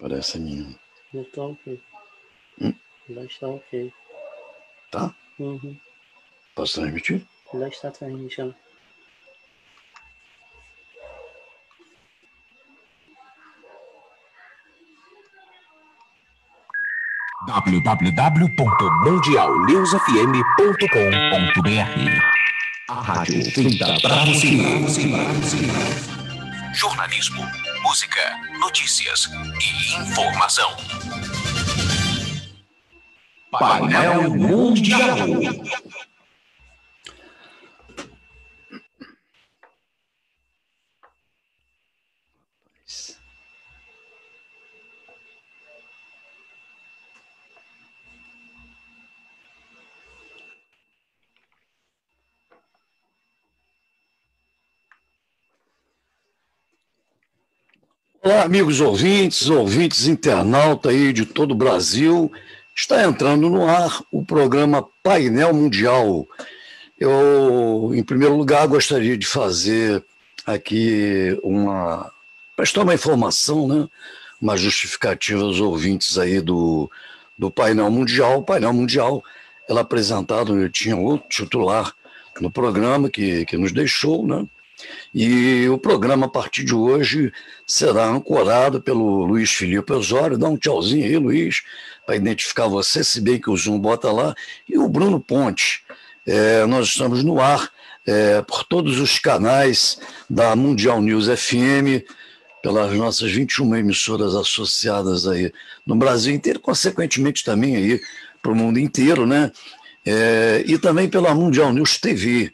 Parece a minha. Não tá ok. Hum? Já está ok. Tá? Uhum. Posso transmitir? Já está transmitindo. www.mundialnewsfm.com.br A rádio feita pra você. Jornalismo, música, notícias e informação. Painel Mundial. Olá, amigos ouvintes, ouvintes internauta aí de todo o Brasil. Está entrando no ar o programa Painel Mundial. Eu, em primeiro lugar, gostaria de fazer aqui uma. prestar uma informação, né? uma justificativa aos ouvintes aí do, do Painel Mundial. O Painel Mundial, ela é apresentado, eu tinha outro titular no programa que, que nos deixou, né? E o programa, a partir de hoje, será ancorado pelo Luiz Felipe Osório. Dá um tchauzinho aí, Luiz, para identificar você, se bem que o Zoom bota lá. E o Bruno Ponte. É, nós estamos no ar é, por todos os canais da Mundial News FM, pelas nossas 21 emissoras associadas aí no Brasil inteiro, consequentemente também aí para o mundo inteiro, né? É, e também pela Mundial News TV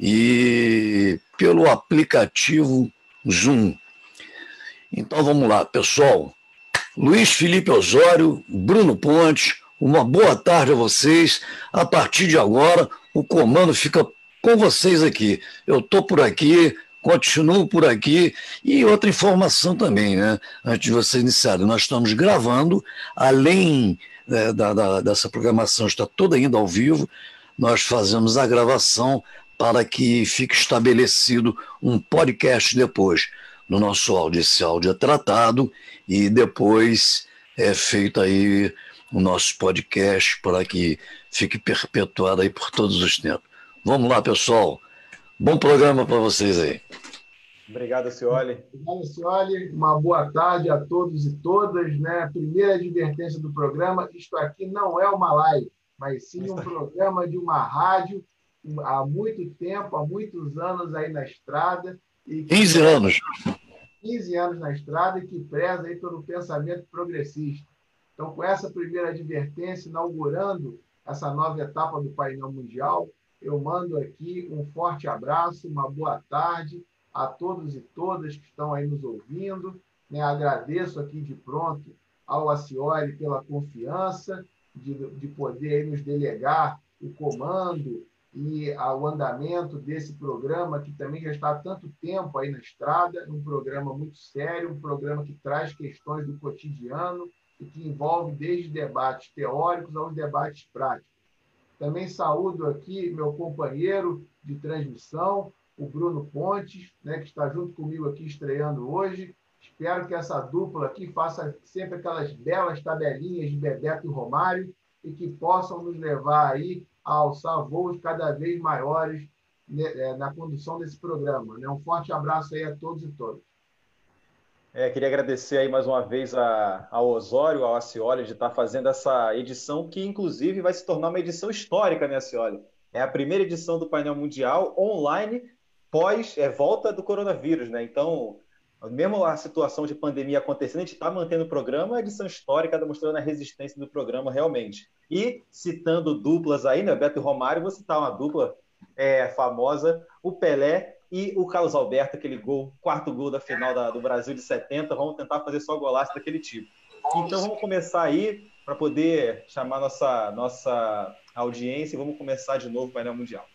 e pelo aplicativo Zoom. Então vamos lá, pessoal. Luiz Felipe Osório, Bruno Ponte, uma boa tarde a vocês. A partir de agora, o comando fica com vocês aqui. Eu estou por aqui, continuo por aqui. E outra informação também, né? Antes de vocês iniciarem, nós estamos gravando, além né, da, da, dessa programação está toda ainda ao vivo, nós fazemos a gravação para que fique estabelecido um podcast depois no nosso áudio. Esse áudio é tratado e depois é feito aí o nosso podcast para que fique perpetuado aí por todos os tempos. Vamos lá, pessoal. Bom programa para vocês aí. Obrigado, Cioli. Obrigado, Cioli. Uma boa tarde a todos e todas. Né? Primeira advertência do programa: isto aqui não é uma live, mas sim um programa de uma rádio há muito tempo, há muitos anos aí na estrada. E 15 anos. 15 anos na estrada e que preza aí pelo pensamento progressista. Então, com essa primeira advertência, inaugurando essa nova etapa do painel mundial, eu mando aqui um forte abraço, uma boa tarde a todos e todas que estão aí nos ouvindo. Né? Agradeço aqui de pronto ao Acioli pela confiança de, de poder aí nos delegar o comando e ao andamento desse programa, que também já está há tanto tempo aí na estrada, um programa muito sério, um programa que traz questões do cotidiano e que envolve desde debates teóricos aos debates práticos. Também saúdo aqui meu companheiro de transmissão, o Bruno Pontes, né, que está junto comigo aqui estreando hoje. Espero que essa dupla aqui faça sempre aquelas belas tabelinhas de Bebeto e Romário e que possam nos levar aí a alçar voos cada vez maiores né, é, na condução desse programa. Né? Um forte abraço aí a todos e todas. É, queria agradecer aí mais uma vez ao Osório, ao Acioli, de estar fazendo essa edição, que inclusive vai se tornar uma edição histórica, né, Acioli? É a primeira edição do painel mundial online pós é, volta do coronavírus, né? Então, mesmo a situação de pandemia acontecendo, a gente está mantendo o programa, a edição histórica demonstrando a resistência do programa realmente. E citando duplas aí, né? Beto e Romário, vou citar uma dupla é, famosa, o Pelé e o Carlos Alberto, aquele gol, quarto gol da final da, do Brasil de 70. Vamos tentar fazer só golaço daquele tipo. Então vamos começar aí para poder chamar nossa, nossa audiência e vamos começar de novo o painel mundial.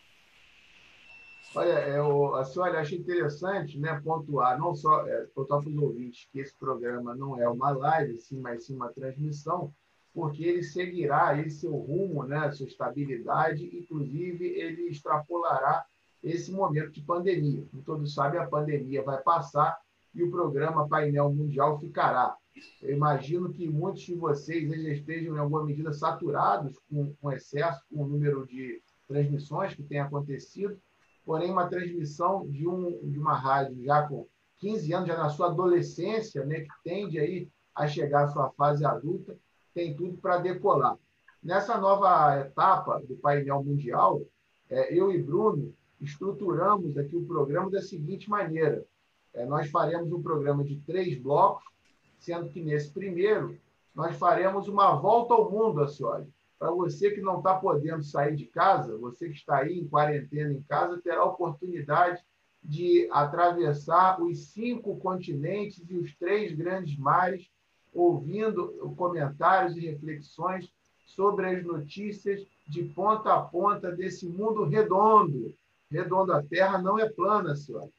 Olha, eu, assim, olha, achei interessante né, pontuar, não só é, pontuar para os ouvintes que esse programa não é uma live, sim, mas sim uma transmissão, porque ele seguirá aí seu rumo, né, sua estabilidade, inclusive ele extrapolará esse momento de pandemia. Como todos sabem, a pandemia vai passar e o programa Painel Mundial ficará. Eu imagino que muitos de vocês já estejam, em alguma medida, saturados com, com excesso, com o número de transmissões que tem acontecido, porém, uma transmissão de, um, de uma rádio já com 15 anos, já na sua adolescência, né, que tende aí a chegar à sua fase adulta, tem tudo para decolar. Nessa nova etapa do painel mundial, é, eu e Bruno estruturamos aqui o programa da seguinte maneira: é, nós faremos um programa de três blocos, sendo que nesse primeiro nós faremos uma volta ao mundo, Acioli. Para você que não está podendo sair de casa, você que está aí em quarentena em casa, terá a oportunidade de atravessar os cinco continentes e os três grandes mares, ouvindo comentários e reflexões sobre as notícias de ponta a ponta desse mundo redondo. Redondo, a Terra não é plana, senhora.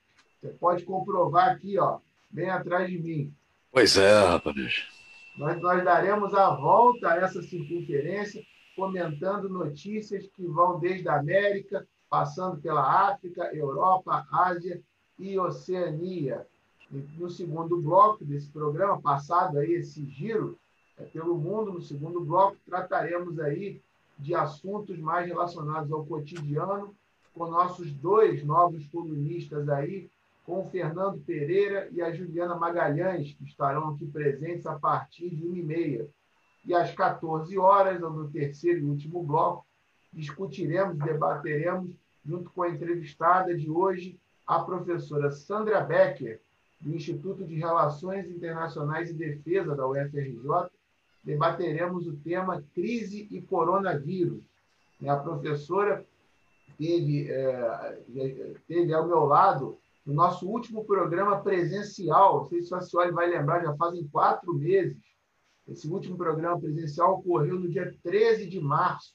Você pode comprovar aqui, ó, bem atrás de mim. Pois é, rapaz. Nós, nós daremos a volta a essa circunferência, comentando notícias que vão desde a América, passando pela África, Europa, Ásia e Oceania. No segundo bloco desse programa, passado aí esse giro é, pelo mundo, no segundo bloco, trataremos aí de assuntos mais relacionados ao cotidiano, com nossos dois novos colunistas aí, com o Fernando Pereira e a Juliana Magalhães, que estarão aqui presentes a partir de 1h30. E às 14 horas, no terceiro e último bloco, discutiremos, debateremos, junto com a entrevistada de hoje, a professora Sandra Becker, do Instituto de Relações Internacionais e Defesa da UFRJ, debateremos o tema crise e coronavírus. A professora teve, é, teve ao meu lado no nosso último programa presencial, não sei se a senhora vai lembrar, já fazem quatro meses. Esse último programa presencial ocorreu no dia 13 de março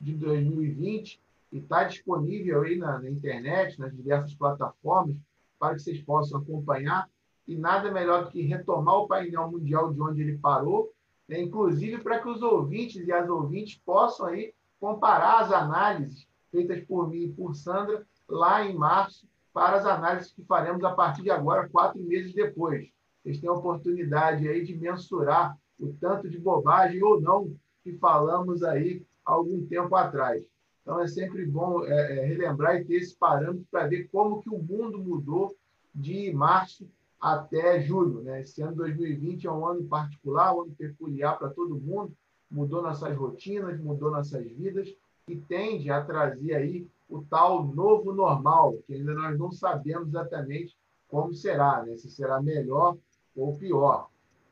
de 2020 e está disponível aí na, na, internet, nas diversas plataformas, para que vocês possam acompanhar. E nada melhor do que retomar o painel mundial de onde ele parou, né? inclusive para que os ouvintes e as ouvintes possam aí comparar as análises feitas por mim e por Sandra lá em março para as análises que faremos a partir de agora, quatro meses depois. Vocês têm a oportunidade aí de mensurar o tanto de bobagem ou não que falamos aí algum tempo atrás. Então é sempre bom é, é, relembrar e ter esse parâmetro para ver como que o mundo mudou de março até julho. Né? Esse ano 2020 é um ano particular, um ano peculiar para todo mundo, mudou nossas rotinas, mudou nossas vidas e tende a trazer aí o tal novo normal, que ainda nós não sabemos exatamente como será, né? se será melhor ou pior.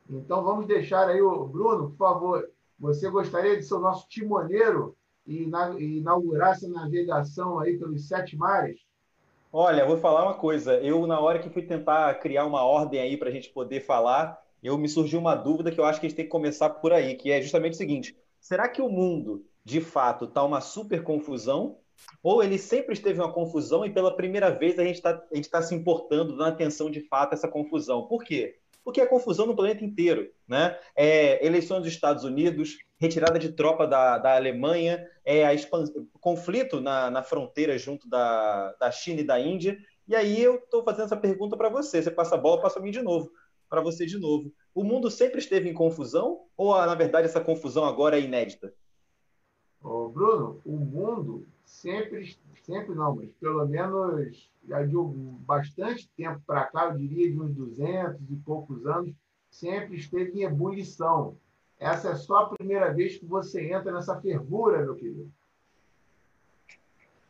Então vamos deixar aí o Bruno, por favor, você gostaria de ser o nosso timoneiro e inaugurar essa navegação aí pelos sete mares? Olha, vou falar uma coisa. Eu, na hora que fui tentar criar uma ordem aí para a gente poder falar, eu me surgiu uma dúvida que eu acho que a gente tem que começar por aí, que é justamente o seguinte: será que o mundo, de fato, está uma super confusão? Ou ele sempre esteve uma confusão e pela primeira vez a gente está tá se importando, dando atenção de fato a essa confusão? Por quê? Porque é confusão no planeta inteiro. Né? É, eleições dos Estados Unidos, retirada de tropa da, da Alemanha, é, a conflito na, na fronteira junto da, da China e da Índia. E aí eu estou fazendo essa pergunta para você. Você passa a bola, passa a mim de novo. Para você de novo. O mundo sempre esteve em confusão? Ou, na verdade, essa confusão agora é inédita? Ô, Bruno, o mundo sempre, sempre não, mas pelo menos já de bastante tempo para cá, eu diria de uns 200 e poucos anos, sempre esteve em ebulição. Essa é só a primeira vez que você entra nessa fervura, meu querido.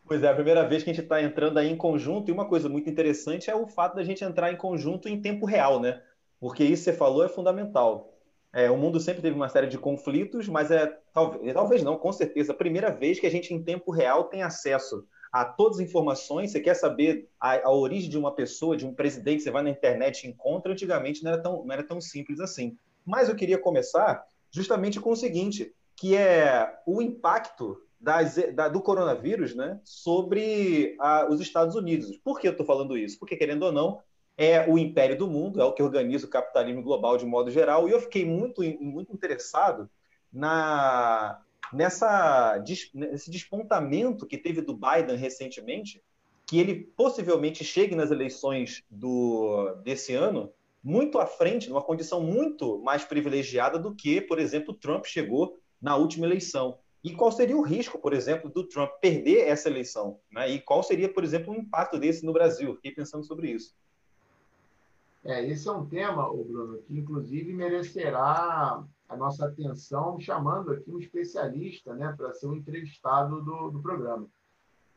Pois é, a primeira vez que a gente está entrando aí em conjunto, e uma coisa muito interessante é o fato da gente entrar em conjunto em tempo real, né? Porque isso que você falou é fundamental. É, o mundo sempre teve uma série de conflitos, mas é talvez, talvez não, com certeza, a primeira vez que a gente em tempo real tem acesso a todas as informações. Você quer saber a, a origem de uma pessoa, de um presidente, você vai na internet e encontra. Antigamente não era tão, não era tão simples assim. Mas eu queria começar justamente com o seguinte, que é o impacto das, da, do coronavírus né, sobre a, os Estados Unidos. Por que eu estou falando isso? Porque, querendo ou não, é o império do mundo, é o que organiza o capitalismo global de modo geral, e eu fiquei muito, muito interessado na, nessa, nesse despontamento que teve do Biden recentemente, que ele possivelmente chegue nas eleições do, desse ano muito à frente, numa condição muito mais privilegiada do que, por exemplo, Trump chegou na última eleição. E qual seria o risco, por exemplo, do Trump perder essa eleição? Né? E qual seria, por exemplo, o impacto desse no Brasil? Fiquei pensando sobre isso. É, esse é um tema, Bruno, que inclusive merecerá a nossa atenção, chamando aqui um especialista né, para ser um entrevistado do, do programa.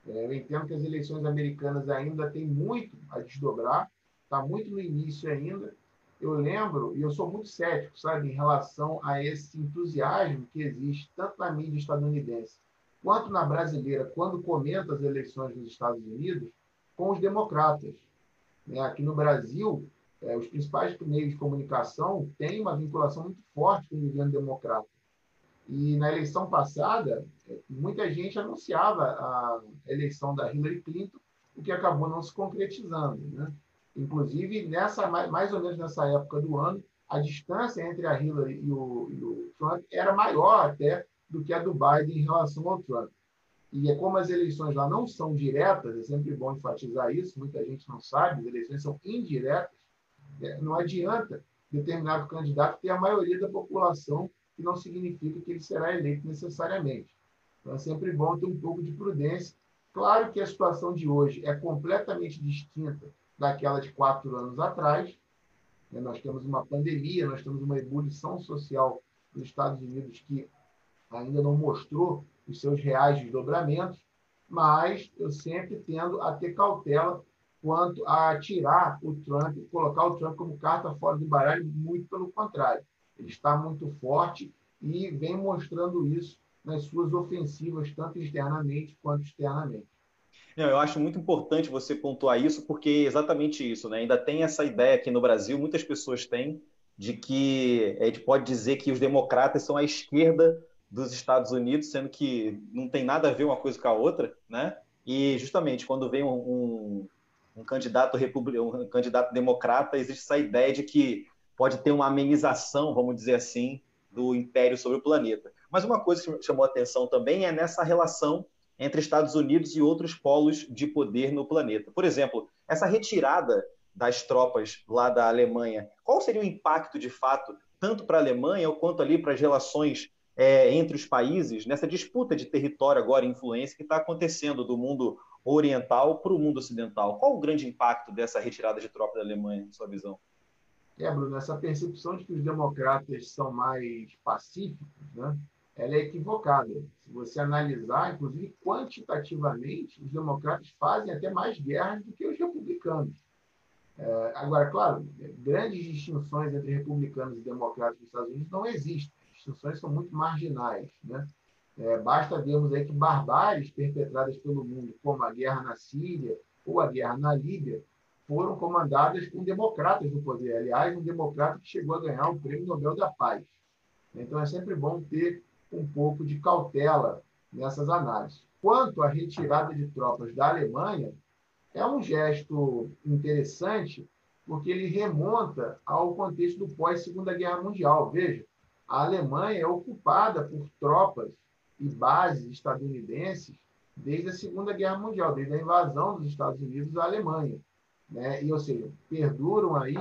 É, eu entendo que as eleições americanas ainda têm muito a desdobrar, está muito no início ainda. Eu lembro, e eu sou muito cético, sabe, em relação a esse entusiasmo que existe tanto na mídia estadunidense quanto na brasileira, quando comenta as eleições nos Estados Unidos, com os democratas. Né? Aqui no Brasil, é, os principais meios de comunicação têm uma vinculação muito forte com o governo democrata. E na eleição passada, é, muita gente anunciava a eleição da Hillary Clinton, o que acabou não se concretizando. Né? Inclusive, nessa, mais ou menos nessa época do ano, a distância entre a Hillary e o, e o Trump era maior até do que a do Biden em relação ao Trump. E é como as eleições lá não são diretas, é sempre bom enfatizar isso, muita gente não sabe, as eleições são indiretas, não adianta determinado candidato ter a maioria da população, que não significa que ele será eleito necessariamente. Então, é sempre bom ter um pouco de prudência. Claro que a situação de hoje é completamente distinta daquela de quatro anos atrás. Né? Nós temos uma pandemia, nós temos uma ebulição social nos Estados Unidos que ainda não mostrou os seus reais desdobramentos, mas eu sempre tendo a ter cautela quanto a tirar o Trump, colocar o Trump como carta fora do baralho, muito pelo contrário. Ele está muito forte e vem mostrando isso nas suas ofensivas, tanto externamente quanto externamente. Eu acho muito importante você pontuar isso, porque é exatamente isso, né? Ainda tem essa ideia aqui no Brasil, muitas pessoas têm, de que a gente pode dizer que os democratas são a esquerda dos Estados Unidos, sendo que não tem nada a ver uma coisa com a outra, né? E justamente quando vem um um candidato republicano, um candidato democrata, existe essa ideia de que pode ter uma amenização, vamos dizer assim, do império sobre o planeta. Mas uma coisa que chamou atenção também é nessa relação entre Estados Unidos e outros polos de poder no planeta. Por exemplo, essa retirada das tropas lá da Alemanha, qual seria o impacto de fato, tanto para a Alemanha quanto ali para as relações é, entre os países, nessa disputa de território agora, influência que está acontecendo do mundo oriental para o mundo ocidental. Qual o grande impacto dessa retirada de tropas da Alemanha, em sua visão? É, Bruno, essa percepção de que os democratas são mais pacíficos, né, ela é equivocada. Se você analisar, inclusive quantitativamente, os democratas fazem até mais guerras do que os republicanos. É, agora, claro, grandes distinções entre republicanos e democratas nos Estados Unidos não existem. As distinções são muito marginais. Né? É, basta vermos aí que barbáries perpetradas pelo mundo, como a guerra na Síria ou a guerra na Líbia, foram comandadas com democratas no poder. Aliás, um democrata que chegou a ganhar o Prêmio Nobel da Paz. Então, é sempre bom ter um pouco de cautela nessas análises. Quanto à retirada de tropas da Alemanha, é um gesto interessante, porque ele remonta ao contexto do pós-Segunda Guerra Mundial. Veja, a Alemanha é ocupada por tropas e bases estadunidenses desde a Segunda Guerra Mundial, desde a invasão dos Estados Unidos à Alemanha. Né? E, ou seja, perduram aí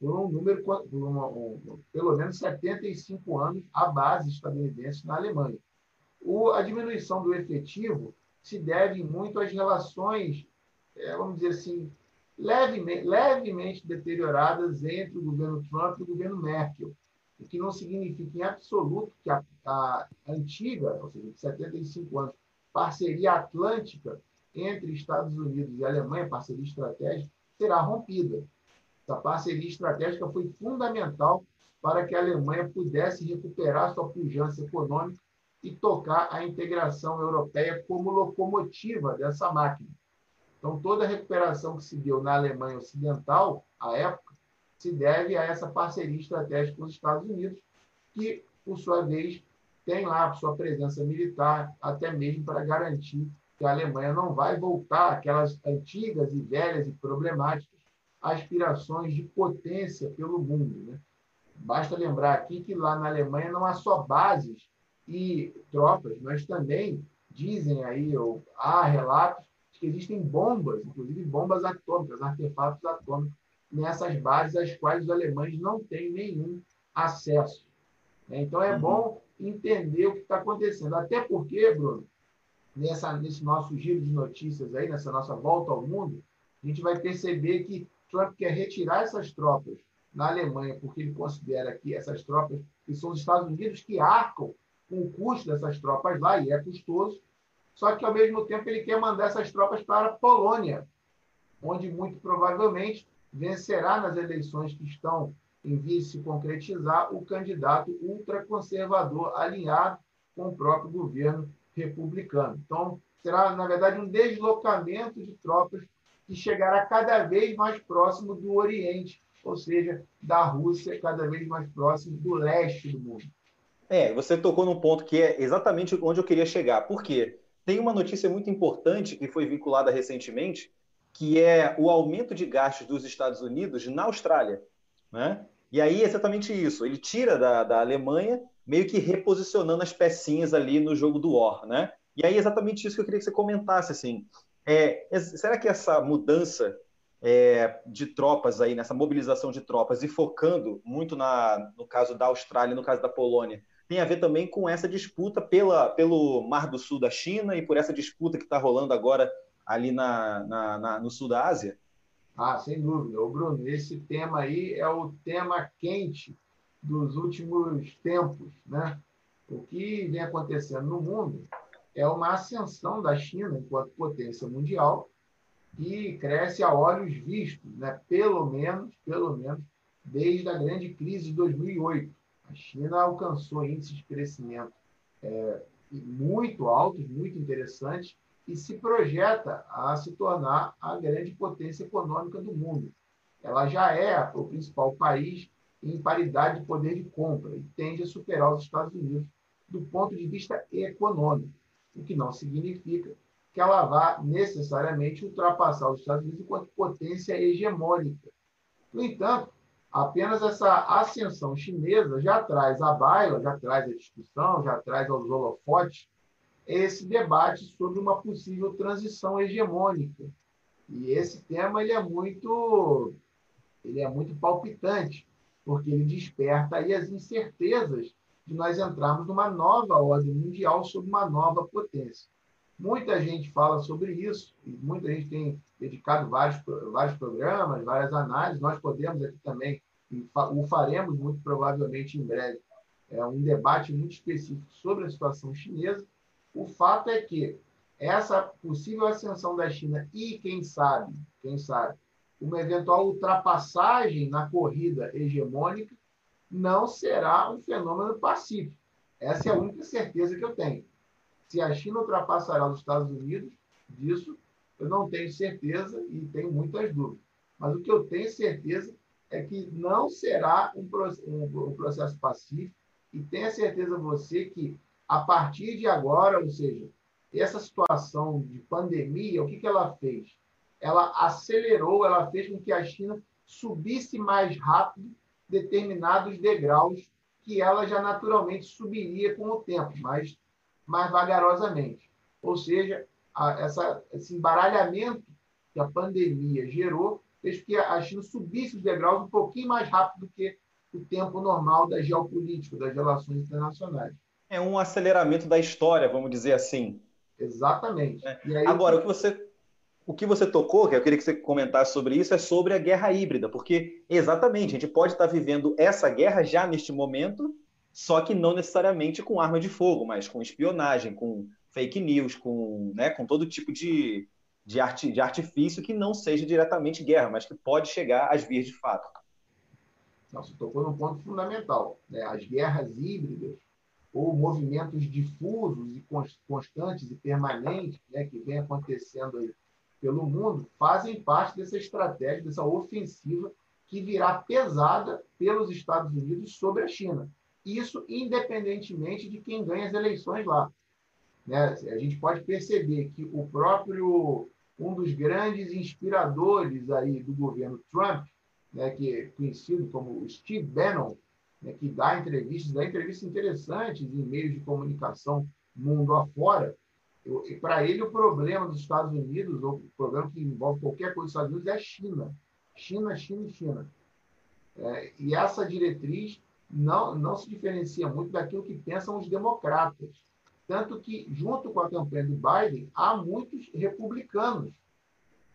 por um número, por uma, um, pelo menos 75 anos, a base estadunidense na Alemanha. O, a diminuição do efetivo se deve muito às relações, é, vamos dizer assim, levemente, levemente deterioradas entre o governo Trump e o governo Merkel o que não significa em absoluto que a, a antiga, ou seja, de 75 anos, parceria atlântica entre Estados Unidos e Alemanha, parceria estratégica, será rompida. Essa parceria estratégica foi fundamental para que a Alemanha pudesse recuperar sua pujança econômica e tocar a integração europeia como locomotiva dessa máquina. Então, toda a recuperação que se deu na Alemanha Ocidental, à época, se deve a essa parceria estratégica com os Estados Unidos, que, por sua vez, tem lá sua presença militar, até mesmo para garantir que a Alemanha não vai voltar àquelas antigas e velhas e problemáticas aspirações de potência pelo mundo. Né? Basta lembrar aqui que lá na Alemanha não há só bases e tropas, mas também dizem aí, ou há relatos, que existem bombas, inclusive bombas atômicas, artefatos atômicos, nessas bases às quais os alemães não têm nenhum acesso. Né? Então, é uhum. bom entender o que está acontecendo. Até porque, Bruno, nessa, nesse nosso giro de notícias aí, nessa nossa volta ao mundo, a gente vai perceber que Trump quer retirar essas tropas na Alemanha, porque ele considera que essas tropas, que são os Estados Unidos que arcam com o custo dessas tropas lá, e é custoso, só que, ao mesmo tempo, ele quer mandar essas tropas para a Polônia, onde, muito provavelmente, vencerá nas eleições que estão em de se concretizar o candidato ultraconservador alinhado com o próprio governo republicano. Então, será, na verdade, um deslocamento de tropas que chegará cada vez mais próximo do Oriente, ou seja, da Rússia, cada vez mais próximo do leste do mundo. É, você tocou num ponto que é exatamente onde eu queria chegar. Por quê? Tem uma notícia muito importante que foi vinculada recentemente, que é o aumento de gastos dos Estados Unidos na Austrália. Né? E aí exatamente isso. Ele tira da, da Alemanha, meio que reposicionando as pecinhas ali no jogo do War. Né? E aí exatamente isso que eu queria que você comentasse. Assim. É, será que essa mudança é, de tropas aí, nessa mobilização de tropas e focando muito na, no caso da Austrália, no caso da Polônia, tem a ver também com essa disputa pela, pelo Mar do Sul da China e por essa disputa que está rolando agora ali na, na, na, no sul da Ásia? Ah, sem dúvida. O Bruno, esse tema aí é o tema quente dos últimos tempos, né? O que vem acontecendo no mundo é uma ascensão da China enquanto potência mundial que cresce a olhos vistos, né? Pelo menos, pelo menos desde a grande crise de 2008 a China alcançou índices de crescimento é, muito altos, muito interessantes, e se projeta a se tornar a grande potência econômica do mundo. Ela já é o principal país em paridade de poder de compra e tende a superar os Estados Unidos do ponto de vista econômico, o que não significa que ela vá necessariamente ultrapassar os Estados Unidos enquanto potência hegemônica. No entanto, Apenas essa ascensão chinesa já traz à baila, já traz a discussão, já traz aos holofotes esse debate sobre uma possível transição hegemônica. E esse tema ele é muito ele é muito palpitante, porque ele desperta aí as incertezas de nós entrarmos numa nova ordem mundial sob uma nova potência. Muita gente fala sobre isso, e muita gente tem dedicado vários, vários programas, várias análises. Nós podemos aqui também, o faremos muito provavelmente em breve, é um debate muito específico sobre a situação chinesa. O fato é que essa possível ascensão da China e, quem sabe, quem sabe, uma eventual ultrapassagem na corrida hegemônica não será um fenômeno pacífico. Essa é a única certeza que eu tenho. Se a China ultrapassará os Estados Unidos, disso eu não tenho certeza e tenho muitas dúvidas. Mas o que eu tenho certeza é que não será um, um, processo pacífico e tenha certeza você que, a partir de agora, ou seja, essa situação de pandemia, o que, que ela fez? Ela acelerou, ela fez com que a China subisse mais rápido determinados degraus que ela já naturalmente subiria com o tempo, mas mais vagarosamente. Ou seja, a, essa, esse embaralhamento que a pandemia gerou fez que a China subisse os degraus um pouquinho mais rápido do que o tempo normal da geopolítica, das relações internacionais. É um aceleramento da história, vamos dizer assim. Exatamente. É. Aí, Agora, o que você o que você tocou, que eu queria que você comentasse sobre isso, é sobre a guerra híbrida, porque exatamente, a gente pode estar vivendo essa guerra já neste momento, só que não necessariamente com arma de fogo, mas com espionagem, com fake news, com, né, com todo tipo de, de, arte, de artifício que não seja diretamente guerra, mas que pode chegar às vias de fato. Não, você tocou num ponto fundamental. Né? As guerras híbridas, ou movimentos difusos e constantes e permanentes né, que vem acontecendo aí pelo mundo, fazem parte dessa estratégia, dessa ofensiva que virá pesada pelos Estados Unidos sobre a China. Isso independentemente de quem ganha as eleições lá. Né? A gente pode perceber que o próprio um dos grandes inspiradores aí do governo Trump, né, que é conhecido como Steve Bannon, né, que dá entrevistas, dá entrevistas interessantes em meios de comunicação mundo afora, Para ele, o problema dos Estados Unidos, ou o problema que envolve qualquer coisa dos Estados Unidos, é China. China, China e China. É, e essa diretriz não, não se diferencia muito daquilo que pensam os democratas. Tanto que, junto com a campanha do Biden, há muitos republicanos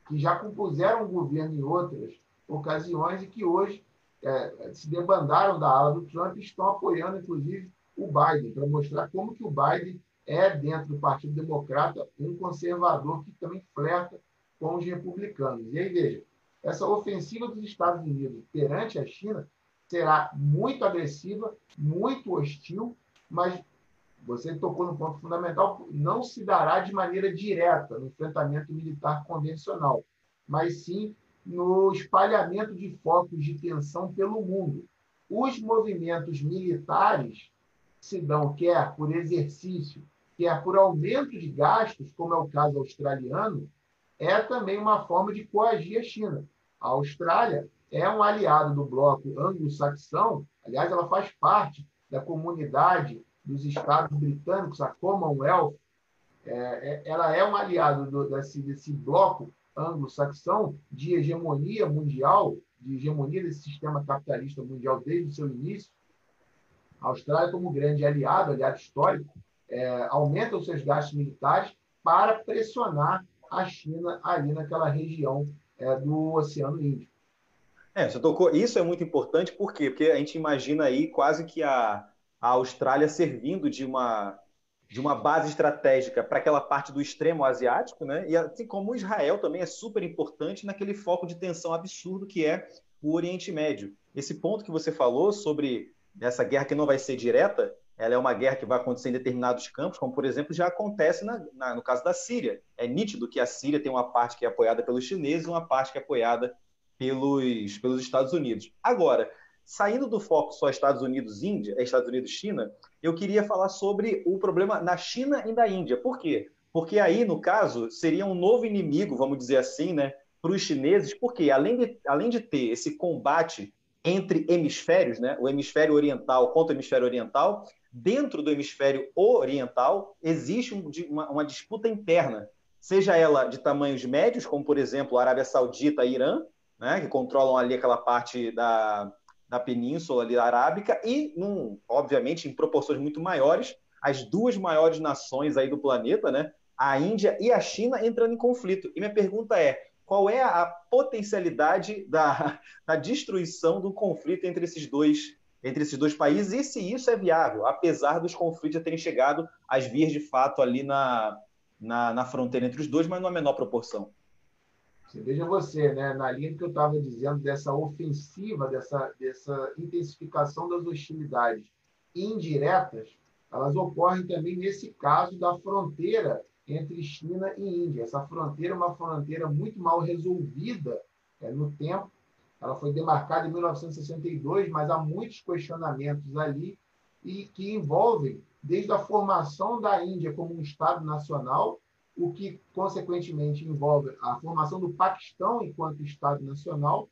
que já compuseram o governo em outras ocasiões e que hoje é, se debandaram da ala do Trump e estão apoiando, inclusive, o Biden, para mostrar como que o Biden é, dentro do Partido Democrata, um conservador que também flerta com os republicanos. E aí, veja, essa ofensiva dos Estados Unidos perante a China será muito agressiva, muito hostil, mas você tocou no ponto fundamental, não se dará de maneira direta no enfrentamento militar convencional, mas sim no espalhamento de focos de tensão pelo mundo. Os movimentos militares se dão quer por exercício, quer por aumento de gastos, como é o caso australiano, é também uma forma de coagir a China. A Austrália é um aliado do bloco anglo-saxão, aliás, ela faz parte da comunidade dos Estados Britânicos, a Commonwealth, é, é, ela é um aliado do, desse, desse bloco anglo-saxão de hegemonia mundial, de hegemonia desse sistema capitalista mundial desde o seu início. A Austrália, como grande aliado, aliado histórico, é, aumenta os seus gastos militares para pressionar a China ali naquela região é, do Oceano Índico. É, você tocou. Isso é muito importante, por quê? Porque a gente imagina aí quase que a, a Austrália servindo de uma, de uma base estratégica para aquela parte do extremo asiático, né? E assim como Israel também é super importante naquele foco de tensão absurdo que é o Oriente Médio. Esse ponto que você falou sobre essa guerra que não vai ser direta, ela é uma guerra que vai acontecer em determinados campos, como por exemplo já acontece na, na, no caso da Síria. É nítido que a Síria tem uma parte que é apoiada pelos chineses e uma parte que é apoiada pelos, pelos Estados Unidos. Agora, saindo do foco só Estados Unidos Índia, é Estados Unidos China, eu queria falar sobre o problema na China e na Índia. Por quê? Porque aí, no caso, seria um novo inimigo, vamos dizer assim, né, para os chineses, porque além de, além de ter esse combate entre hemisférios, né, o hemisfério oriental contra o hemisfério oriental, dentro do hemisfério oriental existe uma, uma disputa interna, seja ela de tamanhos médios, como por exemplo a Arábia Saudita e Irã, né, que controlam ali aquela parte da, da península ali arábica, e, num, obviamente, em proporções muito maiores, as duas maiores nações aí do planeta, né, a Índia e a China, entrando em conflito. E minha pergunta é: qual é a potencialidade da, da destruição do conflito entre esses dois entre esses dois países e se isso é viável, apesar dos conflitos já terem chegado às vias de fato ali na, na, na fronteira entre os dois, mas numa menor proporção. Você veja você, né, na linha que eu estava dizendo dessa ofensiva, dessa, dessa intensificação das hostilidades indiretas, elas ocorrem também nesse caso da fronteira entre China e Índia. Essa fronteira é uma fronteira muito mal resolvida é, no tempo. Ela foi demarcada em 1962, mas há muitos questionamentos ali e que envolvem desde a formação da Índia como um Estado nacional o que, consequentemente, envolve a formação do Paquistão enquanto Estado nacional,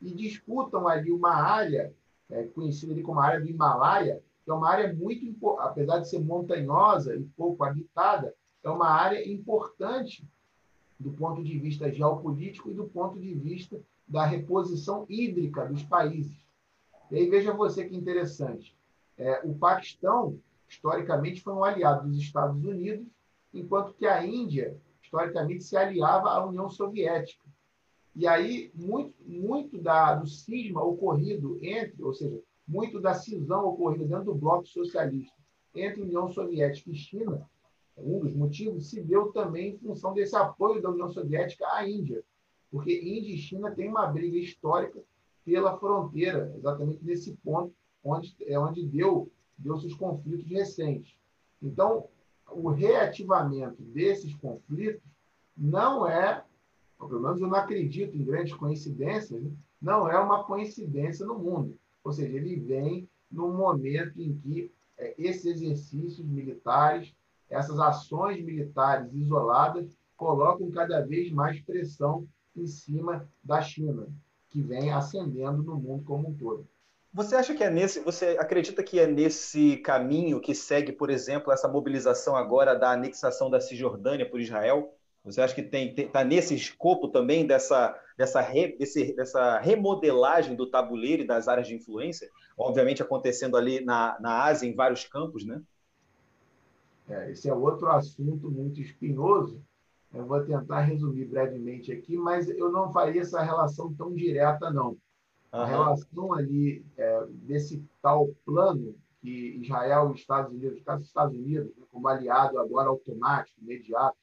e disputam ali uma área, é, conhecida como a área do Himalaia, que é uma área muito, apesar de ser montanhosa e pouco habitada, é uma área importante do ponto de vista geopolítico e do ponto de vista da reposição hídrica dos países. E aí veja você que interessante. É, o Paquistão, historicamente, foi um aliado dos Estados Unidos enquanto que a Índia, historicamente, se aliava à União Soviética. E aí, muito, muito da, do cisma ocorrido entre, ou seja, muito da cisão ocorrida dentro do bloco socialista entre União Soviética e China, um dos motivos, se deu também em função desse apoio da União Soviética à Índia, porque Índia e China têm uma briga histórica pela fronteira, exatamente nesse ponto onde é onde deu deu seus conflitos recentes. Então, o reativamento desses conflitos não é, pelo menos eu não acredito em grandes coincidências, não é uma coincidência no mundo. Ou seja, ele vem num momento em que é, esses exercícios militares, essas ações militares isoladas, colocam cada vez mais pressão em cima da China, que vem ascendendo no mundo como um todo. Você acha que é nesse, você acredita que é nesse caminho que segue, por exemplo, essa mobilização agora da anexação da Cisjordânia por Israel? Você acha que tem está nesse escopo também dessa dessa, re, desse, dessa remodelagem do tabuleiro e das áreas de influência? Obviamente acontecendo ali na, na Ásia em vários campos, né? É, esse é outro assunto muito espinhoso. Eu vou tentar resumir brevemente aqui, mas eu não faria essa relação tão direta, não. Uhum. A relação ali é, desse tal plano que Israel e Estados Unidos, caso Estados Unidos, né, como aliado agora automático, imediato,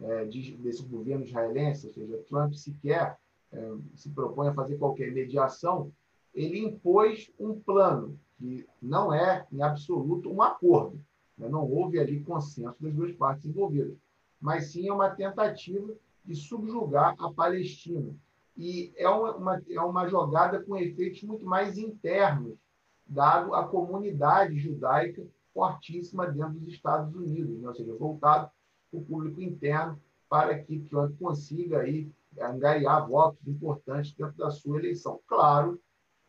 é, de, desse governo israelense, ou seja, Trump sequer é, se propõe a fazer qualquer mediação, ele impôs um plano que não é, em absoluto, um acordo. Né? Não houve ali consenso das duas partes envolvidas, mas sim é uma tentativa de subjugar a Palestina. E é uma, é uma jogada com efeitos muito mais internos, dado a comunidade judaica fortíssima dentro dos Estados Unidos, né? ou seja, voltado o público interno para que Trump consiga aí angariar votos importantes dentro da sua eleição. Claro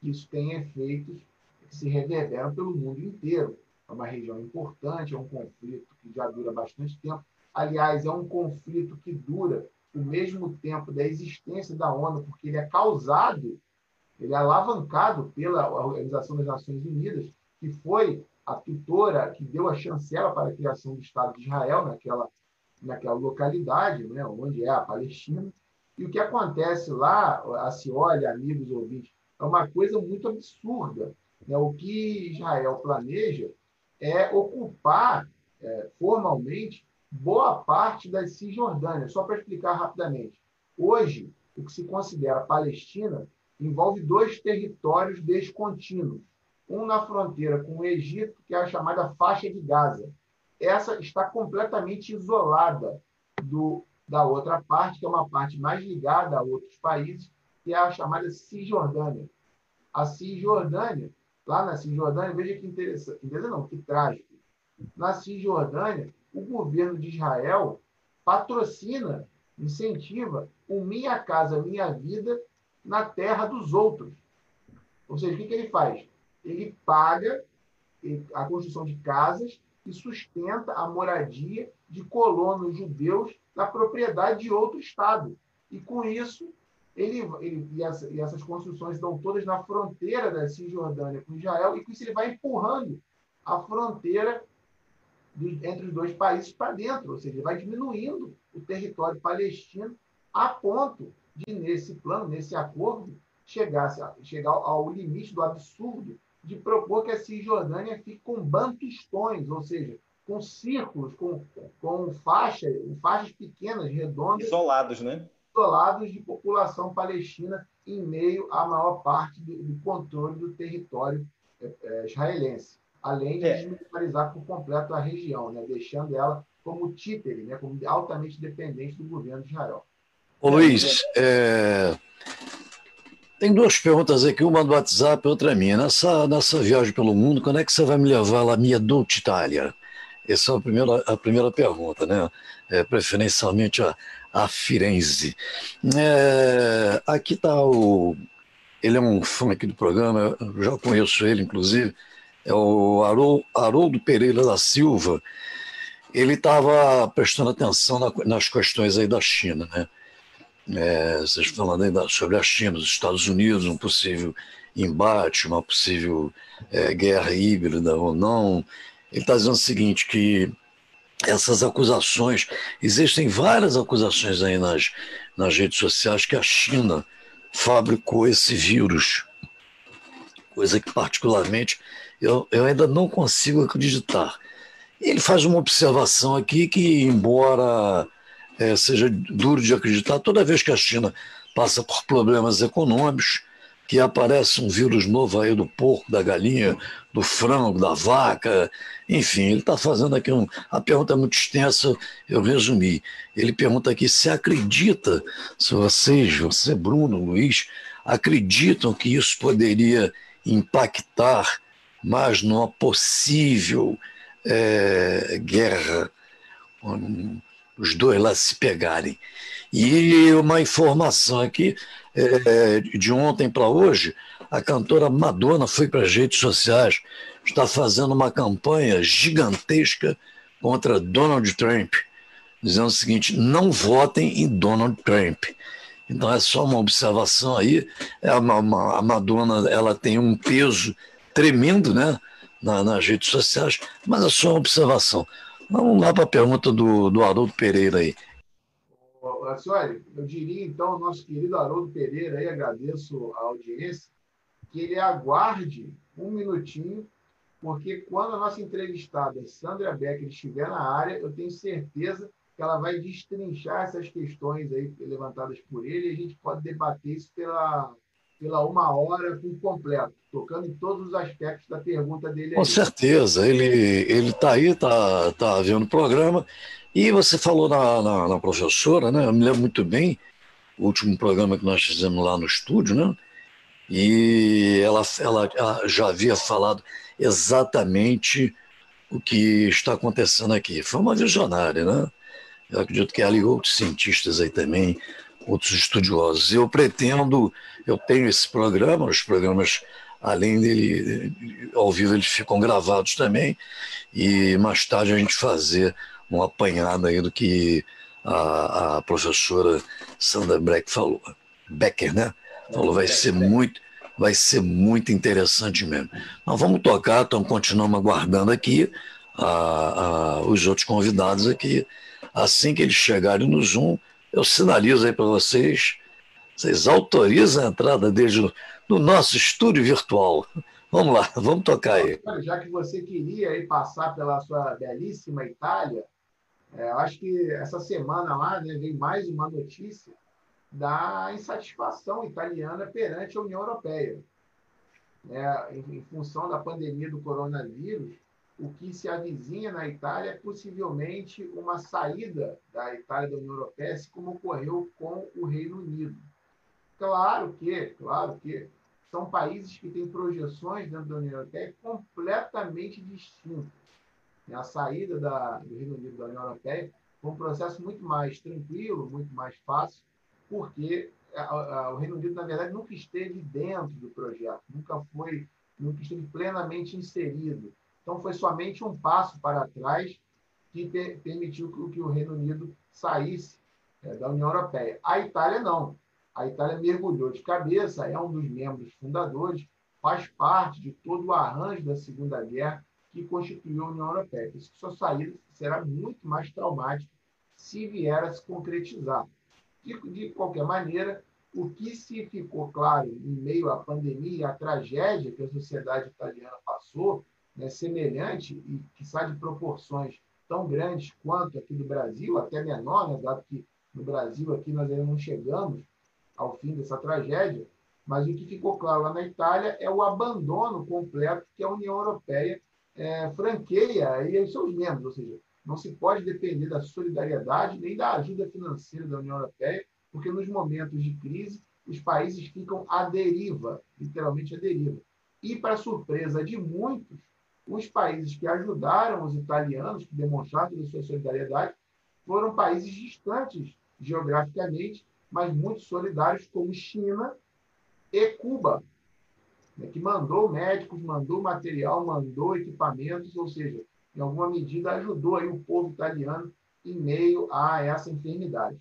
isso tem efeitos que se reverberam pelo mundo inteiro. É uma região importante, é um conflito que já dura bastante tempo. Aliás, é um conflito que dura o mesmo tempo da existência da ONU, porque ele é causado, ele é alavancado pela Organização das Nações Unidas, que foi a tutora que deu a chancela para a criação do Estado de Israel naquela naquela localidade, né, onde é a Palestina. E o que acontece lá, a se olha, amigos ouvintes, é uma coisa muito absurda. Né? O que Israel planeja é ocupar é, formalmente boa parte da Cisjordânia. Só para explicar rapidamente. Hoje, o que se considera Palestina envolve dois territórios descontínuos. Um na fronteira com o Egito, que é a chamada faixa de Gaza, essa está completamente isolada do, da outra parte, que é uma parte mais ligada a outros países, que é a chamada Cisjordânia. A Cisjordânia, lá na Cisjordânia, veja que interessante, interessante não, que trágico. Na Cisjordânia, o governo de Israel patrocina, incentiva o Minha Casa Minha Vida na terra dos outros. Ou seja, o que, que ele faz? Ele paga a construção de casas e sustenta a moradia de colonos judeus na propriedade de outro Estado. E com isso, ele, ele e, e, essas construções estão todas na fronteira da Cisjordânia com Israel, e com isso ele vai empurrando a fronteira entre os dois países para dentro, ou seja, vai diminuindo o território palestino a ponto de, nesse plano, nesse acordo, chegar, chegar ao limite do absurdo de propor que a Cisjordânia fique com bantustões, ou seja, com círculos, com, com faixas, faixas pequenas, redondas. Isolados, né? Isolados de população palestina em meio à maior parte do, do controle do território é, é, israelense. Além de é. desmilitarizar por completo a região, né? deixando ela como títere, né? como altamente dependente do governo de Israel. Ô Luiz, é, tem duas perguntas aqui, uma do WhatsApp e outra minha. Nessa, nessa viagem pelo mundo, quando é que você vai me levar lá, minha dolce Itália? Essa é a primeira, a primeira pergunta, né? É, preferencialmente a, a Firenze. É, aqui está o. Ele é um fã aqui do programa, eu já conheço ele, inclusive. É o Haroldo Pereira da Silva. Ele estava prestando atenção na, nas questões aí da China, né? É, vocês falando ainda sobre a China, os Estados Unidos, um possível embate, uma possível é, guerra híbrida ou não. Ele está dizendo o seguinte, que essas acusações, existem várias acusações aí nas, nas redes sociais que a China fabricou esse vírus, coisa que particularmente eu, eu ainda não consigo acreditar. Ele faz uma observação aqui que, embora é, seja duro de acreditar, toda vez que a China passa por problemas econômicos, que aparece um vírus novo aí do porco, da galinha, do frango, da vaca, enfim, ele está fazendo aqui um. A pergunta é muito extensa, eu resumi. Ele pergunta aqui se acredita, se vocês, você, Bruno, Luiz, acreditam que isso poderia impactar mais numa possível é, guerra, os dois lá se pegarem. E uma informação aqui, é, de ontem para hoje, A cantora Madonna foi para as redes sociais, está fazendo uma campanha gigantesca contra Donald Trump, dizendo o seguinte: não votem em Donald Trump. Então é só uma observação aí. É a Madonna ela tem um peso tremendo, né, na, nas redes sociais, mas é só uma observação. Vamos lá para a pergunta do, do Haroldo Pereira aí. Senhora, eu diria então ao nosso querido Haroldo Pereira, aí, agradeço a audiência, que ele aguarde um minutinho, porque quando a nossa entrevistada Sandra Becker estiver na área, eu tenho certeza que ela vai destrinchar essas questões aí levantadas por ele e a gente pode debater isso pela, pela uma hora por completo, tocando em todos os aspectos da pergunta dele. Com aí. certeza, ele está aí, está tá vendo o programa. E você falou na, na, na, professora, né? Eu me lembro muito bem, o último programa que nós fizemos lá no estúdio, né? E ela, ela já havia falado exatamente o que está acontecendo aqui. Foi uma visionária, né? Eu acredito que ela e outros cientistas aí também, outros estudiosos. Eu pretendo, eu tenho esse programa, os programas, além dele, ao vivo, eles ficam gravados também, e mais tarde a gente fazer uma apanhada aí do que a, a professora Sandra Beck falou. Becker, né? Falou, vai ser muito, vai ser muito interessante mesmo. Nós vamos tocar, então continuamos aguardando aqui a, a, os outros convidados aqui Assim que eles chegarem no Zoom, eu sinalizo aí para vocês. Vocês autorizam a entrada deles no nosso estúdio virtual. Vamos lá, vamos tocar aí. Já que você queria aí passar pela sua belíssima Itália, é, acho que essa semana lá né, vem mais uma notícia da insatisfação italiana perante a União Europeia. É, em, em função da pandemia do coronavírus, o que se avizinha na Itália é possivelmente uma saída da Itália da União Europeia, assim como ocorreu com o Reino Unido. Claro que, claro que são países que têm projeções dentro da União Europeia completamente distintas. A saída da, do Reino Unido da União Europeia foi um processo muito mais tranquilo, muito mais fácil, porque a, a, o Reino Unido, na verdade, nunca esteve dentro do projeto, nunca foi, nunca esteve plenamente inserido então, foi somente um passo para trás que permitiu que o Reino Unido saísse é, da União Europeia. A Itália não. A Itália mergulhou de cabeça, é um dos membros fundadores, faz parte de todo o arranjo da Segunda Guerra que constituiu a União Europeia. Isso que sua saída será muito mais traumática se vier a se concretizar. De, de qualquer maneira, o que se ficou claro em meio à pandemia, à tragédia que a sociedade italiana passou, né, semelhante e que sai de proporções tão grandes quanto aqui do Brasil, até menor, né, dado que no Brasil aqui nós ainda não chegamos ao fim dessa tragédia, mas o que ficou claro lá na Itália é o abandono completo que a União Europeia é, franqueia aí aos seus membros, ou seja, não se pode depender da solidariedade nem da ajuda financeira da União Europeia, porque nos momentos de crise os países ficam à deriva, literalmente à deriva. E, para surpresa de muitos, os países que ajudaram os italianos, que demonstraram a sua solidariedade, foram países distantes geograficamente, mas muito solidários, como China e Cuba, né, que mandou médicos, mandou material, mandou equipamentos, ou seja, em alguma medida ajudou aí o povo italiano em meio a essa enfermidade.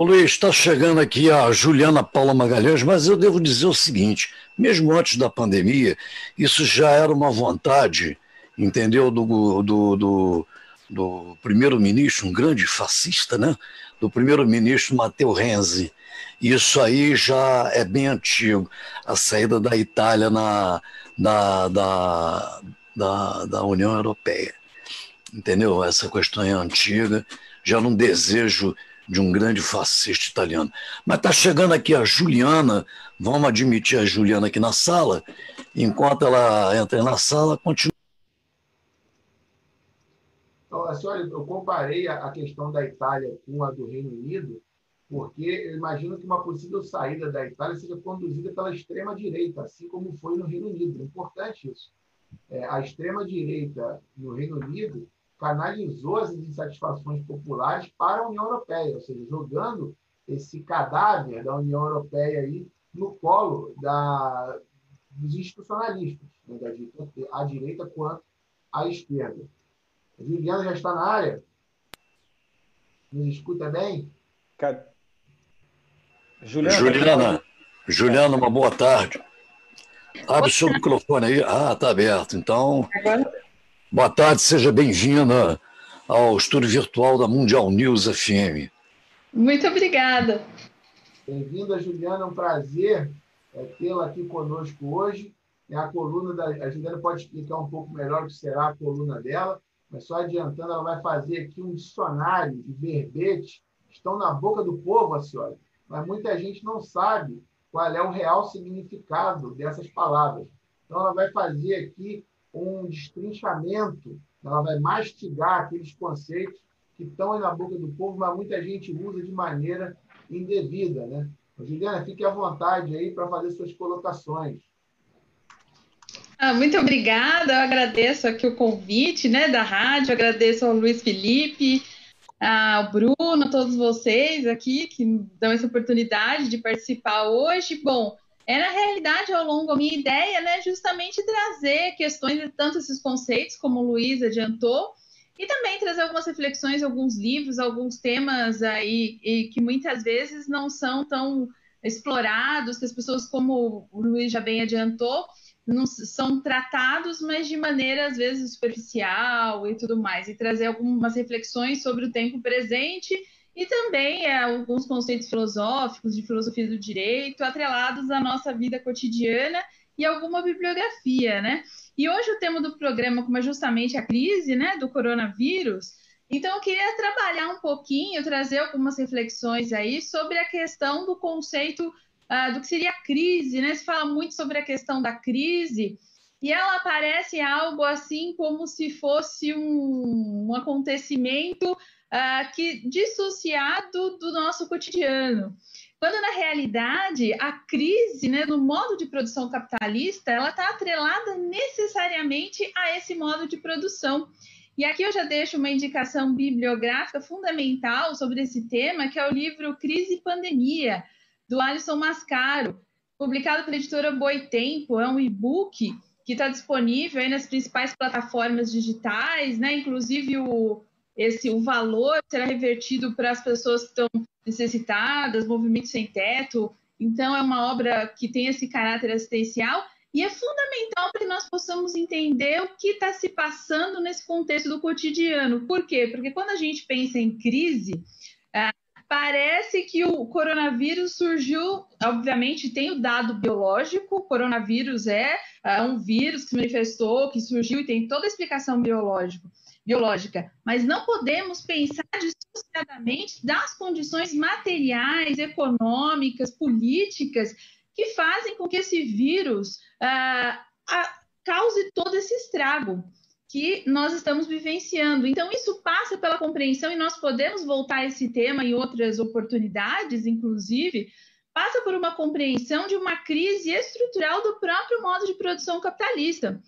Ô Luiz, está chegando aqui a Juliana Paula Magalhães, mas eu devo dizer o seguinte: mesmo antes da pandemia, isso já era uma vontade, entendeu, do, do, do, do primeiro-ministro, um grande fascista, né? Do primeiro-ministro Matteo Renzi. Isso aí já é bem antigo, a saída da Itália na, na, da, da, da União Europeia. Entendeu? Essa questão é antiga, já não desejo de um grande fascista italiano. Mas está chegando aqui a Juliana, vamos admitir a Juliana aqui na sala. Enquanto ela entra na sala, continua. Então, senhora, eu comparei a questão da Itália com a do Reino Unido, porque eu imagino que uma possível saída da Itália seja conduzida pela extrema-direita, assim como foi no Reino Unido. É importante isso. É, a extrema-direita no Reino Unido canalizou as insatisfações populares para a União Europeia, ou seja, jogando esse cadáver da União Europeia aí no colo da, dos institucionalistas, né, da direita quanto à esquerda. A Juliana já está na área? Nos escuta bem? Juliana, Juliana, Juliana, uma boa tarde. Abre o seu microfone aí. Ah, está aberto. Então, boa tarde, seja bem-vinda ao estúdio virtual da Mundial News FM. Muito obrigada. Bem-vinda, Juliana. É um prazer é, tê-la aqui conosco hoje. É a coluna da. A Juliana pode explicar um pouco melhor o que será a coluna dela, mas só adiantando, ela vai fazer aqui um dicionário de verbetes que estão na boca do povo, a senhora mas muita gente não sabe qual é o real significado dessas palavras. Então, ela vai fazer aqui um destrinchamento, ela vai mastigar aqueles conceitos que estão aí na boca do povo, mas muita gente usa de maneira indevida. Né? Juliana, fique à vontade aí para fazer suas colocações. Ah, muito obrigada, eu agradeço aqui o convite né, da rádio, agradeço ao Luiz Felipe, ao Bruno, a todos vocês aqui que dão essa oportunidade de participar hoje. Bom, é na realidade ao longo a minha ideia, né, justamente trazer questões tanto esses conceitos como o Luiz adiantou, e também trazer algumas reflexões, alguns livros, alguns temas aí e que muitas vezes não são tão explorados, que as pessoas, como o Luiz já bem adiantou, não são tratados, mas de maneira às vezes superficial e tudo mais, e trazer algumas reflexões sobre o tempo presente e também é, alguns conceitos filosóficos de filosofia do direito atrelados à nossa vida cotidiana e alguma bibliografia, né? E hoje o tema do programa, como é justamente a crise, né, do coronavírus, então eu queria trabalhar um pouquinho, trazer algumas reflexões aí sobre a questão do conceito uh, do que seria crise, né? Se fala muito sobre a questão da crise, e ela aparece algo assim como se fosse um, um acontecimento uh, que dissociado do nosso cotidiano. Quando na realidade a crise, né, no modo de produção capitalista, ela está atrelada necessariamente a esse modo de produção. E aqui eu já deixo uma indicação bibliográfica fundamental sobre esse tema, que é o livro Crise e Pandemia, do Alisson Mascaro, publicado pela editora Boitempo, é um e-book que está disponível nas principais plataformas digitais, né? Inclusive o, esse, o valor será revertido para as pessoas que estão necessitadas, movimentos sem teto. Então é uma obra que tem esse caráter assistencial e é fundamental para que nós possamos entender o que está se passando nesse contexto do cotidiano. Por quê? Porque quando a gente pensa em crise, parece que o coronavírus surgiu, obviamente tem o dado biológico, o coronavírus é, é um vírus que se manifestou, que surgiu e tem toda a explicação biológica, biológica, mas não podemos pensar dissociadamente das condições materiais, econômicas, políticas que fazem com que esse vírus uh, cause todo esse estrago que nós estamos vivenciando. Então, isso passa pela compreensão, e nós podemos voltar a esse tema em outras oportunidades, inclusive, passa por uma compreensão de uma crise estrutural do próprio modo de produção capitalista.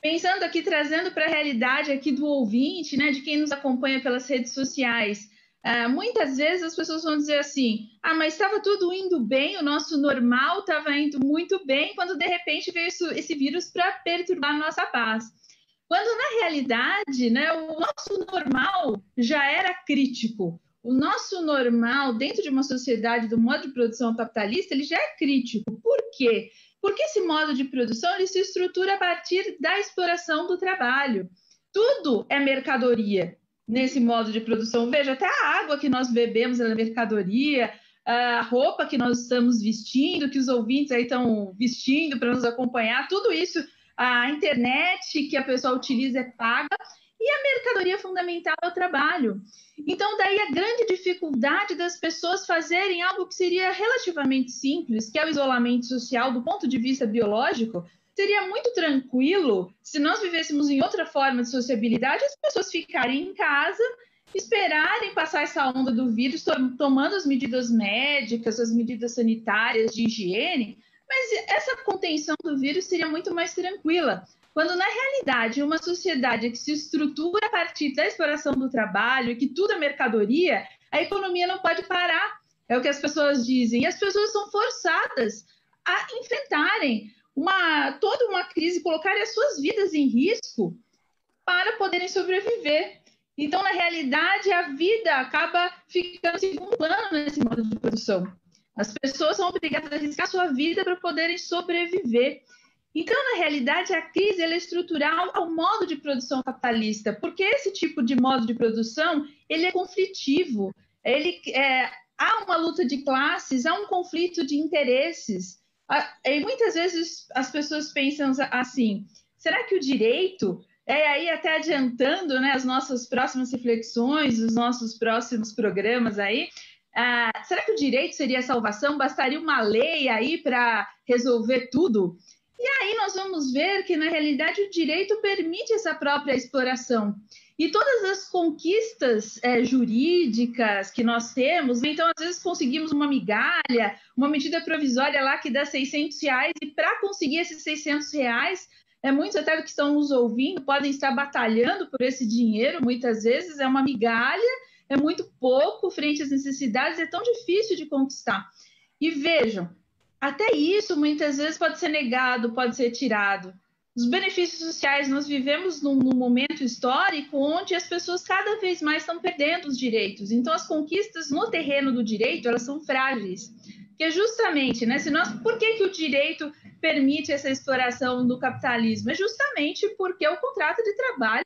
Pensando aqui, trazendo para a realidade aqui do ouvinte, né, de quem nos acompanha pelas redes sociais, Uh, muitas vezes as pessoas vão dizer assim: ah, mas estava tudo indo bem, o nosso normal estava indo muito bem, quando de repente veio isso, esse vírus para perturbar a nossa paz. Quando na realidade, né, o nosso normal já era crítico. O nosso normal dentro de uma sociedade do modo de produção capitalista, ele já é crítico. Por quê? Porque esse modo de produção ele se estrutura a partir da exploração do trabalho. Tudo é mercadoria nesse modo de produção. Veja, até a água que nós bebemos é mercadoria, a roupa que nós estamos vestindo, que os ouvintes aí estão vestindo para nos acompanhar, tudo isso a internet que a pessoa utiliza é paga e a mercadoria fundamental é o trabalho. Então, daí a grande dificuldade das pessoas fazerem algo que seria relativamente simples, que é o isolamento social do ponto de vista biológico, seria muito tranquilo se nós vivêssemos em outra forma de sociabilidade, as pessoas ficarem em casa, esperarem passar essa onda do vírus, tomando as medidas médicas, as medidas sanitárias de higiene, mas essa contenção do vírus seria muito mais tranquila. Quando, na realidade, uma sociedade que se estrutura a partir da exploração do trabalho, que tudo é mercadoria, a economia não pode parar. É o que as pessoas dizem. E as pessoas são forçadas a enfrentarem uma toda uma crise, colocarem as suas vidas em risco para poderem sobreviver. Então, na realidade, a vida acaba ficando em segundo plano nesse modo de produção. As pessoas são obrigadas a arriscar sua vida para poderem sobreviver. Então, na realidade, a crise é estrutural ao modo de produção capitalista, porque esse tipo de modo de produção ele é conflitivo, ele é, há uma luta de classes, há um conflito de interesses. E muitas vezes as pessoas pensam assim: será que o direito é aí até adiantando né, as nossas próximas reflexões, os nossos próximos programas aí. Ah, será que o direito seria a salvação? Bastaria uma lei aí para resolver tudo? E aí nós vamos ver que, na realidade, o direito permite essa própria exploração. E todas as conquistas é, jurídicas que nós temos, então, às vezes conseguimos uma migalha, uma medida provisória lá que dá 600 reais, e para conseguir esses 600 reais, é, muitos até que estão nos ouvindo podem estar batalhando por esse dinheiro, muitas vezes é uma migalha, é muito pouco frente às necessidades, é tão difícil de conquistar. E vejam, até isso muitas vezes pode ser negado, pode ser tirado. Os benefícios sociais, nós vivemos num, num, momento histórico onde as pessoas cada vez mais estão perdendo os direitos. Então, as conquistas no terreno do direito, elas são frágeis. Que é justamente, né, se nós, por que, que o direito permite essa exploração do capitalismo? É justamente porque o contrato de trabalho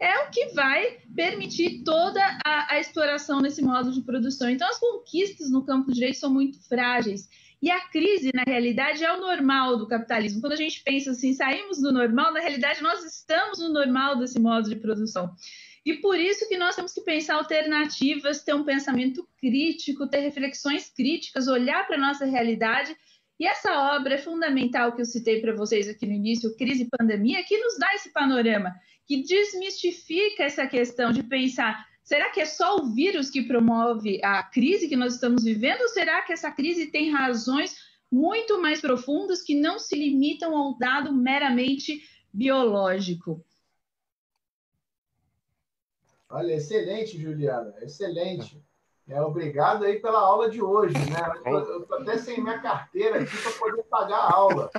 é o que vai permitir toda a, a, exploração nesse modo de produção. Então, as conquistas no campo do direito são muito frágeis. E a crise, na realidade, é o normal do capitalismo. Quando a gente pensa assim, saímos do normal, na realidade, nós estamos no normal desse modo de produção. E por isso que nós temos que pensar alternativas, ter um pensamento crítico, ter reflexões críticas, olhar para a nossa realidade e essa obra é fundamental que eu citei para vocês aqui no início, Crise e Pandemia, que nos dá esse panorama, que desmistifica essa questão de pensar Será que é só o vírus que promove a crise que nós estamos vivendo? Ou será que essa crise tem razões muito mais profundas que não se limitam ao dado meramente biológico? Olha, excelente, Juliana, excelente. É, obrigado aí pela aula de hoje, né? Eu estou até sem minha carteira aqui para poder pagar a aula.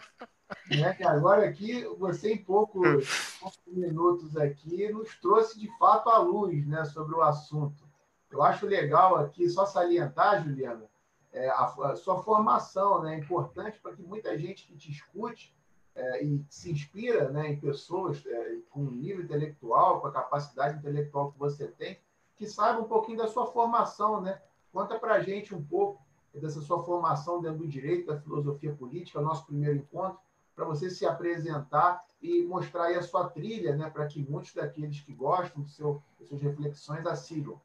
Né? Que agora aqui, você em poucos, poucos, minutos aqui nos trouxe de fato a luz né, sobre o assunto. Eu acho legal aqui só salientar, Juliana, é, a, a, sua formação né, é importante para que muita gente que te escute é, e se inspira né, em pessoas é, com nível intelectual, com a capacidade intelectual que você tem, que saiba um pouquinho da sua formação, né? Conta para a gente um pouco dessa sua formação dentro do direito, da filosofia política, nosso primeiro encontro, para você se apresentar e mostrar aí a sua trilha, né? Para que muitos daqueles que gostam do seu, das suas reflexões a sigam.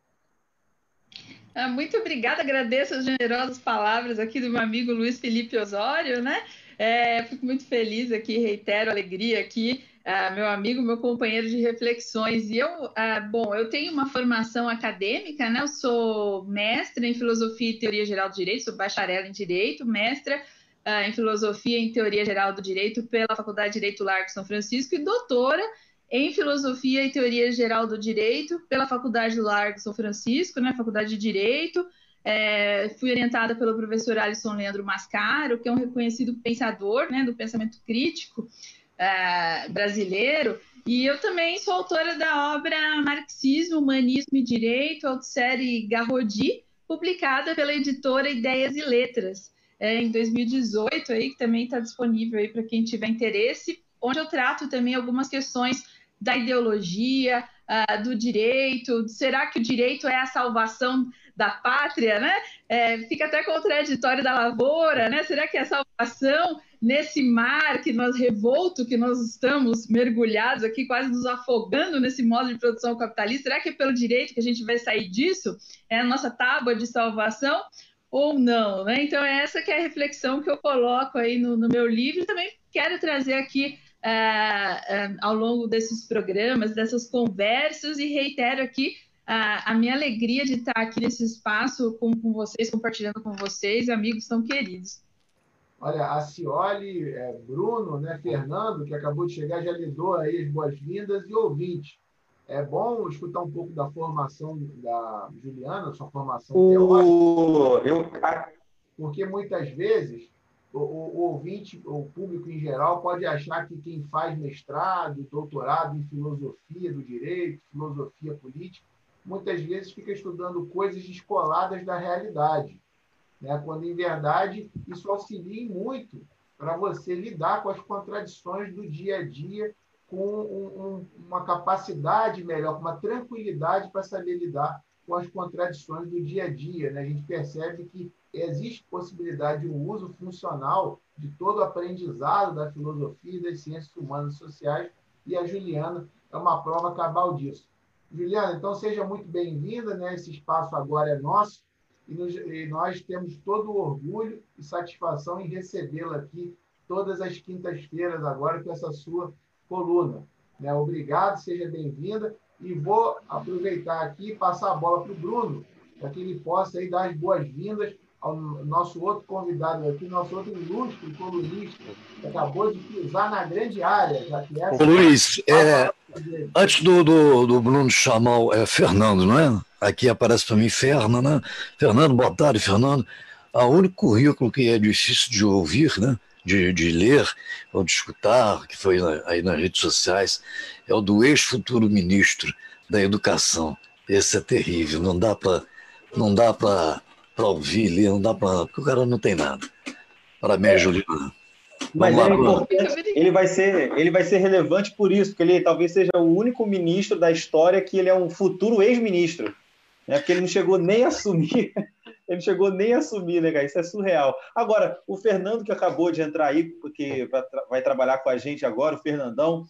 Ah, muito obrigada, agradeço as generosas palavras aqui do meu amigo Luiz Felipe Osório, né? É, fico muito feliz aqui, reitero a alegria aqui uh, meu amigo, meu companheiro de reflexões. E eu, uh, bom, eu tenho uma formação acadêmica, né? Eu sou mestra em filosofia e teoria geral do direito, sou bacharel em direito, mestra em filosofia e teoria geral do direito pela Faculdade de Direito Largo São Francisco e doutora em filosofia e teoria geral do direito pela Faculdade Largo São Francisco, né? Faculdade de Direito. É, fui orientada pelo professor Alisson Leandro Mascaro, que é um reconhecido pensador né, do pensamento crítico, uh, brasileiro. E eu também sou autora da obra Marxismo, Humanismo e Direito, autossérie Garrodi, publicada pela editora Ideias e Letras, é, em 2018, aí, que também está disponível para quem tiver interesse, onde eu trato também algumas questões da ideologia, uh, do direito, será que o direito é a salvação da pátria, né? É, fica até contraditório da lavoura, né? Será que é a salvação nesse mar que nós revolto, que nós estamos mergulhados aqui, quase nos afogando nesse modo de produção capitalista? Será que é pelo direito que a gente vai sair disso? É a nossa tábua de salvação? Ou não, né? Então, é essa que é a reflexão que eu coloco aí no, no meu livro. Também quero trazer aqui Uh, uh, ao longo desses programas, dessas conversas, e reitero aqui a, a, minha alegria de estar aqui nesse espaço com, com vocês, compartilhando com vocês, amigos tão queridos. Olha, a Cioli, é, Bruno, né, Fernando, que acabou de chegar, já lhe dou aí as boas-vindas e ouvintes. É bom escutar um pouco da formação da Juliana, sua formação o... teórica. Eu... Porque muitas vezes o, o, ouvinte, o público em geral, pode achar que quem faz mestrado, doutorado em filosofia do direito, filosofia política, muitas vezes fica estudando coisas descoladas da realidade, né? quando, em verdade, isso auxilia muito para você lidar com as contradições do dia a dia com um, um, uma capacidade melhor, com uma tranquilidade para saber lidar com as contradições do dia a dia. Né? A gente percebe que existe possibilidade de um uso funcional de todo o aprendizado da filosofia e das ciências humanas e sociais, e a Juliana é uma prova cabal disso. Juliana, então seja muito bem-vinda, né? esse espaço agora é nosso, e, nos, e nós temos todo o orgulho e satisfação em recebê-la aqui todas as quintas-feiras agora com essa sua coluna. Né? Obrigado, seja bem-vinda, e vou aproveitar aqui e passar a bola para o Bruno, para que ele possa aí dar as boas-vindas ao nosso outro convidado aqui, nosso outro ilustre colunista, que acabou de pisar na grande área. Já que essa Ô, Luiz, é, antes do, do, do, Bruno chamar é Fernando, não é? Aqui aparece para mim Fernando, né? Fernando, boa tarde, Fernando. O único currículo que é difícil de ouvir, né? De, de ler ou de escutar, que foi aí nas redes sociais, é o do ex-futuro ministro da Educação. Esse é terrível, não dá para não dá para ouvir ali, não dá para. Porque o cara não tem nada. Parabéns, é. Juliana. Mas lá, é importante, ele vai, ser, ele vai ser relevante por isso, porque ele talvez seja o único ministro da história que ele é um futuro ex-ministro. Né? Porque ele não chegou nem a assumir. Ele chegou nem a assumir, né, cara? Isso é surreal. Agora, o Fernando que acabou de entrar aí, porque vai, trabalhar com a gente agora, o Fernandão.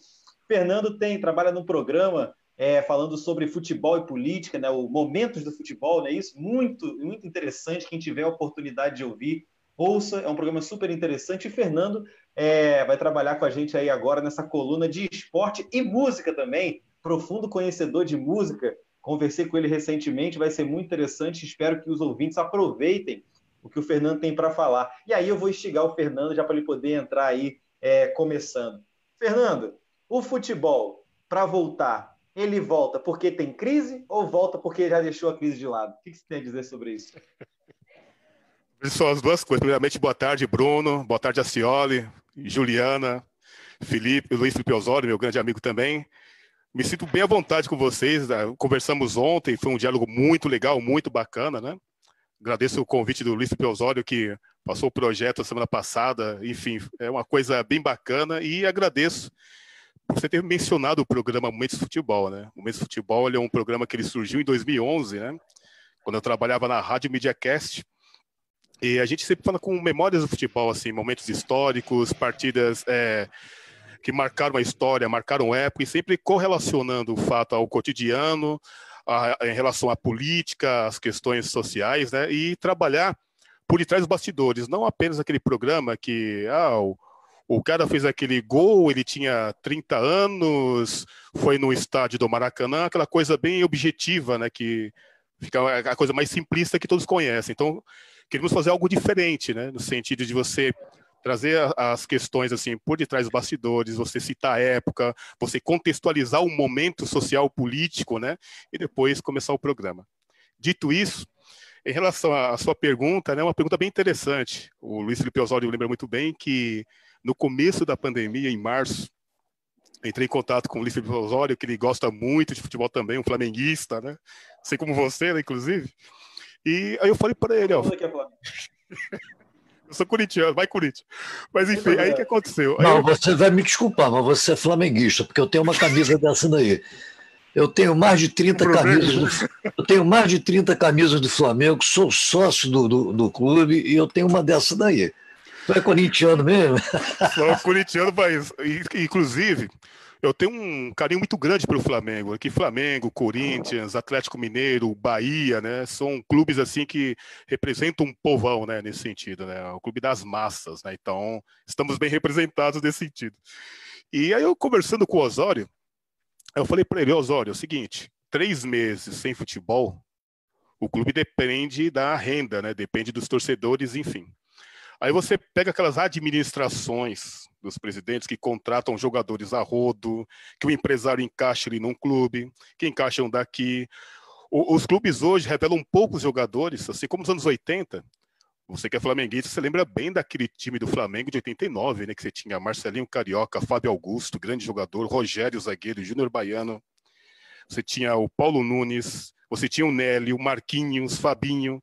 Fernando tem, trabalha no programa é, falando sobre futebol e política, né, o Momentos do Futebol, né, isso muito, muito interessante. Quem tiver a oportunidade de ouvir, ouça, é um programa super interessante. E Fernando é, vai trabalhar com a gente aí agora nessa coluna de esporte e música também, profundo conhecedor de música. Conversei com ele recentemente, vai ser muito interessante. Espero que os ouvintes aproveitem o que o Fernando tem para falar. E aí eu vou instigar o Fernando já para ele poder entrar aí é, começando. Fernando, o futebol, para voltar, ele volta porque tem crise ou volta porque já deixou a crise de lado? O que você tem a dizer sobre isso? São as duas coisas. Primeiramente, boa tarde, Bruno. Boa tarde, Acioli, Juliana, Felipe, Luiz Felipe Osório, meu grande amigo também. Me sinto bem à vontade com vocês. Né? Conversamos ontem, foi um diálogo muito legal, muito bacana, né? Agradeço o convite do Luiz Felipe Osório, que passou o projeto semana passada. Enfim, é uma coisa bem bacana e agradeço você ter mencionado o programa Momentos Futebol, né? Momentos Futebol é um programa que ele surgiu em 2011, né? Quando eu trabalhava na Rádio Mediacast. E a gente sempre fala com memórias do futebol, assim, momentos históricos, partidas é, que marcaram a história, marcaram época, e sempre correlacionando o fato ao cotidiano, a, em relação à política, às questões sociais, né? E trabalhar por detrás dos bastidores, não apenas aquele programa que ah, o, o cara fez aquele gol, ele tinha 30 anos, foi no estádio do Maracanã, aquela coisa bem objetiva, né? Que fica a coisa mais simplista que todos conhecem. Então, queremos fazer algo diferente, né? No sentido de você trazer as questões assim por detrás dos bastidores, você citar a época, você contextualizar o momento social político, né? E depois começar o programa. Dito isso, em relação à sua pergunta, né, uma pergunta bem interessante. O Luiz Felipe Osório lembra muito bem que no começo da pandemia, em março, entrei em contato com o Luiz Felipe Osório, que ele gosta muito de futebol também, um flamenguista, né? Assim como você, né, inclusive. E aí eu falei para ele, ó. eu sou corintiano, vai Corinthians. Mas enfim, aí o que aconteceu? Não, eu... você vai me desculpar, mas você é flamenguista, porque eu tenho uma camisa dessa daí. Eu tenho mais de 30 camisas do, eu tenho mais de 30 camisas do Flamengo, sou sócio do, do, do clube e eu tenho uma dessa daí. Tu é corintiano mesmo? Sou corintiano, mas inclusive eu tenho um carinho muito grande pelo Flamengo. Aqui Flamengo, Corinthians, Atlético Mineiro, Bahia, né? São clubes assim que representam um povão, né? Nesse sentido, né? O clube das massas, né? Então estamos bem representados nesse sentido. E aí eu conversando com o Osório, eu falei para ele, Osório, é o seguinte: três meses sem futebol, o clube depende da renda, né? Depende dos torcedores, enfim. Aí você pega aquelas administrações dos presidentes que contratam jogadores a rodo, que o empresário encaixa ele num clube, que encaixam daqui. O, os clubes hoje revelam poucos jogadores, assim como nos anos 80, Você que é flamenguista, você lembra bem daquele time do Flamengo de 89, né? Que você tinha Marcelinho Carioca, Fábio Augusto, grande jogador, Rogério Zagueiro, Júnior Baiano. Você tinha o Paulo Nunes, você tinha o Nelly, o Marquinhos, Fabinho.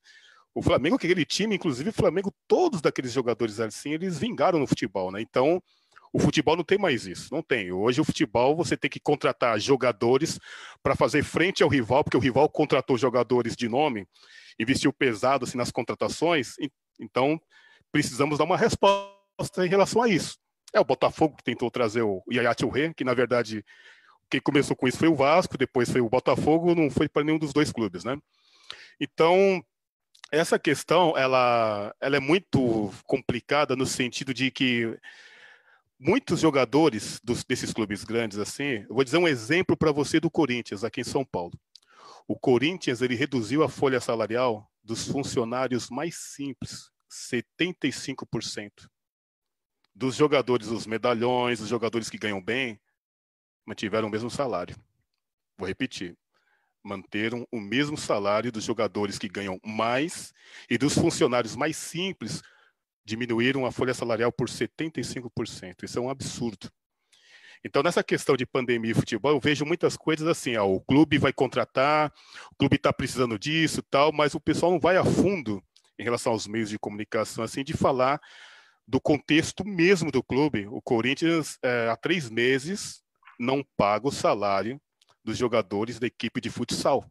O Flamengo, aquele time, inclusive o Flamengo, todos daqueles jogadores assim, eles vingaram no futebol, né? Então, o futebol não tem mais isso, não tem. Hoje o futebol você tem que contratar jogadores para fazer frente ao rival, porque o rival contratou jogadores de nome investiu pesado assim, nas contratações, então precisamos dar uma resposta em relação a isso. É o Botafogo que tentou trazer o Yaya Touré, que na verdade quem começou com isso foi o Vasco, depois foi o Botafogo, não foi para nenhum dos dois clubes, né? Então, essa questão, ela, ela é muito complicada no sentido de que muitos jogadores dos, desses clubes grandes, assim, eu vou dizer um exemplo para você do Corinthians, aqui em São Paulo. O Corinthians ele reduziu a folha salarial dos funcionários mais simples, 75%. Dos jogadores, os medalhões, os jogadores que ganham bem, mantiveram o mesmo salário. Vou repetir. Manteram o mesmo salário dos jogadores que ganham mais e dos funcionários mais simples diminuíram a folha salarial por 75%. Isso é um absurdo. Então, nessa questão de pandemia e futebol, eu vejo muitas coisas assim, ó, o clube vai contratar, o clube está precisando disso tal, mas o pessoal não vai a fundo em relação aos meios de comunicação, assim, de falar do contexto mesmo do clube. O Corinthians, é, há três meses, não paga o salário dos jogadores da equipe de futsal,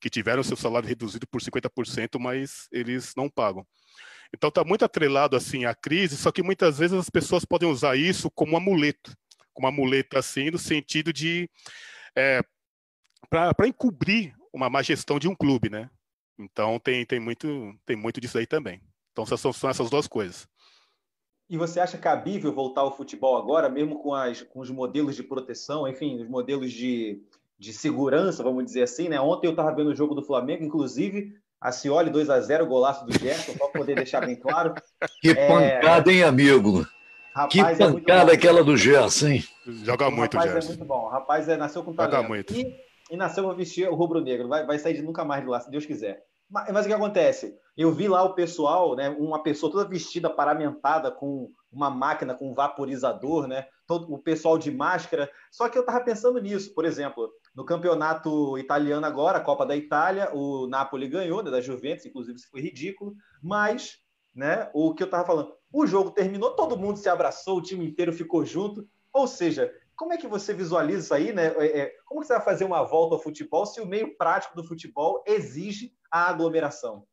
que tiveram seu salário reduzido por 50%, mas eles não pagam. Então está muito atrelado assim à crise, só que muitas vezes as pessoas podem usar isso como amuleto com uma muleta assim, no sentido de é, para encobrir uma má gestão de um clube, né? Então tem, tem, muito, tem muito disso aí também. Então são, são essas duas coisas. E você acha cabível voltar ao futebol agora, mesmo com, as, com os modelos de proteção, enfim, os modelos de, de segurança, vamos dizer assim, né? Ontem eu estava vendo o jogo do Flamengo, inclusive, a Cioli 2 a 0 golaço do Gerson, para poder deixar bem claro. Que é... pancada, hein, amigo? Rapaz, que é pancada é aquela do Gerson, hein? Joga muito, Rapaz Gerson. é muito bom. O rapaz é, nasceu com talento. Joga muito. E, e nasceu para vestir o rubro-negro. Vai, vai sair de nunca mais de lá, se Deus quiser. Mas, mas, o que acontece? Eu vi lá o pessoal, né, uma pessoa toda vestida, paramentada, com uma máquina com um vaporizador, né? Todo o pessoal de máscara. Só que eu estava pensando nisso, por exemplo, no campeonato italiano agora, a Copa da Itália, o Napoli ganhou, né, da Juventus, inclusive isso foi ridículo, mas né, o que eu estava falando, o jogo terminou, todo mundo se abraçou, o time inteiro ficou junto. Ou seja, como é que você visualiza isso aí, né? É, é, como você vai fazer uma volta ao futebol se o meio prático do futebol exige a aglomeração?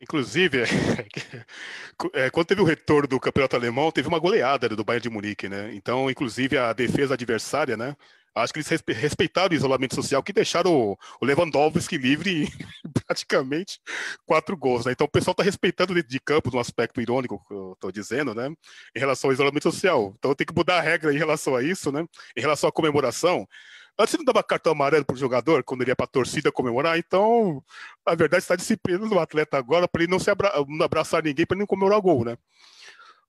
Inclusive, é, quando teve o retorno do campeonato alemão, teve uma goleada do Bayern de Munique, né? Então, inclusive, a defesa adversária, né? Acho que eles respeitaram o isolamento social, que deixaram o Lewandowski livre em praticamente quatro gols. Né? Então o pessoal está respeitando dentro de campo, no aspecto irônico que eu estou dizendo, né? em relação ao isolamento social. Então tem que mudar a regra em relação a isso, né? em relação à comemoração. Antes não dava cartão amarelo para o jogador quando ele ia para a torcida comemorar, então a verdade está disciplinando o atleta agora para ele não se abra não abraçar ninguém para ele não comemorar gol, né?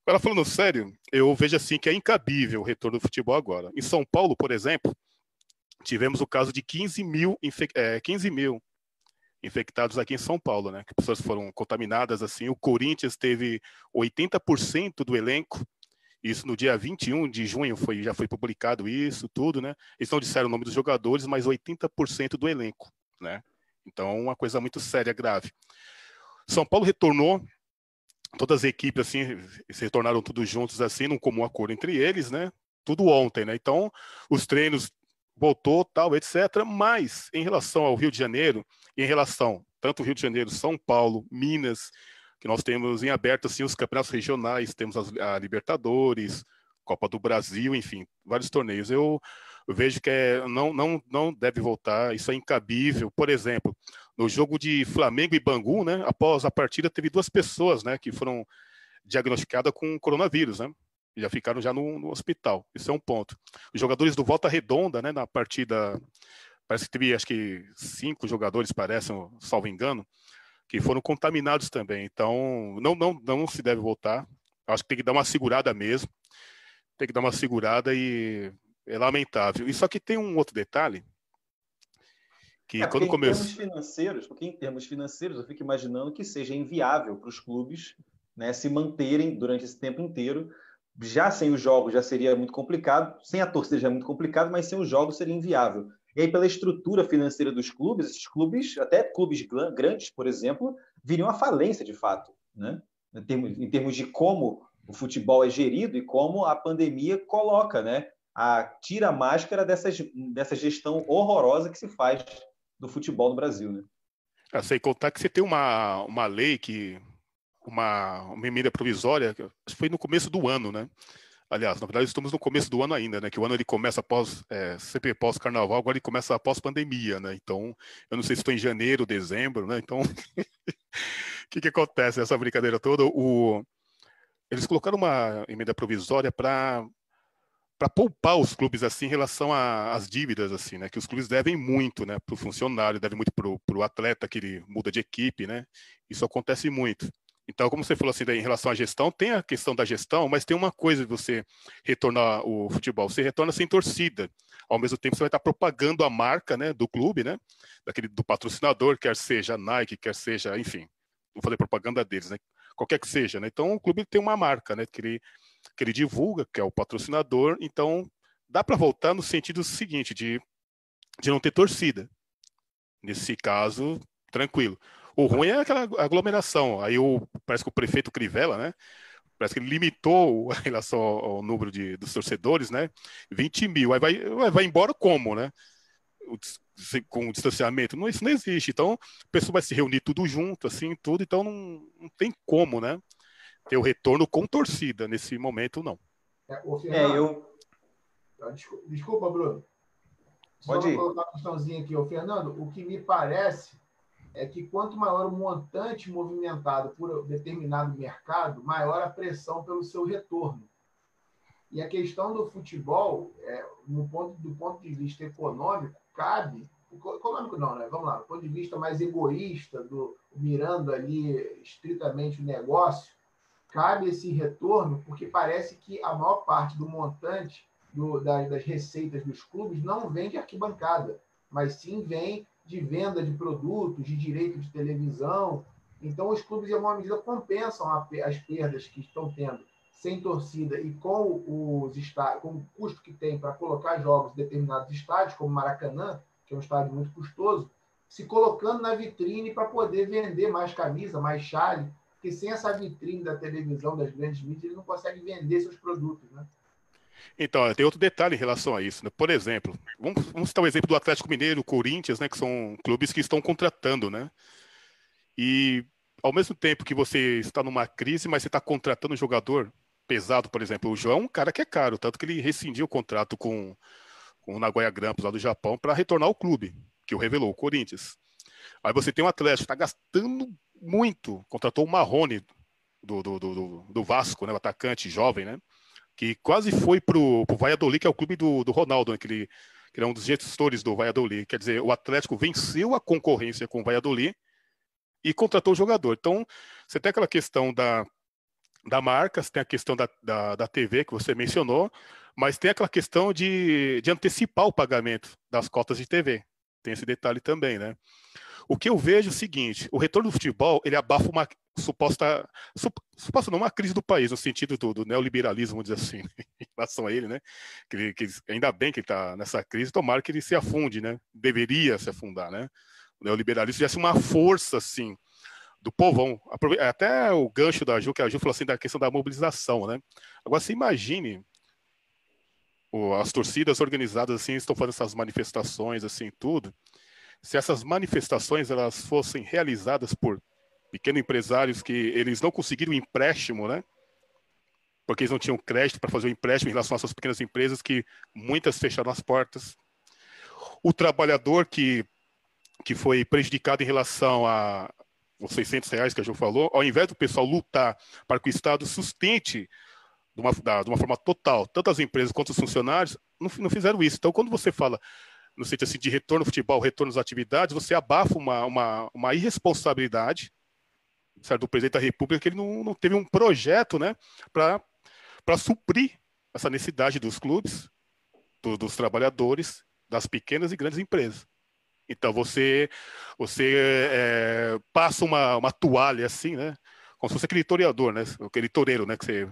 Agora, falando sério, eu vejo assim que é incabível o retorno do futebol agora. Em São Paulo, por exemplo, tivemos o caso de 15 mil, é, 15 mil infectados aqui em São Paulo, né? Que pessoas foram contaminadas assim. O Corinthians teve 80% do elenco. Isso no dia 21 de junho foi, já foi publicado isso, tudo, né? Eles não disseram o nome dos jogadores, mas 80% do elenco, né? Então, uma coisa muito séria, grave. São Paulo retornou todas as equipes assim se retornaram todos juntos assim num comum acordo entre eles, né? Tudo ontem, né? Então os treinos voltou tal, etc. Mas em relação ao Rio de Janeiro, em relação tanto Rio de Janeiro, São Paulo, Minas, que nós temos em aberto assim os campeonatos regionais, temos a Libertadores, Copa do Brasil, enfim, vários torneios. Eu vejo que é, não, não, não deve voltar, isso é incabível. Por exemplo, no jogo de Flamengo e Bangu, né, após a partida, teve duas pessoas né, que foram diagnosticadas com coronavírus, né? Já ficaram já no, no, hospital. Isso é um ponto. Os jogadores do Volta Redonda, né, na partida, parece que teve acho que cinco jogadores, parece, salvo engano, que foram contaminados também. Então, não, não, não se deve voltar. Acho que tem que dar uma segurada mesmo. Tem que dar uma segurada e é lamentável. E só que tem um outro detalhe Que É, quando em começou. termos financeiros, porque em termos financeiros eu fico imaginando que seja inviável para os clubes né, se manterem durante esse tempo inteiro. Já sem os jogos já seria muito complicado, sem a torcida já é muito complicado, mas sem os jogos seria inviável. E aí, pela estrutura financeira dos clubes, esses clubes, até clubes grandes, por exemplo, viriam à falência de fato, né? Em termos, em termos de como o futebol é gerido e como a pandemia coloca, né? A, tira a máscara dessas, dessa gestão horrorosa que se faz do futebol no Brasil, né? Ah, sem contar que você tem uma, uma lei que. Uma, uma emenda provisória, foi no começo do ano, né? Aliás, na verdade, estamos no começo do ano ainda, né? Que o ano ele começa após, é, sempre após carnaval, agora ele começa após pandemia, né? Então, eu não sei se estou em janeiro, dezembro, né? Então, o que, que acontece nessa brincadeira toda? O, eles colocaram uma emenda provisória para para poupar os clubes assim em relação às dívidas assim, né? Que os clubes devem muito, né? Para o funcionário, devem muito para o atleta que ele muda de equipe, né? Isso acontece muito. Então, como você falou assim, daí, em relação à gestão, tem a questão da gestão, mas tem uma coisa de você retornar o futebol, você retorna sem torcida. Ao mesmo tempo, você vai estar propagando a marca, né, do clube, né, daquele do patrocinador, quer seja Nike, quer seja, enfim, vou fazer propaganda deles, né, qualquer que seja, né. Então, o clube tem uma marca, né, que ele, que ele divulga, que é o patrocinador. Então, dá para voltar no sentido seguinte de de não ter torcida. Nesse caso, tranquilo. O ruim é aquela aglomeração. Aí o, parece que o prefeito Crivella, né? Parece que ele limitou a relação ao, ao número de, dos torcedores, né? 20 mil. Aí vai, vai, embora como, né? Com o distanciamento. Não, isso não existe. Então, a pessoa vai se reunir tudo junto, assim, tudo. Então, não, não tem como, né? Ter o retorno com torcida. Nesse momento, não. É, ô, É, Fernando, eu. Ah, desculpa, desculpa, Bruno. Só Pode vou ir. colocar uma questãozinha aqui. Ô, Fernando, o que me parece é que quanto maior o montante movimentado por determinado mercado, maior a pressão pelo seu retorno. E a questão do futebol, é, no ponto, do ponto de vista econômico, cabe. Econômico não, né? Vamos lá, do ponto de vista mais egoísta, do mirando ali estritamente o negócio, cabe esse retorno, porque parece que a maior parte do montante do- da- das receitas dos clubes não vem de arquibancada, mas sim vem de venda de produtos, de direito de televisão. Então, os clubes, em alguma medida, compensam a as perdas que estão tendo sem torcida e com, os está- com o custo que tem para colocar jogos em determinados estádios, como Maracanã, que é um estádio muito custoso, se colocando na vitrine para poder vender mais camisa, mais chale, porque sem essa vitrine da televisão, das grandes mídias, ele não consegue vender seus produtos. Né? Então, tem outro detalhe em relação a isso. Né? Por exemplo, vamos, vamos citar o exemplo do Atlético Mineiro, Corinthians, né? Que são clubes que estão contratando, né? E ao mesmo tempo que você está numa crise, mas você está contratando um jogador pesado, por exemplo, o João é um cara que é caro, tanto que ele rescindiu o contrato com, com o Nagoya Grampus lá do Japão para retornar ao clube, que o revelou, o Corinthians. Aí você tem um Atlético que está gastando muito, contratou o Marrone do, do, do, do- Vasco, né? O atacante jovem, né? que quase foi pro, pro Valladolid, que é o clube do, do Ronaldo, né, que, ele, que ele é um dos gestores do Valladolid. Quer dizer, o Atlético venceu a concorrência com o Valladolid e contratou o jogador. Então, você tem aquela questão da, da marca, você tem a questão da, da, da TV que você mencionou, mas tem aquela questão de, de antecipar o pagamento das cotas de TV. Tem esse detalhe também, né? O que eu vejo é o seguinte: o retorno do futebol ele abafa uma suposta, sup- suposta não, uma crise do país, no sentido do, do neoliberalismo, vamos dizer assim, em relação a ele, né? Que, que ainda bem que ele está nessa crise, tomara que ele se afunde, né? Deveria se afundar, né? O neoliberalismo tivesse uma força, assim, do povão. Até o gancho da Ju, que a Ju falou assim, da questão da mobilização, né? Agora, você imagine as torcidas organizadas, assim, estão fazendo essas manifestações, assim, tudo. Se essas manifestações, elas fossem realizadas por pequenos empresários que eles não conseguiram empréstimo, né? Porque eles não tinham crédito para fazer o empréstimo em relação às suas pequenas empresas, que muitas fecharam as portas. O trabalhador que, que foi prejudicado em relação a os 600 reais que a Ju falou, ao invés do pessoal lutar para que o Estado sustente de uma, de uma forma total, tanto as empresas quanto os funcionários, não, não fizeram isso. Então, quando você fala no sentido assim, de retorno ao futebol, retorno às atividades, você abafa uma, uma, uma irresponsabilidade certo, do presidente da República, que ele não, não teve um projeto né, para suprir essa necessidade dos clubes, do- dos trabalhadores, das pequenas e grandes empresas. Então você você é, passa uma, uma toalha assim, né? Como se fosse aquele toreador, né? Aquele toureiro, né? Que você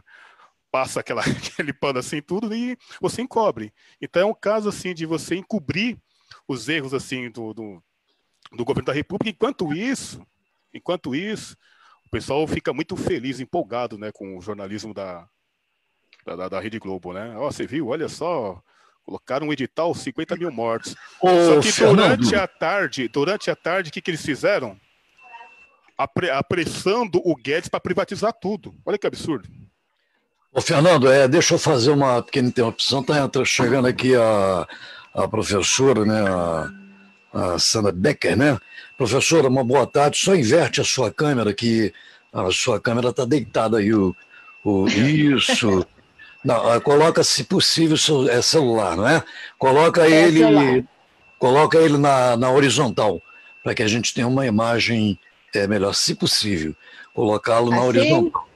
passa aquela, aquele pano assim tudo e você encobre. Então é um caso assim de você encobrir os erros assim do, do, do governo da República. Enquanto isso, enquanto isso, o pessoal fica muito feliz, empolgado, né, com o jornalismo da, da, da Rede Globo, né? Ó, você viu? Olha só, colocaram um edital 50 mil mortos. Ô, Só que Fernando. durante a tarde, durante a tarde, o que, que eles fizeram? Apre- apressando o Guedes para privatizar tudo. Olha que absurdo. Ô, Fernando, é, deixa eu fazer uma pequena interrupção. Está chegando aqui a, a professora, né, a, a Sandra Becker, né? Professora, uma boa tarde. Só inverte a sua câmera, que a sua câmera está deitada aí. O, o, isso. Não, ah, coloca, se possível, seu, é celular, não é? Coloca É ele, celular. coloca ele na, na horizontal, para que a gente tenha uma imagem é, melhor, se possível. Colocá-lo na Assim? horizontal.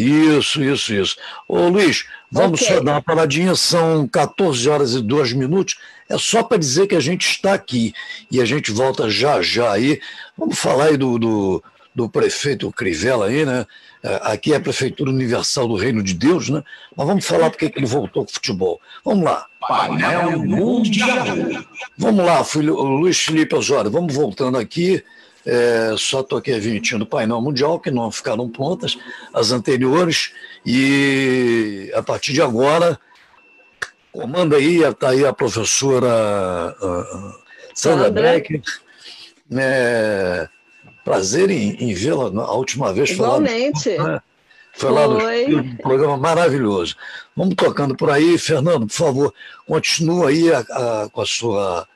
Isso, isso, isso. Ô Luiz, vamos Ok. só dar uma paradinha, são 14 horas e 2 minutos. É só para dizer que a gente está aqui e a gente volta já já aí. Vamos falar aí do, do, do prefeito Crivella aí, né? É, Aqui é a Prefeitura Universal do Reino de Deus, né? Mas vamos falar porque que ele voltou com o futebol. Vamos lá. Painel Mundial. Vamos lá, filho, Luiz Felipe Osório, vamos voltando aqui. É, só toquei a vinhetinha do painel mundial, que não ficaram prontas, as anteriores, e a partir de agora, comanda aí, está aí a professora ah, ah, Sandra Sandra. Becker. É, prazer em, em vê-la. A última vez foi lá, no- Igualmente. né? foi lá no estúdio, um programa maravilhoso. Vamos tocando por aí, Fernando, por favor, continua aí a- a- com, a sua,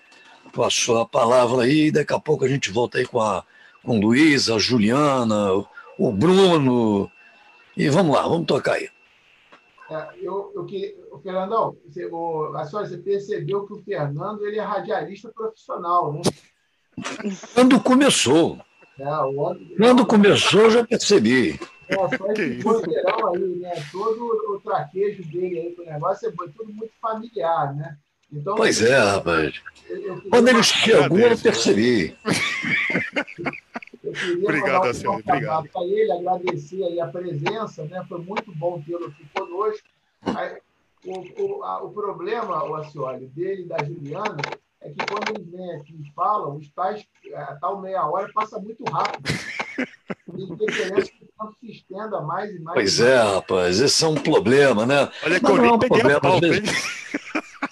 com a sua palavra aí, daqui a pouco a gente volta aí com a com Luiz, a Juliana, o, Bruno, e vamos lá, vamos tocar aí. É, eu, eu que, o Fernandão, você, o, a senhora, você percebeu que o Fernando ele é radialista profissional, né? Quando começou, É, o quando começou eu já percebi. É, só esse aí, né? Todo o traquejo dele aí pro negócio é tudo muito familiar, né? Então, Pois é, rapaz. Quando ele chegou, eu Agradeço. percebi. Eu queria Obrigado, mandar um obrigado. para ele, agradecer aí a presença, né? Foi muito bom tê-lo aqui conosco. Aí, o, o, a- o problema, o Acioli, dele e da Juliana, é que quando eles vêm aqui e falam, os tais, a tal meia hora passa muito rápido. E tem querendo que o tempo se estenda mais e mais. Pois mais. é, rapaz, esse é um problema, né? Olha que Mas eu não é um problema, a pauta,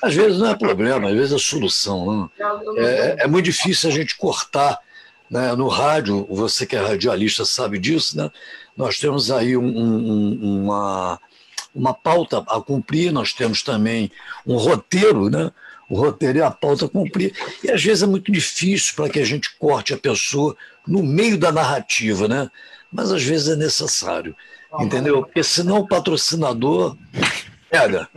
às vezes não é problema, às vezes é solução. Né? Sei- É, é muito difícil a gente cortar né? no rádio, você que é radialista sabe disso, né? nós temos aí um- um- uma, uma pauta a cumprir, nós temos também um roteiro, né? o roteiro é a pauta a cumprir, e às vezes é muito difícil para que a gente corte a pessoa no meio da narrativa, né? mas às vezes é necessário, entendeu? Porque senão o patrocinador pega.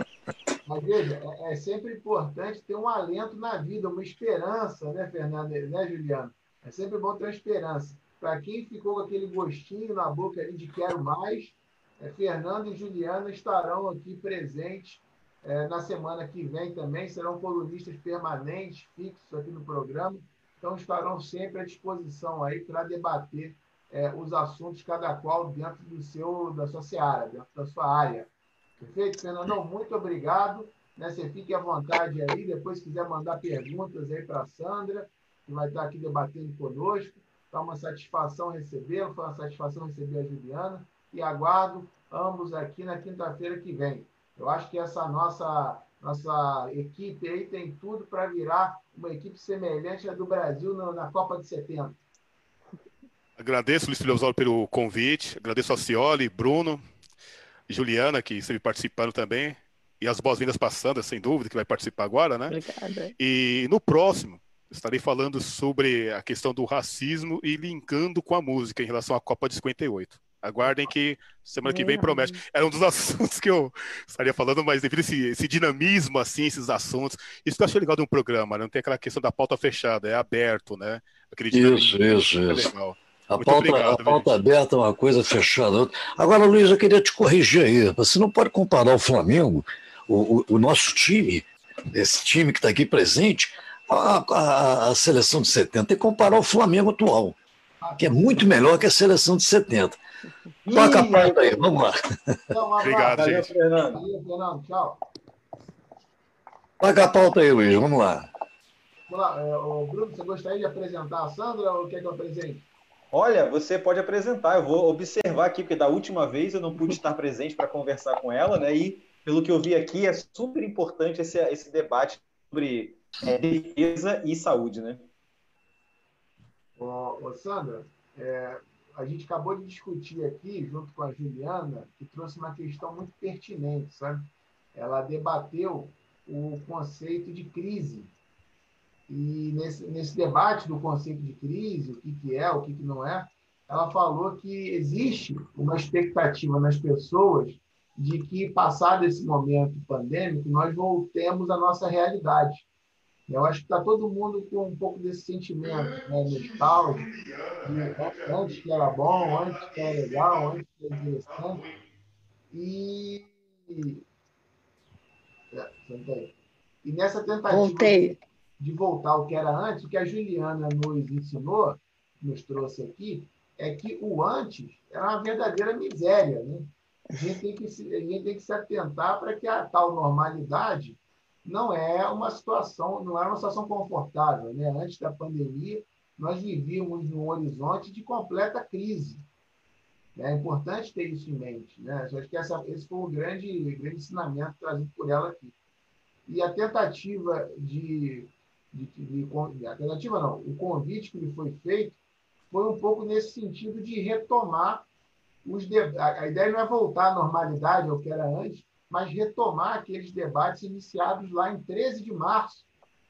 Mas veja, é, é sempre importante ter um alento na vida, uma esperança, né, Fernando, né, Juliano? É sempre bom ter uma esperança. Para quem ficou com aquele gostinho na boca ali de quero mais, é, Fernando e Juliana estarão aqui presentes é, na semana que vem também, serão colunistas permanentes, fixos aqui no programa, então estarão sempre à disposição aí para debater é, os assuntos, cada qual dentro do seu, da sua seara, dentro da sua área. Perfeito, Fernandão? Muito obrigado. Né? Você fique à vontade aí. Depois, se quiser mandar perguntas aí para a Sandra, que vai estar aqui debatendo conosco. Está uma satisfação recebê-lo, foi uma satisfação receber a Juliana. E aguardo ambos aqui na quinta-feira que vem. Eu acho que essa nossa, nossa equipe aí tem tudo para virar uma equipe semelhante à do Brasil na, Copa de 70. Agradeço, Luiz Felipe Osório, pelo convite. Agradeço a Cioli, Bruno, Juliana, que esteve participando também. E as boas-vindas para Sandra, sem dúvida, que vai participar agora, né? Obrigada. E no próximo, estarei falando sobre a questão do racismo e linkando com a música em relação à Copa de 58. Aguardem que semana que vem promete. Era um dos assuntos que eu estaria falando, mas devido a esse, esse dinamismo, assim, esses assuntos, isso que eu achei legal de um programa, né? não tem aquela questão da pauta fechada, é aberto, né? Aquele Isso, isso, é isso. legal. A Muito pauta, obrigado, a pauta aberta é uma coisa fechada. outra. Agora, Luiz, eu queria te corrigir aí. Você não pode comparar o Flamengo, o, o- o nosso time, esse time que está aqui presente, a, a, a, seleção de 70 tem que comparar o Flamengo atual, que é muito melhor que a seleção de 70. Toca a pauta aí, vamos lá. Então, Obrigado, Valeu, gente. Fernando. Valeu, Fernando. Tchau. Toca a pauta aí, Luiz, vamos lá. Vamos lá. É, Bruno, você gostaria de apresentar a Sandra ou quer que eu apresente? Olha, você pode apresentar. Eu vou observar aqui, porque da última vez eu não pude estar presente para conversar com ela, né? E pelo que eu vi aqui, é super importante esse, esse debate sobre é, e saúde, né? Ô, ô Sandra, é, a gente acabou de discutir aqui, junto com a Juliana, que trouxe uma questão muito pertinente, sabe? Ela debateu o conceito de crise e nesse, nesse debate do conceito de crise, o que, que é, o que, que não é, ela falou que existe uma expectativa nas pessoas de que, passado esse momento pandêmico, nós voltemos à nossa realidade. Eu acho que está todo mundo com um pouco desse sentimento né, nostálgico, de antes que era bom, antes que era legal, antes que era interessante. E. É, e nessa tentativa. Voltei de voltar ao que era antes, o que a Juliana nos ensinou, nos trouxe aqui, é que o antes era uma verdadeira miséria. Né? A, gente tem que se, a gente tem que se atentar para que a tal normalidade não é uma situação, não era uma situação confortável. Né? Antes da pandemia, nós vivíamos num horizonte de completa crise. É importante ter isso em mente. Né? Acho que essa, esse foi o grande, grande ensinamento trazido por ela aqui. E a tentativa de de, de, de alternativa não, o convite que lhe foi feito foi um pouco nesse sentido de retomar os. A ideia não é voltar à normalidade, ao que era antes, mas retomar aqueles debates iniciados lá em 13 de março,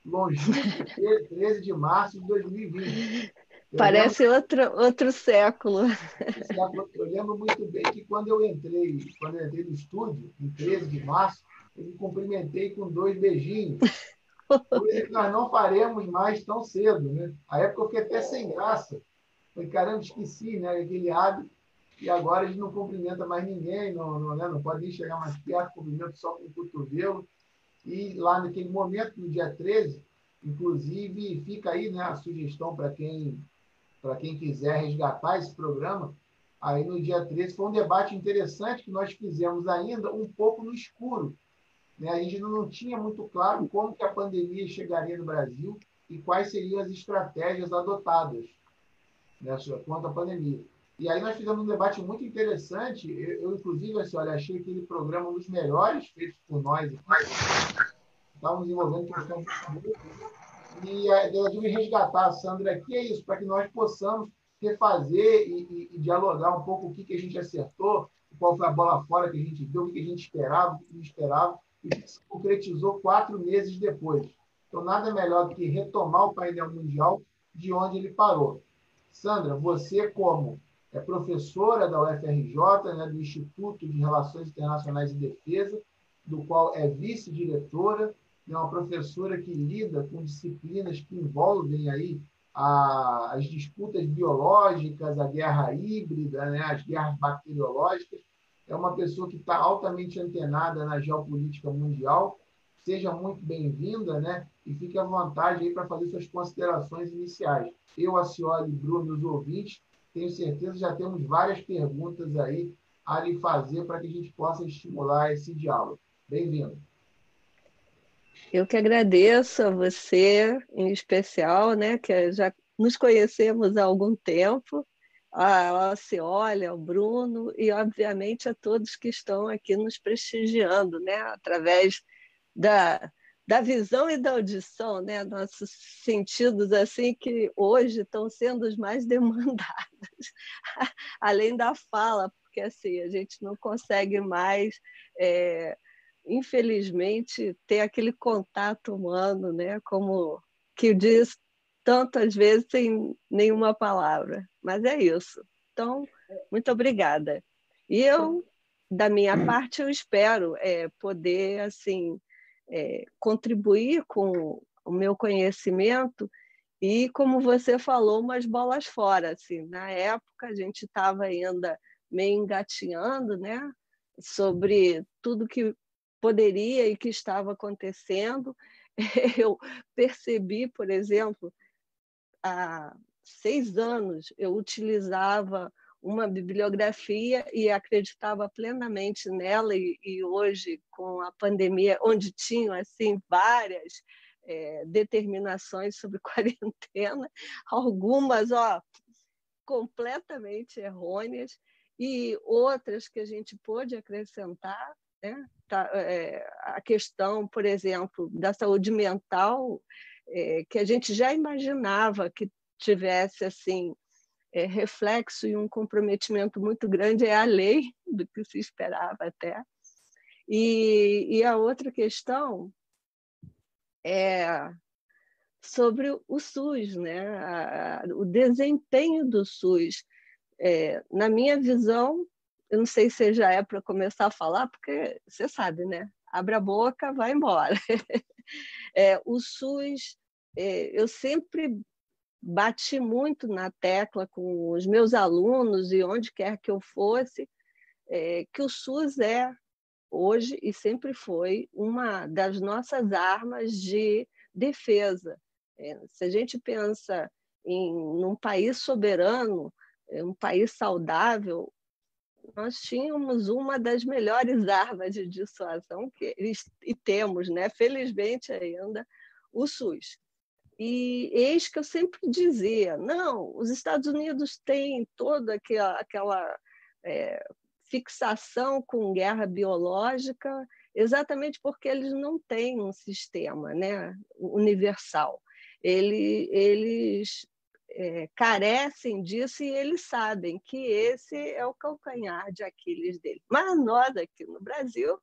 longínquo 13 de março de 2020. Eu Parece lembro, outro, outro século. Eu lembro muito bem que quando eu entrei, quando eu entrei no estúdio, em 13 de março, eu me cumprimentei com dois beijinhos. Coisa que nós não faremos mais tão cedo. Né? A época eu fiquei até sem graça. Falei, caramba, esqueci né? aquele hábito. E agora a gente não cumprimenta mais ninguém, não, não, né? não pode nem chegar mais perto, cumprimento só com o cotovelo. E lá naquele momento, no dia 13, inclusive, fica aí né, a sugestão para quem, quem quiser resgatar esse programa. Aí no dia 13 foi um debate interessante que nós fizemos ainda um pouco no escuro, né? A gente não tinha muito claro como que a pandemia chegaria no Brasil e quais seriam as estratégias adotadas né, quanto à pandemia. E aí nós fizemos um debate muito interessante. Eu, eu inclusive, assim, olha, achei aquele programa um dos melhores feitos por nós. Estávamos desenvolvendo questão e a ideia de resgatar a Sandra aqui é isso, para que nós possamos refazer e, e, e, dialogar um pouco o que, que a gente acertou, qual foi a bola fora que a gente deu, o que, que a gente esperava, o que não esperava e se concretizou quatro meses depois. Então, nada melhor do que retomar o painel mundial de onde ele parou. Sandra, você, como é professora da UFRJ, né, do Instituto de Relações Internacionais e Defesa, do qual é vice-diretora, é uma professora que lida com disciplinas que envolvem aí a, as disputas biológicas, a guerra híbrida, né, as guerras bacteriológicas é uma pessoa que está altamente antenada na geopolítica mundial. Seja muito bem-vinda, né? E fique à vontade aí para fazer suas considerações iniciais. Eu, a Bruno e os ouvintes, tenho certeza já temos várias perguntas aí a lhe fazer para que a gente possa estimular esse diálogo. Bem-vindo. Eu que agradeço a você, em especial, né, que já nos conhecemos há algum tempo, a Ciolha, ao Bruno e, obviamente, a todos que estão aqui nos prestigiando, né? através da, da visão e da audição, né? nossos sentidos assim que hoje estão sendo os mais demandados, além da fala, porque assim a gente não consegue mais, é, infelizmente, ter aquele contato humano, né? como que diz tantas vezes sem nenhuma palavra. Mas é isso. Então, muito obrigada. E eu, da minha parte, eu espero é, poder assim é, contribuir com o meu conhecimento e, como você falou, umas bolas fora. Assim, na época, a gente estava ainda meio engatinhando né, sobre tudo que poderia e que estava acontecendo eu percebi, por exemplo, há seis anos eu utilizava uma bibliografia e acreditava plenamente nela e, e hoje com a pandemia onde tinham assim várias é, determinações sobre quarentena algumas ó completamente errôneas e outras que a gente pôde acrescentar né? tá, é, a questão por exemplo da saúde mental é, que a gente já imaginava que tivesse assim é, reflexo e um comprometimento muito grande é a lei do que se esperava até. E, e a outra questão é sobre o SUS, né? O desempenho do SUS. É, na minha visão, eu não sei se já é para começar a falar, porque você sabe, né? Abre a boca, vai embora. É, o SUS, é, eu sempre bati muito na tecla com os meus alunos e onde quer que eu fosse, é, que o SUS é, hoje e sempre foi, uma das nossas armas de defesa. É, se a gente pensa em um país soberano, é, um país saudável, nós tínhamos uma das melhores armas de dissuasão que e temos, né? Felizmente ainda o SUS. E eis que eu sempre dizia: não, os Estados Unidos têm toda aquela, aquela é, fixação com guerra biológica, exatamente porque eles não têm um sistema né, universal. Ele, eles é, carecem disso e eles sabem que esse é o calcanhar de Aquiles dele. Mas nós aqui no Brasil,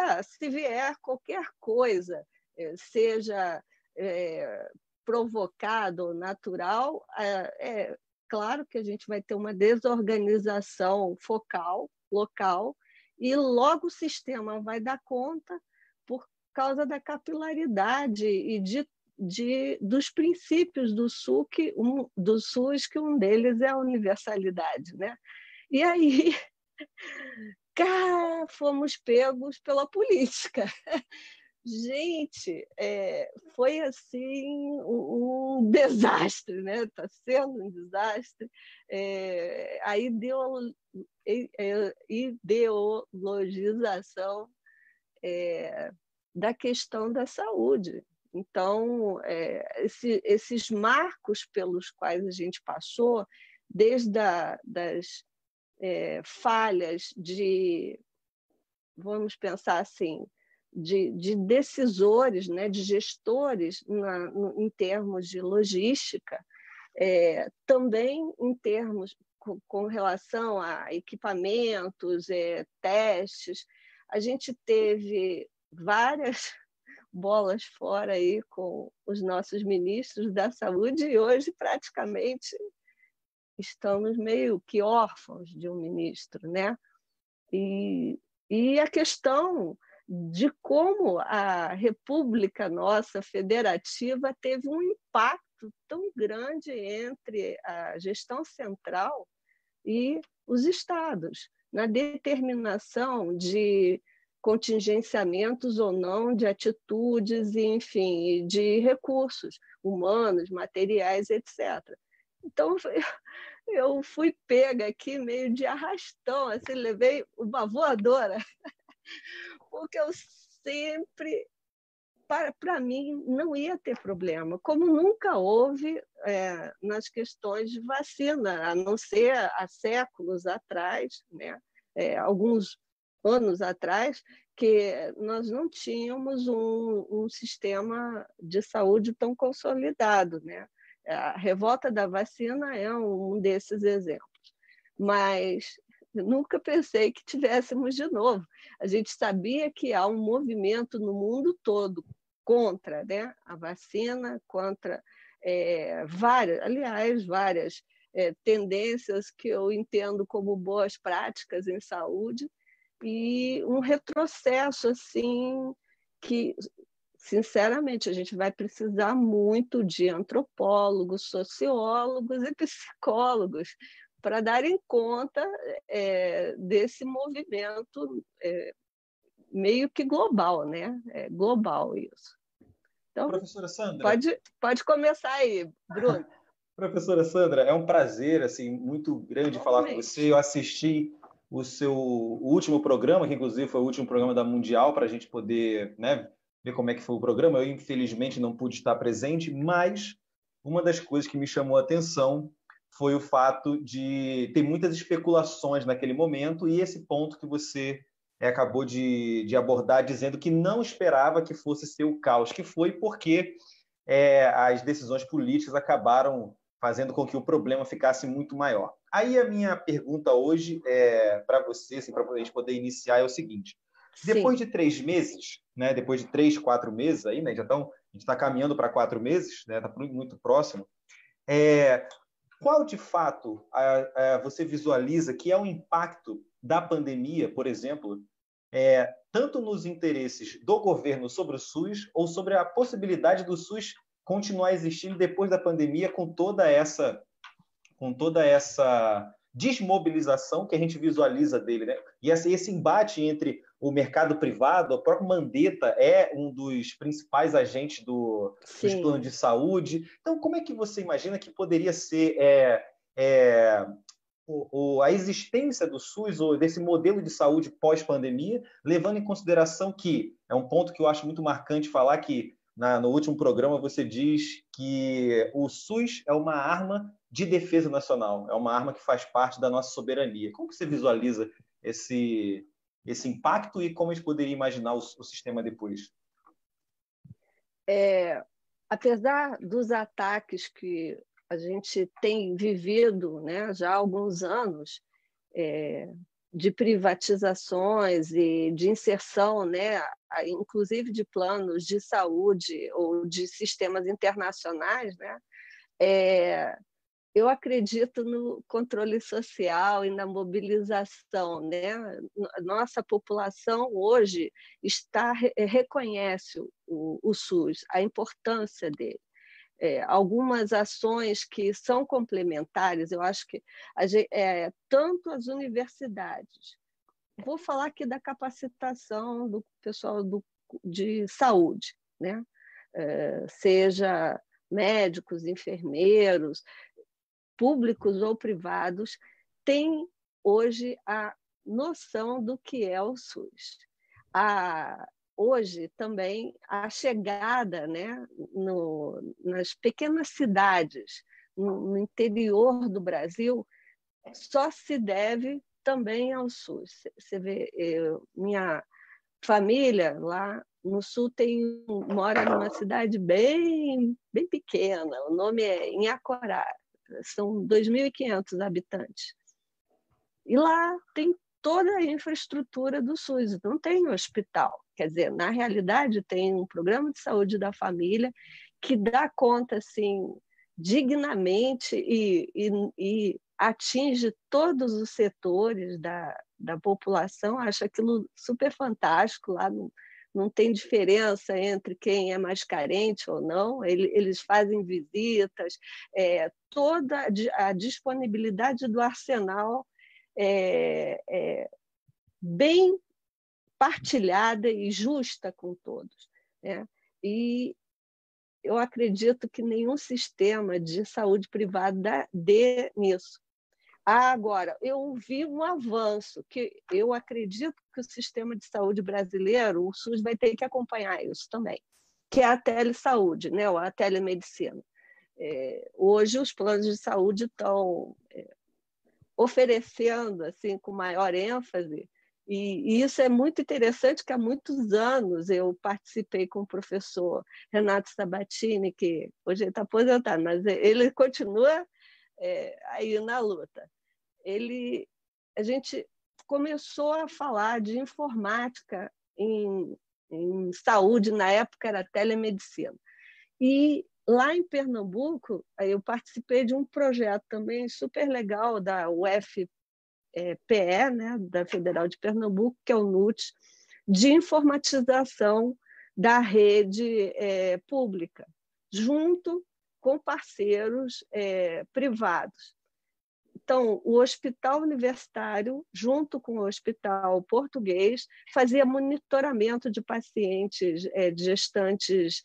é, se vier qualquer coisa, é, seja é, provocado ou natural, é, é claro que a gente vai ter uma desorganização focal, local, e logo o sistema vai dar conta por causa da capilaridade e de, de, dos princípios do, SUS, que um, do SUS, que um deles é a universalidade. Né? E aí cá, fomos pegos pela política. Gente, é, foi assim um, um, desastre, né? Está sendo um desastre. É, a ideo, ideologização é, da questão da saúde. Então, é, esse, esses marcos pelos quais a gente passou, desde a, das é, falhas de, vamos pensar assim, de, de decisores, né, de gestores na, no, em termos de logística, é, também em termos com, com relação a equipamentos, é, testes. A gente teve várias bolas fora aí com os nossos ministros da saúde e hoje praticamente estamos meio que órfãos de um ministro, né? E, e a questão de como a República nossa federativa teve um impacto tão grande entre a gestão central e os estados na determinação de contingenciamentos ou não de atitudes, enfim, de recursos humanos, materiais, etc. Então, eu fui pega aqui meio de arrastão, assim, levei uma voadora porque eu sempre, para, para mim, não ia ter problema, como nunca houve é, nas questões de vacina, a não ser há séculos atrás, né? É, alguns anos atrás, que nós não tínhamos um, um sistema de saúde tão consolidado. Né? A revolta da vacina é um desses exemplos. Mas nunca pensei que tivéssemos de novo. A gente sabia que há um movimento no mundo todo contra né, a vacina, contra é, várias, aliás, várias é, tendências que eu entendo como boas práticas em saúde e um retrocesso assim que sinceramente a gente vai precisar muito de antropólogos, sociólogos e psicólogos para darem conta é, desse movimento é, meio que global, né? É global isso. Então, Professora Sandra. Pode, pode começar aí, Bruno. Professora Sandra, é um prazer assim muito grande falar com você. Eu assisti o seu último programa, que inclusive foi o último programa da Mundial, para a gente poder né, ver como é que foi o programa. Eu, infelizmente, não pude estar presente, mas uma das coisas que me chamou a atenção foi o fato de ter muitas especulações naquele momento e esse ponto que você é, acabou de, de, abordar, dizendo que não esperava que fosse ser o caos, que foi porque é, as decisões políticas acabaram fazendo com que o problema ficasse muito maior. Aí a minha pergunta hoje é para você, assim, para a gente poder iniciar, é o seguinte: Sim. depois de três meses, né, depois de três, quatro meses aí, né, já estão, a gente está caminhando para quatro meses, né, está muito próximo. É, qual de fato a, a, você visualiza que é o impacto da pandemia, por exemplo, é, tanto nos interesses do governo sobre o SUS ou sobre a possibilidade do SUS continuar existindo depois da pandemia com toda essa com toda essa desmobilização que a gente visualiza dele, né? E esse, embate entre o mercado privado, o próprio Mandetta é um dos principais agentes do, dos planos de saúde. Então, como é que você imagina que poderia ser é, é, o, o, a existência do SUS ou desse modelo de saúde pós-pandemia, levando em consideração que é um ponto que eu acho muito marcante falar que na, no último programa você diz que o SUS é uma arma de defesa nacional, é uma arma que faz parte da nossa soberania. Como que você visualiza esse, esse impacto e como a gente poderia imaginar o, o sistema depois? É, apesar dos ataques que a gente tem vivido né, já há alguns anos, é, de privatizações e de inserção, né, inclusive de planos de saúde ou de sistemas internacionais, né, é, eu acredito no controle social e na mobilização. Né? Nossa população hoje está reconhece o, o SUS, a importância dele é, algumas ações que são complementares, eu acho que gente, é, tanto as universidades, vou falar aqui da capacitação do pessoal do, de saúde, né? É, seja médicos, enfermeiros, públicos ou privados, tem hoje a noção do que é o SUS. A, hoje também a chegada né, no, nas pequenas cidades, no, no, interior do Brasil, só se deve também ao SUS. Você vê, eu, minha família lá no sul tem mora numa cidade bem bem pequena, o nome é Inhacorá, são 2.500 habitantes. E lá tem toda a infraestrutura do SUS, não tem hospital. Quer dizer, na realidade, tem um programa de saúde da família que dá conta, assim, dignamente e, e, e atinge todos os setores da, da população. Acho aquilo super fantástico. Lá não, não tem diferença entre quem é mais carente ou não. Eles fazem visitas, é, toda a disponibilidade do arsenal é, é, bem partilhada e justa com todos. Né? E eu acredito que nenhum sistema de saúde privada dê nisso. Agora, eu vi um avanço, que eu acredito que o sistema de saúde brasileiro, o SUS vai ter que acompanhar isso também, que é a telesaúde, né? a telemedicina. É, hoje, os planos de saúde estão é, oferecendo assim com maior ênfase e, e, isso é muito interessante, que há muitos anos eu participei com o professor Renato Sabatini, que hoje está aposentado, mas ele continua é, aí na luta. Ele, a gente começou a falar de informática em, em saúde, na época era telemedicina. E Lá em Pernambuco, eu participei de um projeto também super legal da UFPE, né, da Federal de Pernambuco, que é o NUT, de informatização da rede é, pública, junto com parceiros é, privados. Então, o hospital universitário, junto com o hospital português, fazia monitoramento de pacientes, é, de gestantes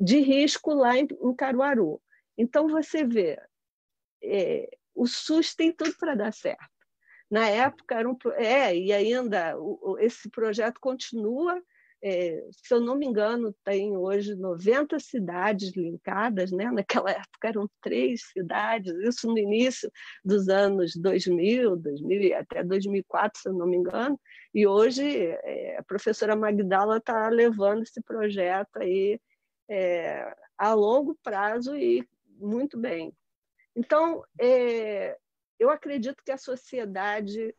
de risco lá em, em Caruaru. Então, você vê, é, o SUS tem tudo para dar certo. Na época, era um, é, e ainda o, esse projeto continua é, se eu não me engano, tem hoje 90 cidades linkadas, né? naquela época eram três cidades, isso no início dos anos 2000, 2000 até 2004, se eu não me engano, e hoje é, a professora Magdala está levando esse projeto aí é, a longo prazo e muito bem. Então, é, eu acredito que a sociedade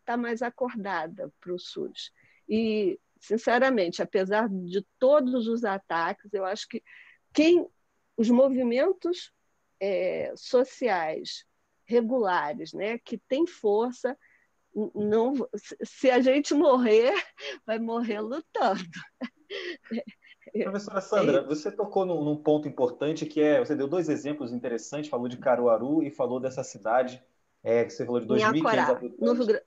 está mais acordada para o SUS. E sinceramente, apesar de todos os ataques, eu acho que quem os movimentos é, sociais regulares, né, que têm força, não, se a gente morrer, vai morrer lutando. Professora Sandra, você tocou num, num, ponto importante que é, você deu dois exemplos interessantes, falou de Caruaru e falou dessa cidade é, que você falou de 2.500 habitantes. No Rio,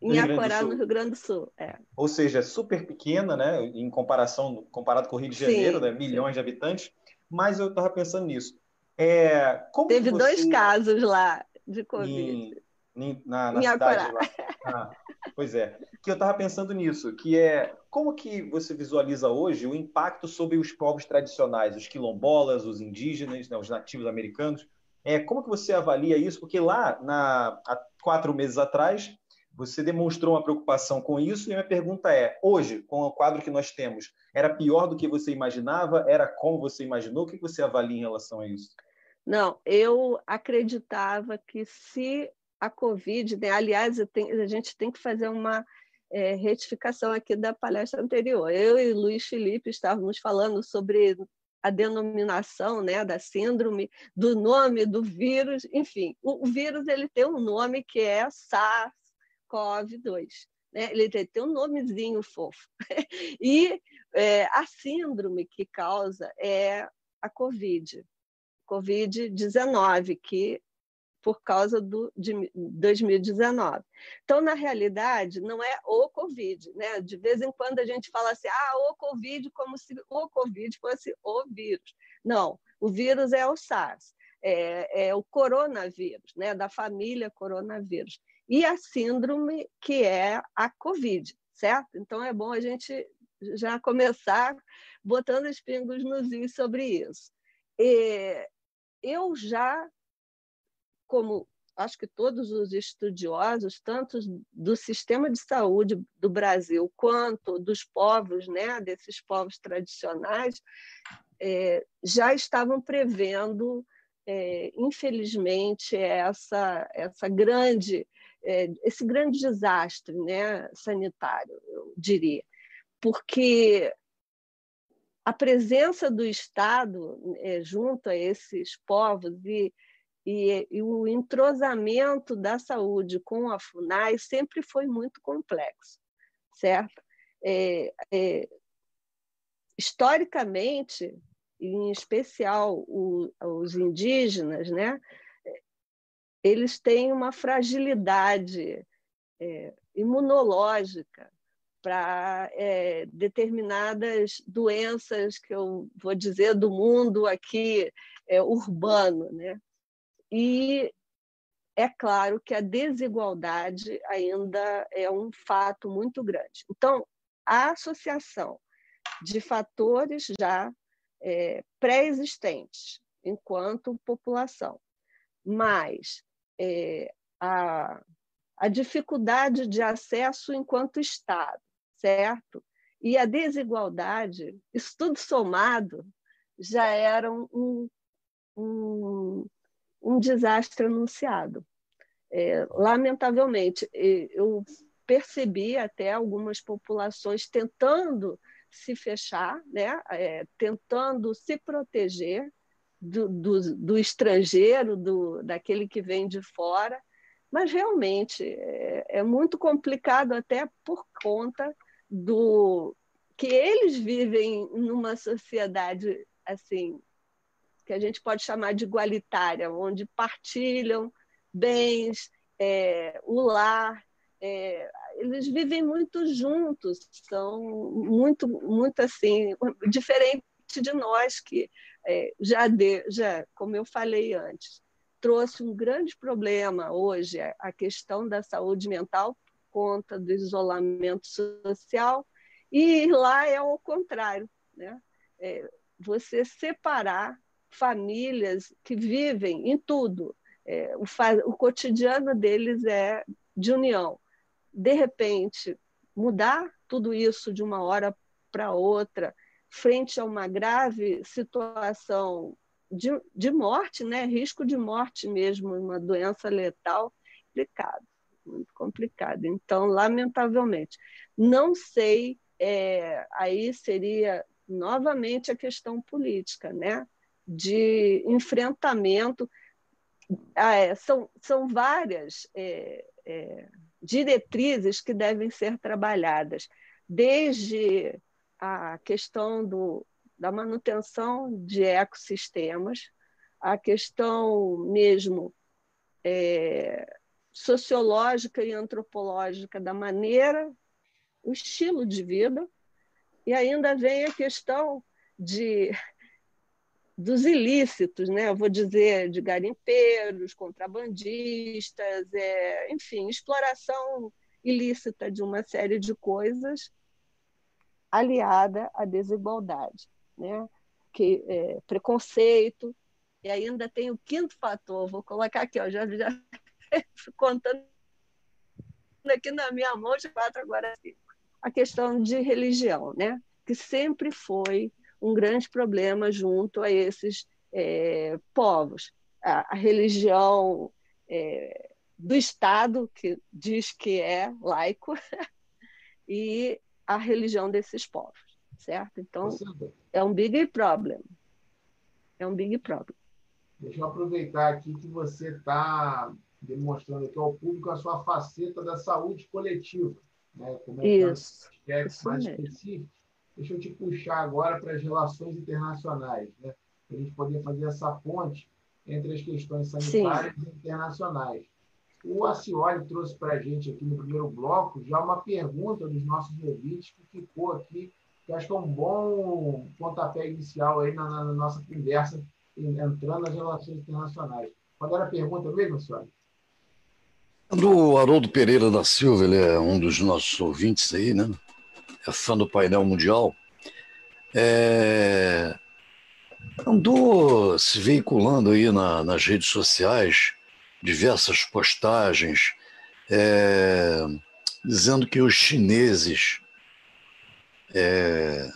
em Acorá, no Rio Grande do Sul. É. Ou seja, é super pequena, né? Em comparação, comparado com o Rio de Janeiro, sim, né? milhões de habitantes. Mas eu estava pensando nisso. É, Teve você... dois casos lá de Covid. Em, em, na, na em cidade lá. Ah, pois é. Que eu estava pensando nisso, que é como que você visualiza hoje o impacto sobre os povos tradicionais, os quilombolas, os indígenas, né, os nativos americanos. É, como que você avalia isso? Porque lá, na, há quatro meses atrás, você demonstrou uma preocupação com isso e minha pergunta é: hoje, com o quadro que nós temos, era pior do que você imaginava? Era como você imaginou? O que você avalia em relação a isso? Não, eu acreditava que se a Covid, né, aliás, tenho, a gente tem que fazer uma é, retificação aqui da palestra anterior. Eu e Luiz Felipe estávamos falando sobre a denominação né, da síndrome, do nome do vírus, enfim, o, vírus ele tem um nome que é SARS, SARS-CoV-2. Né? Ele tem um nomezinho fofo. e é, a síndrome que causa é a COVID, COVID-19, que por causa do, de 2019. Então, na realidade, não é o Covid, né? De vez em quando a gente fala assim, ah, o Covid, como se o Covid fosse o vírus. Não, o vírus é o SARS, é, é o coronavírus, né? Da família coronavírus e a síndrome que é a COVID, certo? Então é bom a gente já começar botando os pingos nos is sobre isso. E eu já, como acho que todos os estudiosos, tanto do sistema de saúde do Brasil quanto dos povos, né, desses povos tradicionais, é, já estavam prevendo, é, infelizmente, essa, essa grande é, esse grande desastre né, sanitário, eu diria, porque a presença do Estado é, junto a esses povos e, e, e, o entrosamento da saúde com a FUNAI sempre foi muito complexo, certo? É, é, historicamente, em especial o, os indígenas, né, eles têm uma fragilidade é, imunológica para é, determinadas doenças que eu vou dizer do mundo aqui é, urbano, né? E é claro que a desigualdade ainda é um fato muito grande. Então, a associação de fatores já é, pré-existentes enquanto população, mais é, a, a dificuldade de acesso enquanto Estado, certo? E a desigualdade, isso tudo somado, já era um, um, um desastre anunciado. É, lamentavelmente, eu percebi até algumas populações tentando se fechar, né? É, tentando se proteger, do, do, do estrangeiro, do, daquele que vem de fora, mas realmente é, é muito complicado até por conta do que eles vivem numa sociedade assim que a gente pode chamar de igualitária, onde partilham bens, é, o lar, é, eles vivem muito juntos, são muito, muito assim, diferente de nós que é, já, de, já, como eu falei antes, trouxe um grande problema hoje a questão da saúde mental por conta do isolamento social e lá é o contrário, né? É, você separar famílias que vivem em tudo, é, o, o cotidiano deles é de união. De repente, mudar tudo isso de uma hora para outra, frente a uma grave situação de, de morte, né? risco de morte mesmo, uma doença letal, complicado, muito complicado. Então, lamentavelmente, não sei, é, aí seria novamente a questão política, né? De enfrentamento. Ah, é, são, são várias é, é, diretrizes que devem ser trabalhadas, desde a questão do, da manutenção de ecossistemas, a questão mesmo é, sociológica e antropológica da maneira, o estilo de vida, e ainda vem a questão de dos ilícitos, né? Eu vou dizer de garimpeiros, contrabandistas, é, enfim, exploração ilícita de uma série de coisas aliada à desigualdade, né? Que é, preconceito e ainda tem o quinto fator. Vou colocar aqui, ó, já já contando aqui na minha mão de quatro agora. A questão de religião, né? Que sempre foi um grande problema junto a esses é, povos. A, a religião é, do Estado, que diz que é laico, e a religião desses povos, certo? Então, é um big problem. É um big problem. Deixa eu aproveitar aqui que você está demonstrando aqui ao público a sua faceta da saúde coletiva, né? Comentando Isso. aspectos mais específicos. Deixa eu te puxar agora para as relações internacionais, né? para a gente poder fazer essa ponte entre as questões sanitárias Sim. e internacionais. O Acioli trouxe para a gente aqui no primeiro bloco já uma pergunta dos nossos ouvintes que ficou aqui, que acho que é um bom pontapé inicial aí na, na nossa conversa, entrando nas relações internacionais. Qual era a pergunta mesmo, Acioli? Do Haroldo Pereira da Silva, ele é um dos nossos ouvintes aí, né? Fã do painel mundial, é, andou se veiculando aí na, nas redes sociais diversas postagens é, dizendo que os chineses é,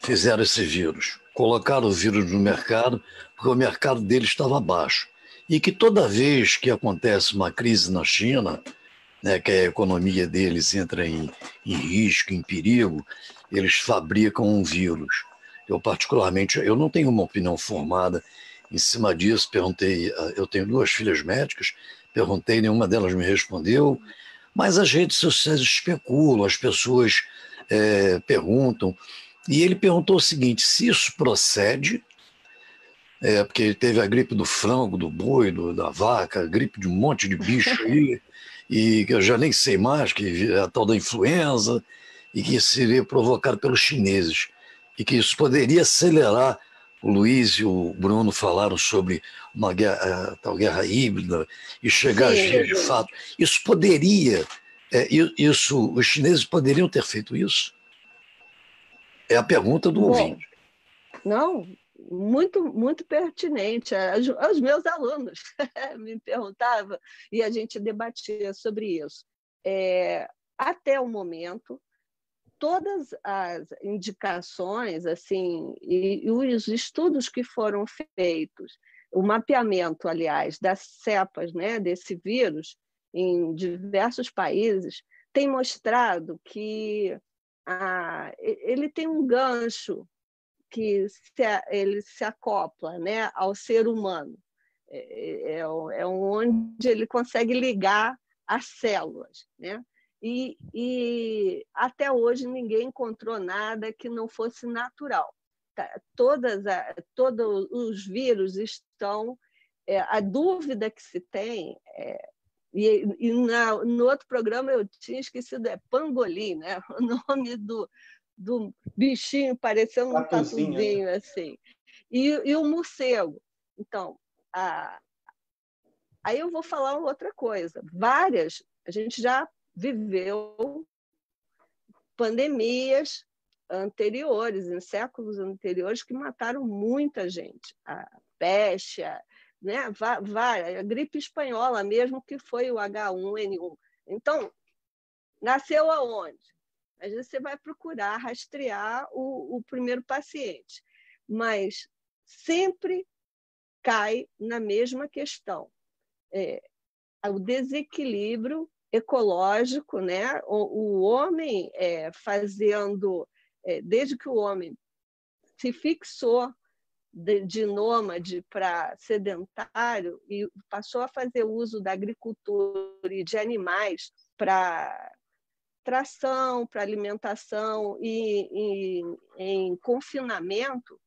fizeram esse vírus, colocaram o vírus no mercado porque o mercado deles estava baixo. E que toda vez que acontece uma crise na China né, que a economia deles entra em, em risco, em perigo, eles fabricam um vírus. Eu, particularmente, eu não tenho uma opinião formada em cima disso. Perguntei, ah, eu tenho duas filhas médicas, perguntei, nenhuma delas me respondeu, mas as redes sociais especulam, as pessoas é, perguntam. E ele perguntou o seguinte: se isso procede, é, porque teve a gripe do frango, do boi, do, da vaca, gripe de um monte de bicho aí, e que eu já nem sei mais, que é a tal da influenza, e que seria provocado pelos chineses, e que isso poderia acelerar. O Luiz e o Bruno falaram sobre uma guerra, tal guerra híbrida e chegar Sim, a dias de fato. Isso poderia, é, isso, os chineses poderiam ter feito isso? É a pergunta do Bom, ouvinte. Não, muito, muito pertinente. Os meus alunos me perguntavam e a gente debatia sobre isso. É, até o momento, todas as indicações assim e, e os estudos que foram feitos, o mapeamento, aliás, das cepas né, desse vírus em diversos países, tem mostrado que ah, ele tem um gancho que se, ele se acopla né, ao ser humano. É, é, é onde ele consegue ligar as células. Né? E, e, até hoje ninguém encontrou nada que não fosse natural. Tá? Todas a, todos os vírus estão. É, a dúvida que se tem é, e, e na, no outro programa eu tinha esquecido, é pangolim, né? o nome do, do bichinho parecendo um Tatuzinho, né? tatuzinho, assim. E, e o morcego. Então, a... aí eu vou falar outra coisa. Várias, a gente já viveu pandemias anteriores, em séculos anteriores, que mataram muita gente. A peste, a, né? a gripe espanhola mesmo, que foi o H1N1. Então, nasceu aonde? Às vezes você vai procurar rastrear o, o primeiro paciente, mas sempre cai na mesma questão. É, o desequilíbrio ecológico, né? o, o homem é, fazendo, é, desde que o homem se fixou de, de nômade para sedentário e passou a fazer uso da agricultura e de animais para tração, para alimentação e, e em confinamento,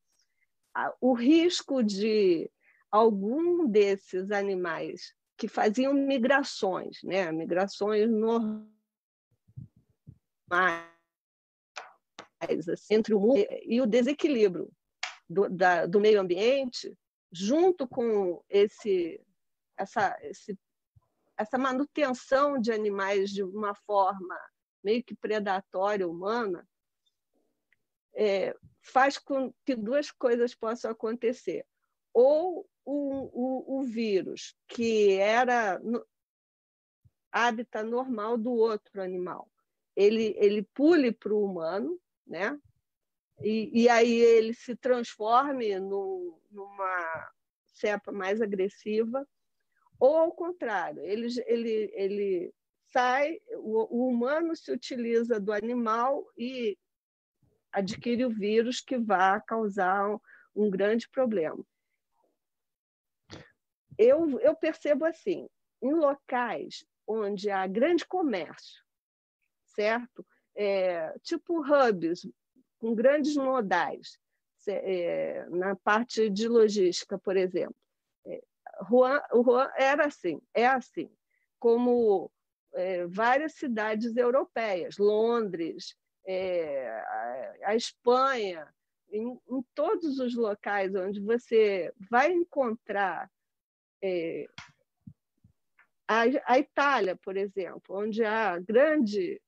o risco de algum desses animais que faziam migrações, né? migrações normais assim, entre o mundo e o desequilíbrio do, da, do meio ambiente, junto com esse, essa, esse, essa manutenção de animais de uma forma meio que predatória humana, é, faz com que duas coisas possam acontecer. Ou o, o, o vírus, que era no, hábitat normal do outro animal, ele, ele pule para o humano, né? E, e, aí ele se transforme no, numa cepa mais agressiva, ou ao contrário, ele, ele, ele sai, o, o humano se utiliza do animal e adquire o vírus que vai causar um, um grande problema. Eu, eu percebo assim, em locais onde há grande comércio, certo? É, tipo hubs, com grandes modais, é, na parte de logística, por exemplo. É, Juan, o Juan era assim, é assim, como é, várias cidades europeias, Londres, é, a, Espanha, em, em, todos os locais onde você vai encontrar é, a, a Itália, por exemplo, onde há grande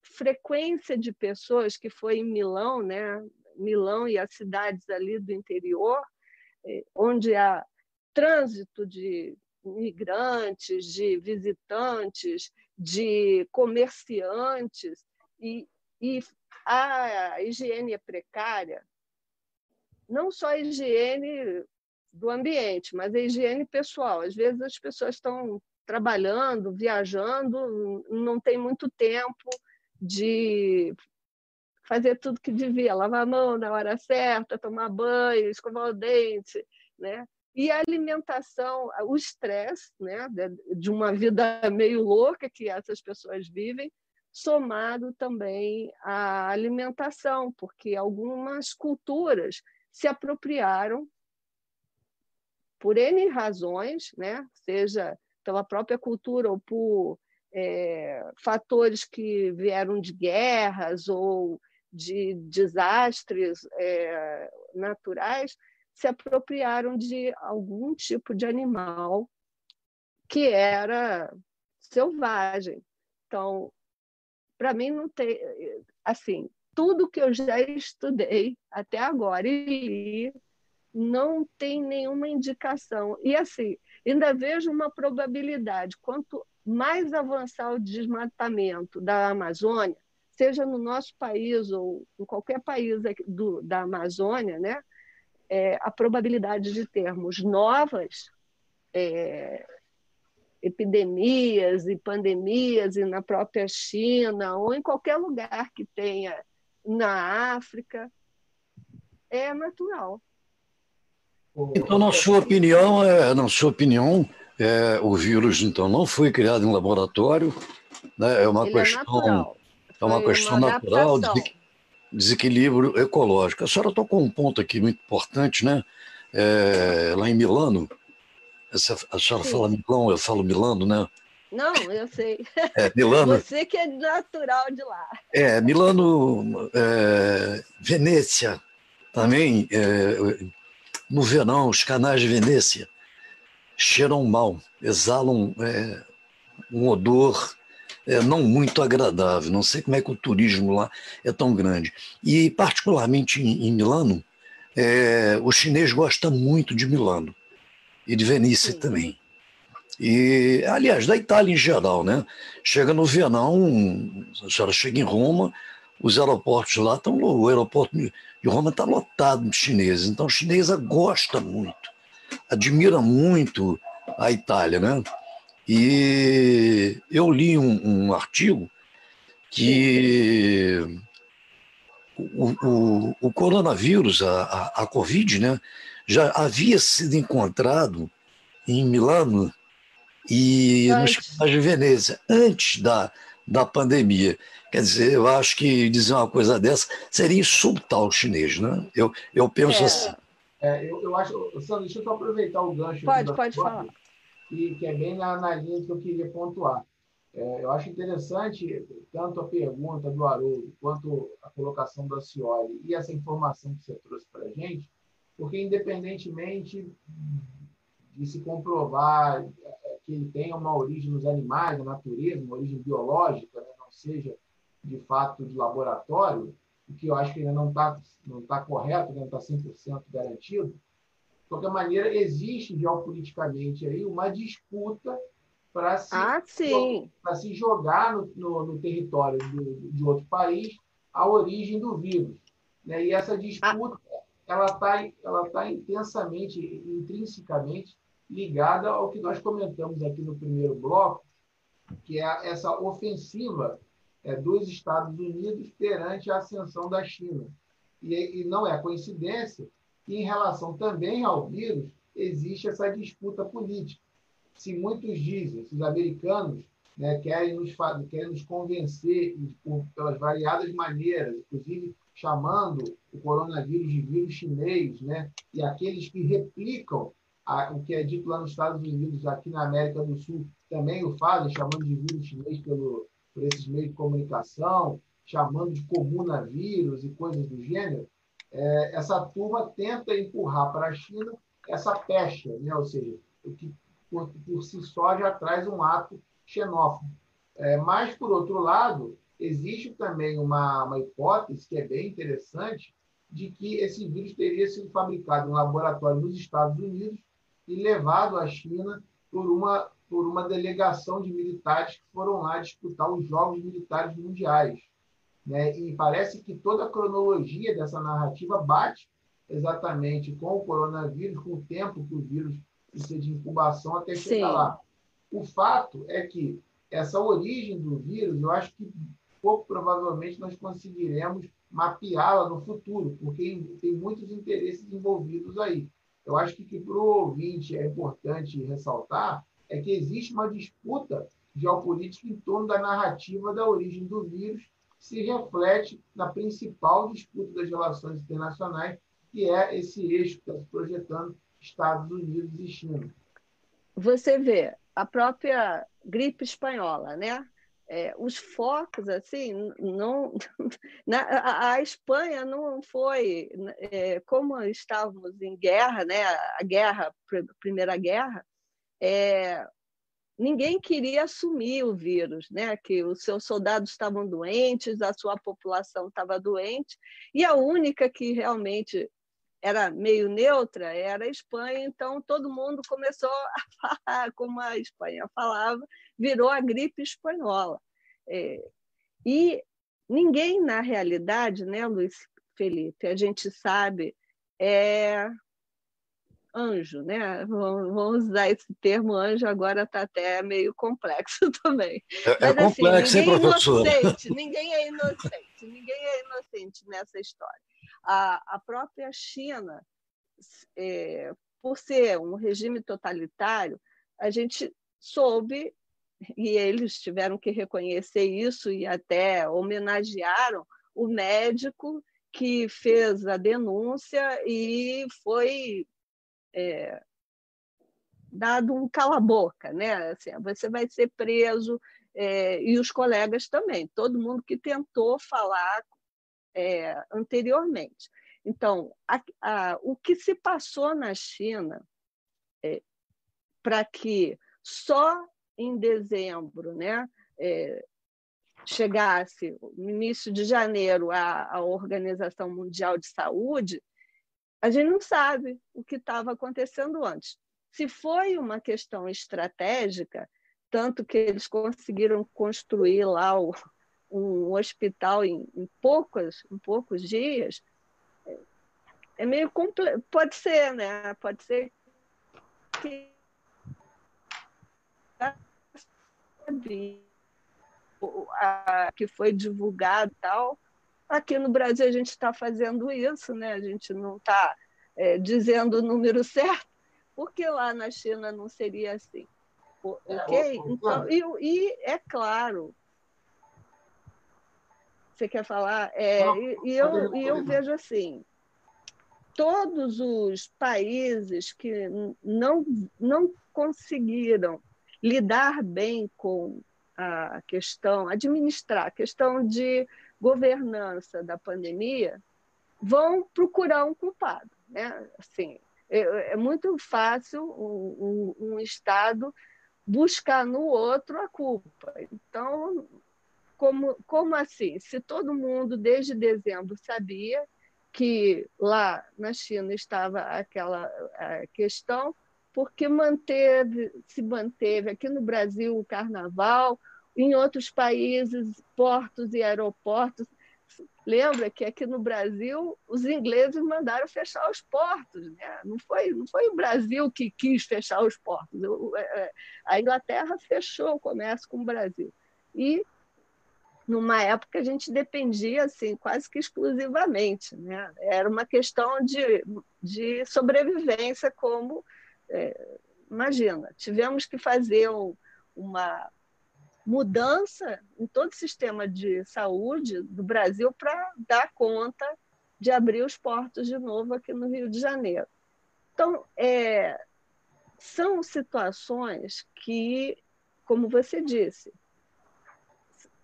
frequência de pessoas que foi em Milão, né? Milão e as cidades ali do interior, é, onde há trânsito de migrantes, de visitantes, de comerciantes, e, e a higiene é precária, não só a higiene do ambiente, mas a higiene pessoal. Às vezes as pessoas estão trabalhando, viajando, não tem muito tempo de fazer tudo que devia, lavar a mão na hora certa, tomar banho, escovar o dente, né? E a alimentação, o estresse, né, de uma vida meio louca que essas pessoas vivem, somado também à alimentação, porque algumas culturas se apropriaram por N razões, né? seja pela própria cultura ou por é, fatores que vieram de guerras ou de desastres é, naturais, se apropriaram de algum tipo de animal que era selvagem. Então, para mim não tem assim, tudo que eu já estudei até agora e não tem nenhuma indicação. E assim, ainda vejo uma probabilidade quanto mais avançar o desmatamento da Amazônia, seja no nosso país ou em qualquer país do, da Amazônia, né, é, a probabilidade de termos novas é, epidemias e pandemias e na própria China ou em qualquer lugar que tenha na África é natural. Então, na sua opinião, é, na sua opinião, é, o vírus então não foi criado em laboratório, né? É uma Ele questão, é, é uma questão uma natural de desequilíbrio ecológico. A senhora tocou um ponto aqui muito importante, né? É, lá em Milano, essa, a senhora Sim. fala Milão, eu falo Milano, né? Não, eu sei. É, Milano. Você que é natural de lá. É, Milano, é, Venécia, também, é, no verão, os canais de Venécia cheiram mal, exalam é, um odor é, não muito agradável. Não sei como é que o turismo lá é tão grande. E, particularmente em, em Milano, é, o chinês gosta muito de Milano e de Venícia Sim. também. E, aliás, da Itália em geral, né? Chega no verão, a senhora chega em Roma, os aeroportos lá estão. O aeroporto de Roma está lotado de chineses. Então, a chinesa gosta muito, admira muito a Itália, né? E eu li um, um artigo que o, o, o coronavírus, a, a, a, Covid, né, já havia sido encontrado em Milano e nos canais de Veneza, antes da, da pandemia. Quer dizer, eu acho que dizer uma coisa dessa seria insultar o chinês, né? Eu, eu penso é, assim. É, eu, eu acho, Sandro, deixa eu só aproveitar o gancho. Pode, pode falar. Que, que é bem na, na linha que eu queria pontuar. É, eu acho interessante tanto a pergunta do Haroldo quanto a colocação do Acioli e essa informação que você trouxe para a gente, porque independentemente de se comprovar que ele tenha uma origem nos animais, na natureza, uma origem biológica, né? não seja de fato de laboratório, o que eu acho que ainda não está não tá correto, não está 100% garantido. De qualquer maneira, existe geopoliticamente aí uma disputa para se, ah, se jogar no, no, no território do, de outro país a origem do vírus. Né? E essa disputa ah. ela está ela tá intensamente, intrinsecamente ligada ao que nós comentamos aqui no primeiro bloco, que é essa ofensiva é, dos Estados Unidos perante a ascensão da China. E, e não é coincidência em relação também ao vírus, existe essa disputa política. Se muitos dizem, se os americanos né, querem, nos, querem nos convencer por, pelas variadas maneiras, inclusive chamando o coronavírus de vírus chinês, né, e aqueles que replicam a, o que é dito lá nos Estados Unidos, aqui na América do Sul, também o fazem, chamando de vírus chinês pelo, por esses meios de comunicação, chamando de comunavírus e coisas do gênero, é, essa turma tenta empurrar para a China essa pecha, né? ou seja, o que por, por si só já traz um ato xenófobo. É, mas, por outro lado, existe também uma, uma hipótese que é bem interessante de que esse vírus teria sido fabricado em um laboratório nos Estados Unidos e levado à China por uma, por uma delegação de militares que foram lá disputar os Jogos Militares Mundiais. Né? E parece que toda a cronologia dessa narrativa bate exatamente com o coronavírus, com o tempo que o vírus precisa de incubação até chegar Sim. lá. O fato é que essa origem do vírus, eu acho que pouco provavelmente nós conseguiremos mapeá-la no futuro, porque tem muitos interesses envolvidos aí. Eu acho que, que para o ouvinte é importante ressaltar é que existe uma disputa geopolítica em torno da narrativa da origem do vírus, se reflete na principal disputa das relações internacionais, que é esse eixo que está se projetando Estados Unidos e China. Você vê a própria gripe espanhola, né? é, os focos assim não na, a, Espanha não foi é, como estávamos em guerra né a guerra primeira guerra é, ninguém queria assumir o vírus né que os seus soldados estavam doentes a sua população estava doente e a única que realmente era meio neutra era a Espanha então todo mundo começou a falar como a Espanha falava virou a gripe espanhola. É, e ninguém, na realidade, né, Luiz Felipe, a gente sabe, é anjo, né? Vamos usar esse termo anjo, agora está até meio complexo também. É, é Mas, assim, complexo, ninguém hein? É inocente, ninguém é inocente, ninguém é inocente nessa história. A, a própria China, é, por ser um regime totalitário, a gente soube e eles tiveram que reconhecer isso e até homenagearam o médico que fez a denúncia e foi é, dado um cala-boca, né? Assim, você vai ser preso, é, e os colegas também, todo mundo que tentou falar é, anteriormente. Então, a, a, o que se passou na China é, para que só em dezembro né, é, chegasse, no início de janeiro, a, a Organização Mundial de Saúde, a gente não sabe o que estava acontecendo antes. Se foi uma questão estratégica, tanto que eles conseguiram construir lá o, um hospital em, em, poucos, em poucos dias, é meio. Pode ser, né? Pode ser que que foi divulgado tal. Aqui no Brasil a gente está fazendo isso, né? A gente não está é, dizendo o número certo, porque lá na China não seria assim. Ok? Então, e, e é claro. Você quer falar? É, e, e eu, e eu vejo assim: todos os países que não, não conseguiram lidar bem com a questão, administrar a questão de governança da pandemia, vão procurar um culpado. Né? Assim, é, é muito fácil um, um, um Estado buscar no outro a culpa. Então, como, como assim? Se todo mundo, desde dezembro, sabia que lá na China estava aquela questão, porque manteve, se manteve aqui no Brasil o carnaval, em outros países, portos e aeroportos. Lembra que aqui no Brasil os ingleses mandaram fechar os portos, né? não, foi, não foi o Brasil que quis fechar os portos, é, é, a Inglaterra fechou o comércio com o Brasil. E numa época a gente dependia assim quase que exclusivamente, né? Era uma questão de, de sobrevivência como é, imagina, tivemos que fazer um, uma mudança em todo o sistema de saúde do Brasil para dar conta de abrir os portos de novo aqui no Rio de Janeiro. Então, é, são situações que, como você disse,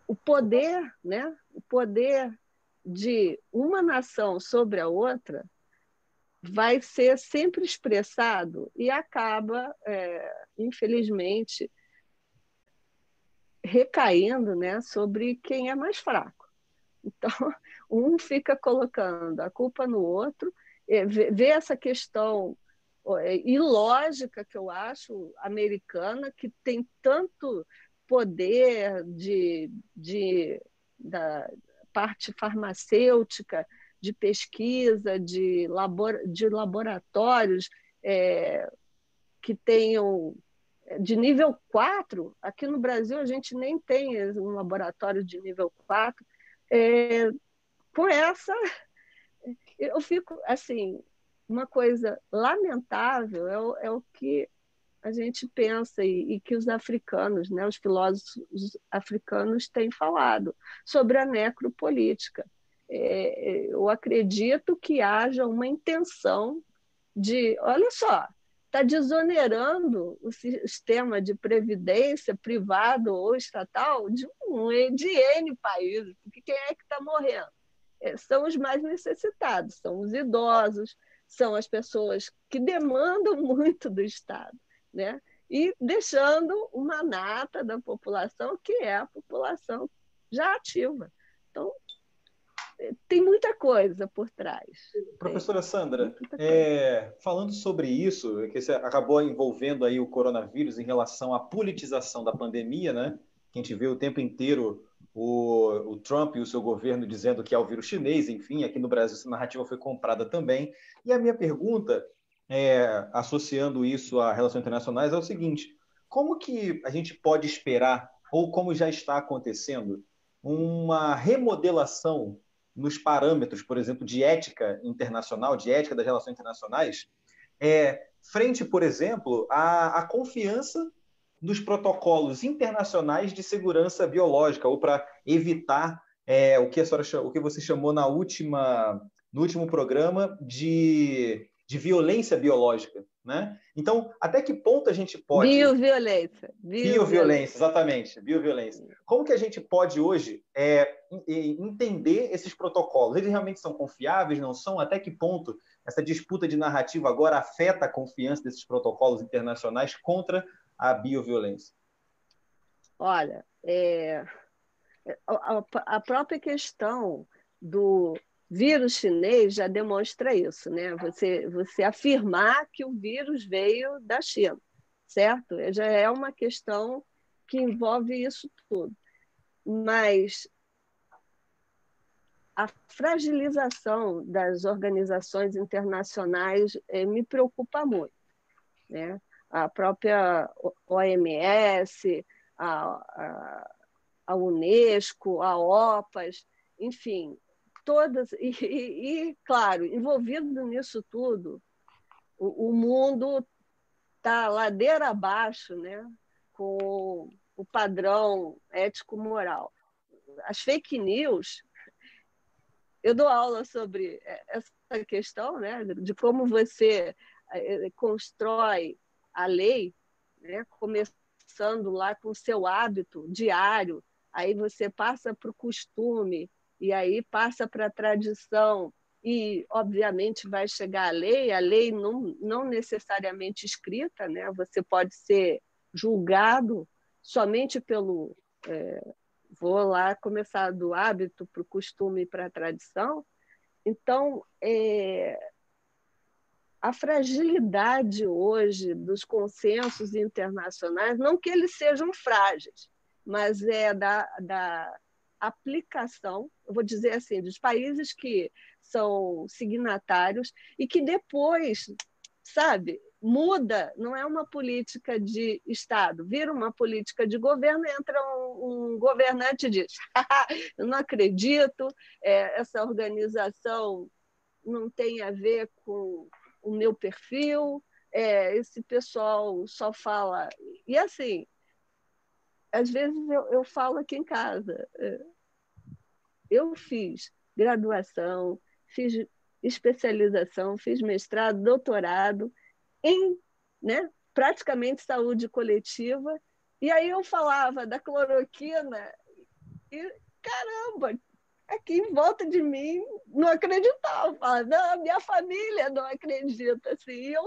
o poder, né, o poder de uma nação sobre a outra vai ser sempre expressado e acaba, é, infelizmente, recaindo né, sobre quem é mais fraco. Então, um fica colocando a culpa no outro, vê essa questão é, ilógica que eu acho americana, que tem tanto poder de, de, da parte farmacêutica, de pesquisa, de, labor, de laboratórios é, que tenham de nível 4. Aqui no Brasil a gente nem tem um laboratório de nível 4. É, com essa, eu fico assim, uma coisa lamentável é o, é o que a gente pensa e, e, que os africanos, né, os filósofos africanos têm falado sobre a necropolítica é, eu acredito que haja uma intenção de, olha só, está desonerando o sistema de previdência privado ou estatal de, um, de N países, porque quem é que está morrendo? É, são os mais necessitados, são os idosos, são as pessoas que demandam muito do Estado, né? e deixando uma nata da população que é a população já ativa. Então, tem muita coisa por trás. Professora Sandra, é, falando sobre isso, que você acabou envolvendo aí o coronavírus em relação à politização da pandemia, né? Que a gente vê o tempo inteiro o, o, Trump e o seu governo dizendo que é o vírus chinês, enfim, aqui no Brasil essa narrativa foi comprada também. E a minha pergunta, é, associando isso a relações internacionais, é o seguinte: como que a gente pode esperar, ou como já está acontecendo, uma remodelação nos parâmetros, por exemplo, de ética internacional, de ética das relações internacionais, é, frente, por exemplo, à, à confiança nos protocolos internacionais de segurança biológica, ou para evitar é, o, que a senhora, o que você chamou na última, no último programa de, de violência biológica. Né? Então, até que ponto a gente pode. Bioviolência. Bioviolência, exatamente. Bioviolência. Como que a gente pode hoje é, entender esses protocolos? Eles realmente são confiáveis? Não são? Até que ponto essa disputa de narrativa agora afeta a confiança desses protocolos internacionais contra a bioviolência? Olha, é, a própria questão do vírus chinês já demonstra isso, né? Você, você afirmar que o vírus veio da China, certo? Já é uma questão que envolve isso tudo. Mas a fragilização das organizações internacionais eh, me preocupa muito. Né? A própria OMS, a, a, a Unesco, a OPAS, enfim, todas, e, e, e claro, envolvido nisso tudo, o, o mundo está ladeira abaixo né, com o padrão ético-moral. As fake news, eu dou aula sobre essa questão né, de como você eh, constrói a lei, né, começando lá com o seu hábito diário, aí você passa para o costume, e aí passa para a tradição e, obviamente, vai chegar à lei, a lei não, não necessariamente escrita, né? você pode ser julgado somente pelo. É, vou lá começar do hábito para o costume para a tradição. Então, é, a fragilidade hoje dos consensos internacionais, não que eles sejam frágeis, mas é da, da aplicação, eu vou dizer assim, dos países que são signatários e que depois, sabe, muda, não é uma política de Estado, vira uma política de governo, entra um, um governante e diz: eu não acredito, é, essa organização não tem a ver com o meu perfil, é, esse pessoal só fala. E assim, às vezes eu, eu falo aqui em casa, é, eu fiz graduação, fiz especialização, fiz mestrado, doutorado em né, praticamente saúde coletiva. E aí eu falava da cloroquina e, caramba, aqui em volta de mim não acreditava. Não, minha família não acredita. Assim, eu,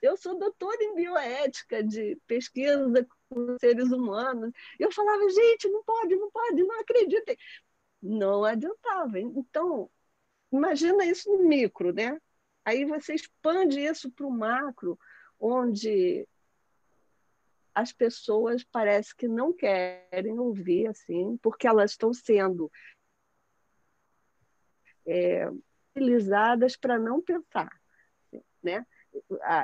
eu sou doutora em bioética de pesquisa com seres humanos. Eu falava, gente, não pode, não pode, não acreditem não adiantava. Então, imagina isso no micro, né? Aí você expande isso para o macro, onde as pessoas parece que não querem ouvir assim, porque elas estão sendo é, utilizadas para não pensar, né?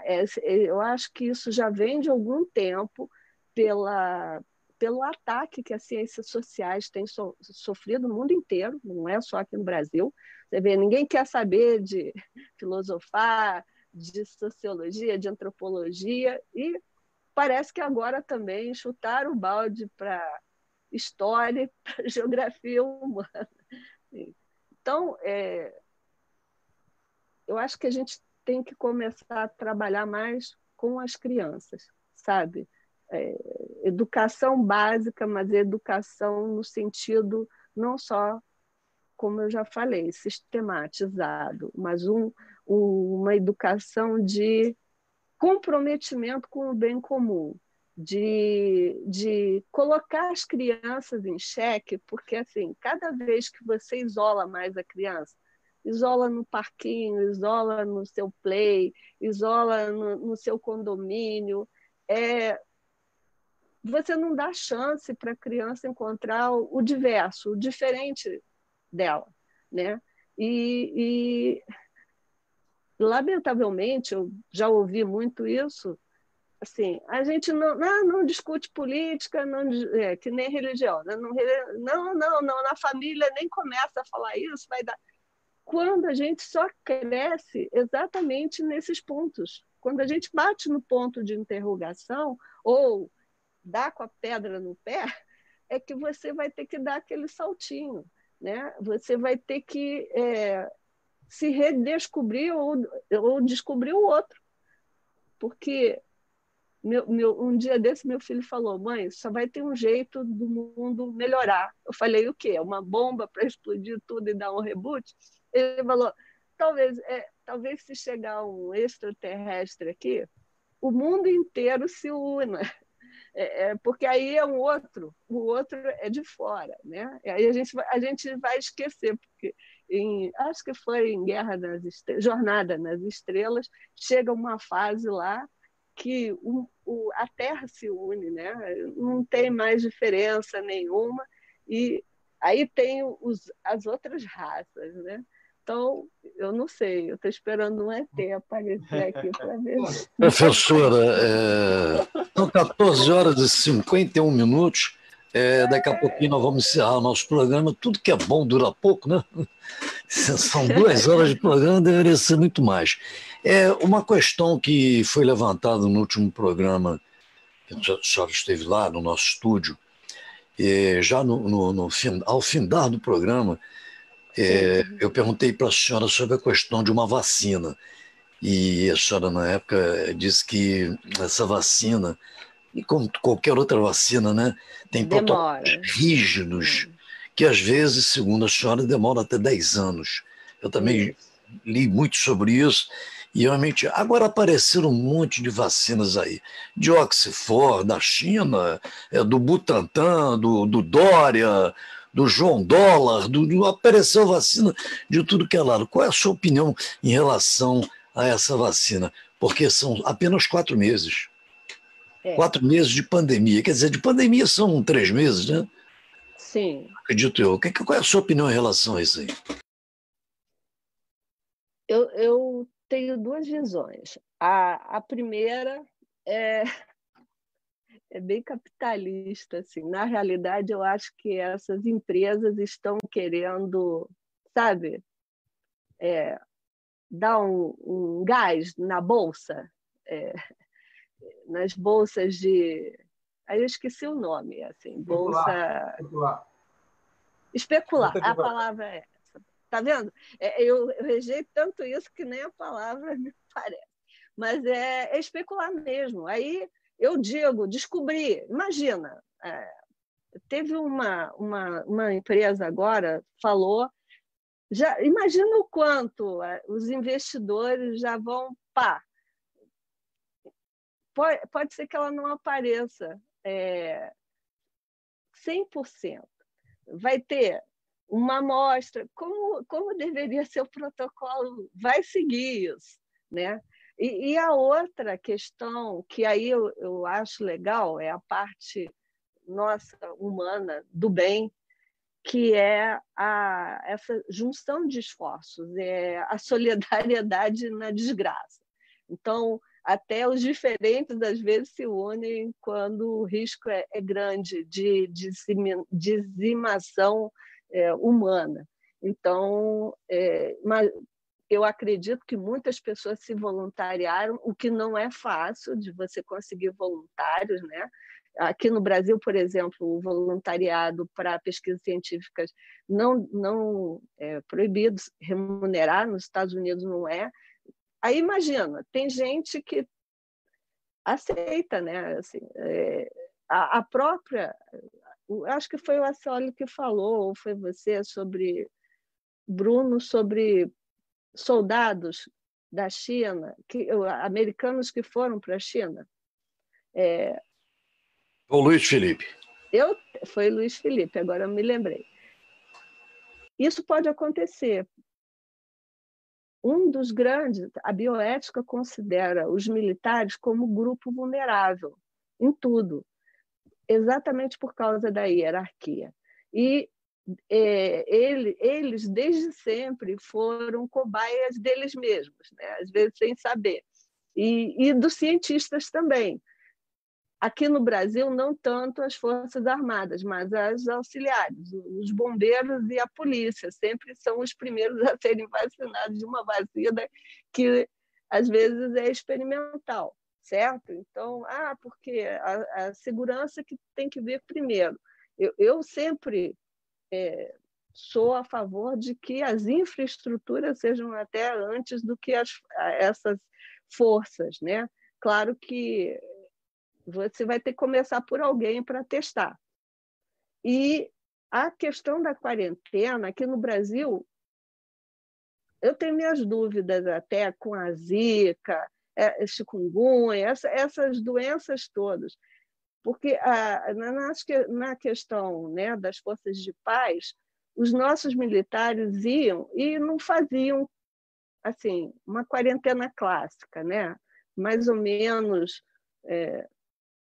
É, eu acho que isso já vem de algum tempo pela pelo ataque que as ciências sociais têm so, sofrido no mundo inteiro, não é só aqui no Brasil. Você vê, ninguém quer saber de filosofar, de sociologia, de antropologia, e parece que agora também chutaram o balde para história para geografia humana. Então, é, eu acho que a gente tem que começar a trabalhar mais com as crianças, sabe? É, educação básica, mas educação no sentido não só, como eu já falei, sistematizado, mas um, um, uma educação de comprometimento com o bem comum, de, de colocar as crianças em xeque, porque assim, cada vez que você isola mais a criança, isola no parquinho, isola no seu play, isola no, no seu condomínio, é, você não dá chance para a criança encontrar o, diverso, o diferente dela, né? E, e, lamentavelmente eu já ouvi muito isso. Assim, a gente não, não, não discute política, não, é, que nem religião, não, não, não, não, na família nem começa a falar isso, vai dar. Quando a gente só cresce exatamente nesses pontos, quando a gente bate no ponto de interrogação ou dá com a pedra no pé, é que você vai ter que dar aquele saltinho, né? Você vai ter que é, se redescobrir ou, ou descobrir o outro. porque meu, meu, um dia desse meu filho falou, mãe, só vai ter um jeito do mundo melhorar. Eu falei, o quê? Uma bomba para explodir tudo e dar um reboot? Ele falou, talvez, é, talvez se chegar um extraterrestre aqui, o mundo inteiro se una. É, é, porque aí é um outro, o outro é de fora, né? E aí a gente, a gente vai esquecer, porque em, acho que foi em Guerra nas Estrelas, Jornada nas Estrelas, chega uma fase lá que o, o, a Terra se une, né? não tem mais diferença nenhuma, e aí tem os, as outras raças. Né? Então, eu não sei, eu estou esperando um ET aparecer aqui para ver. Professora, é, são 14 horas e 51 minutos. É, daqui a pouquinho nós vamos encerrar o nosso programa. Tudo que é bom dura pouco, né? São duas horas de programa, deveria ser muito mais. É uma questão que foi levantada no último programa, que a senhora esteve lá no nosso estúdio, é, já no, no, no fim, ao findar do programa, é, eu perguntei para a senhora sobre a questão de uma vacina. E a senhora, na época, disse que essa vacina, e como qualquer outra vacina, né, tem protocolos rígidos, que às vezes, segundo a senhora, demora até 10 anos. Eu também li muito sobre isso e realmente, agora apareceram um monte de vacinas aí, de Oxford, da China, é, do Butantan, do, do Dória, do João Dólar, do, do, apareceu vacina de tudo que é lado. Qual é a sua opinião em relação a essa vacina? Porque são apenas quatro meses. É. Quatro meses de pandemia. Quer dizer, de pandemia são três meses, né? Sim. Acredito eu. Qual é a sua opinião em relação a isso aí? Eu, eu tenho duas visões. A, a primeira é, é bem capitalista. Assim. Na realidade, eu acho que essas empresas estão querendo, sabe, é, dar um, um, gás na bolsa, é, nas bolsas de. Aí eu esqueci o nome, assim, bolsa. Especular. Especular, a palavra é Tá vendo? É, eu, eu rejeito tanto isso que nem a palavra me parece. Mas é, é especular mesmo. Aí eu digo, descobri, imagina, é, teve uma, uma, uma empresa agora, falou, já imagina o quanto é, os investidores já vão, pá, pode, pode ser que ela não apareça é, 100%. Vai ter uma amostra, como, como deveria ser o protocolo, vai seguir isso, né? E, e a outra questão que aí eu, eu acho legal é a parte nossa humana do bem, que é a, essa junção de esforços, é a solidariedade na desgraça. Então, até os diferentes às vezes se unem quando o risco é, é grande de dizimação é, humana. Então, é, eu acredito que muitas pessoas se voluntariaram, o que não é fácil de você conseguir voluntários, né? Aqui no Brasil, por exemplo, o voluntariado para pesquisas científicas não não é proibido remunerar, nos Estados Unidos não é. Aí imagina, tem gente que aceita, né? Assim, é, a, a própria acho que foi o Assoli que falou, ou foi você, sobre Bruno, sobre soldados da China, que, americanos que foram para a China. É, o Luiz Felipe. Eu, foi Luiz Felipe, agora eu me lembrei. Isso pode acontecer. Um dos grandes, a bioética considera os militares como grupo vulnerável em tudo exatamente por causa da hierarquia. E é, ele, eles, desde sempre, foram cobaias deles mesmos, né? às vezes sem saber, e, e dos cientistas também. Aqui no Brasil, não tanto as Forças Armadas, mas as auxiliares, os bombeiros e a polícia, sempre são os primeiros a serem vacinados de uma vacina que às vezes é experimental certo? Então, ah, porque a, a segurança que tem que vir primeiro. Eu, eu sempre é, sou a favor de que as infraestruturas sejam até antes do que as, essas forças, né? claro que você vai ter que começar por alguém para testar. E a questão da quarentena, aqui no Brasil, eu tenho minhas dúvidas até com a zika, é, chikungunya, essa, essas doenças todas. Porque a, na, na questão né, das forças de paz, os nossos militares iam e não faziam assim uma quarentena clássica, né? mais ou menos é,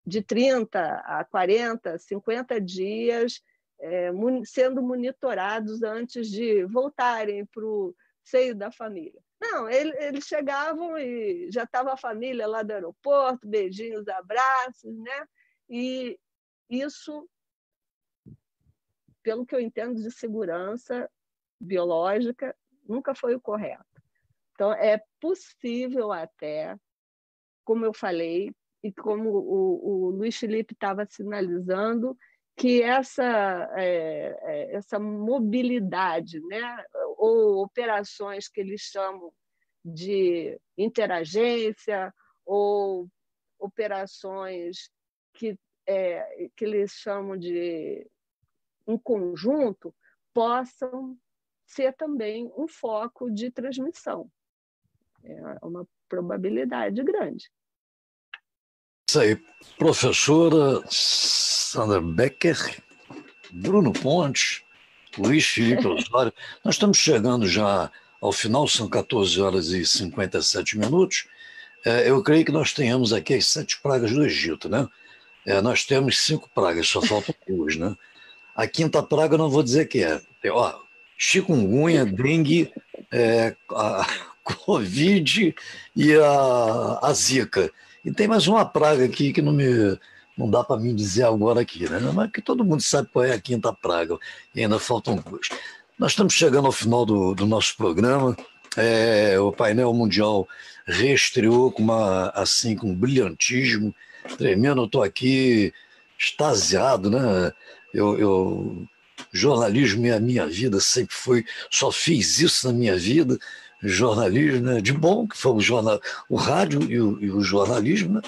de 30 a 40, 50 dias é, sendo monitorados antes de voltarem para o seio da família. Não, ele, eles chegavam e já estava a família lá do aeroporto, beijinhos, abraços, né? E isso, pelo que eu entendo de segurança biológica, nunca foi o correto. Então, é possível até, como eu falei, e como o, o Luiz Felipe estava sinalizando, que essa, é, é, essa mobilidade, né, ou operações que eles chamam de interagência, ou operações que, é, que eles chamam de em conjunto, possam ser também um foco de transmissão. É uma probabilidade grande. Isso aí, professora Sandra Becker, Bruno Ponte, Luiz Felipe Osório. Nós estamos chegando já ao final, são 14 horas e 57 minutos. É, eu creio que nós tenhamos aqui as sete pragas do Egito, né? É, nós temos cinco pragas, só faltam duas, né? A quinta praga eu não vou dizer que é. Tem, ó, chikungunya, dengue, é, a Covid e a, a Zika. E tem mais uma praga aqui que não me não dá para mim dizer agora aqui, né? mas que todo mundo sabe qual é a quinta praga, e ainda faltam duas. Nós estamos chegando ao final do, do nosso programa. É, o painel mundial reestreou com uma, assim, com um brilhantismo tremendo. Eu estou aqui extasiado, né? Eu, eu, jornalismo é a minha vida, sempre foi, só fiz isso na minha vida. Jornalismo, né? De bom, que foi o, jornal, o rádio e o, e o jornalismo, né?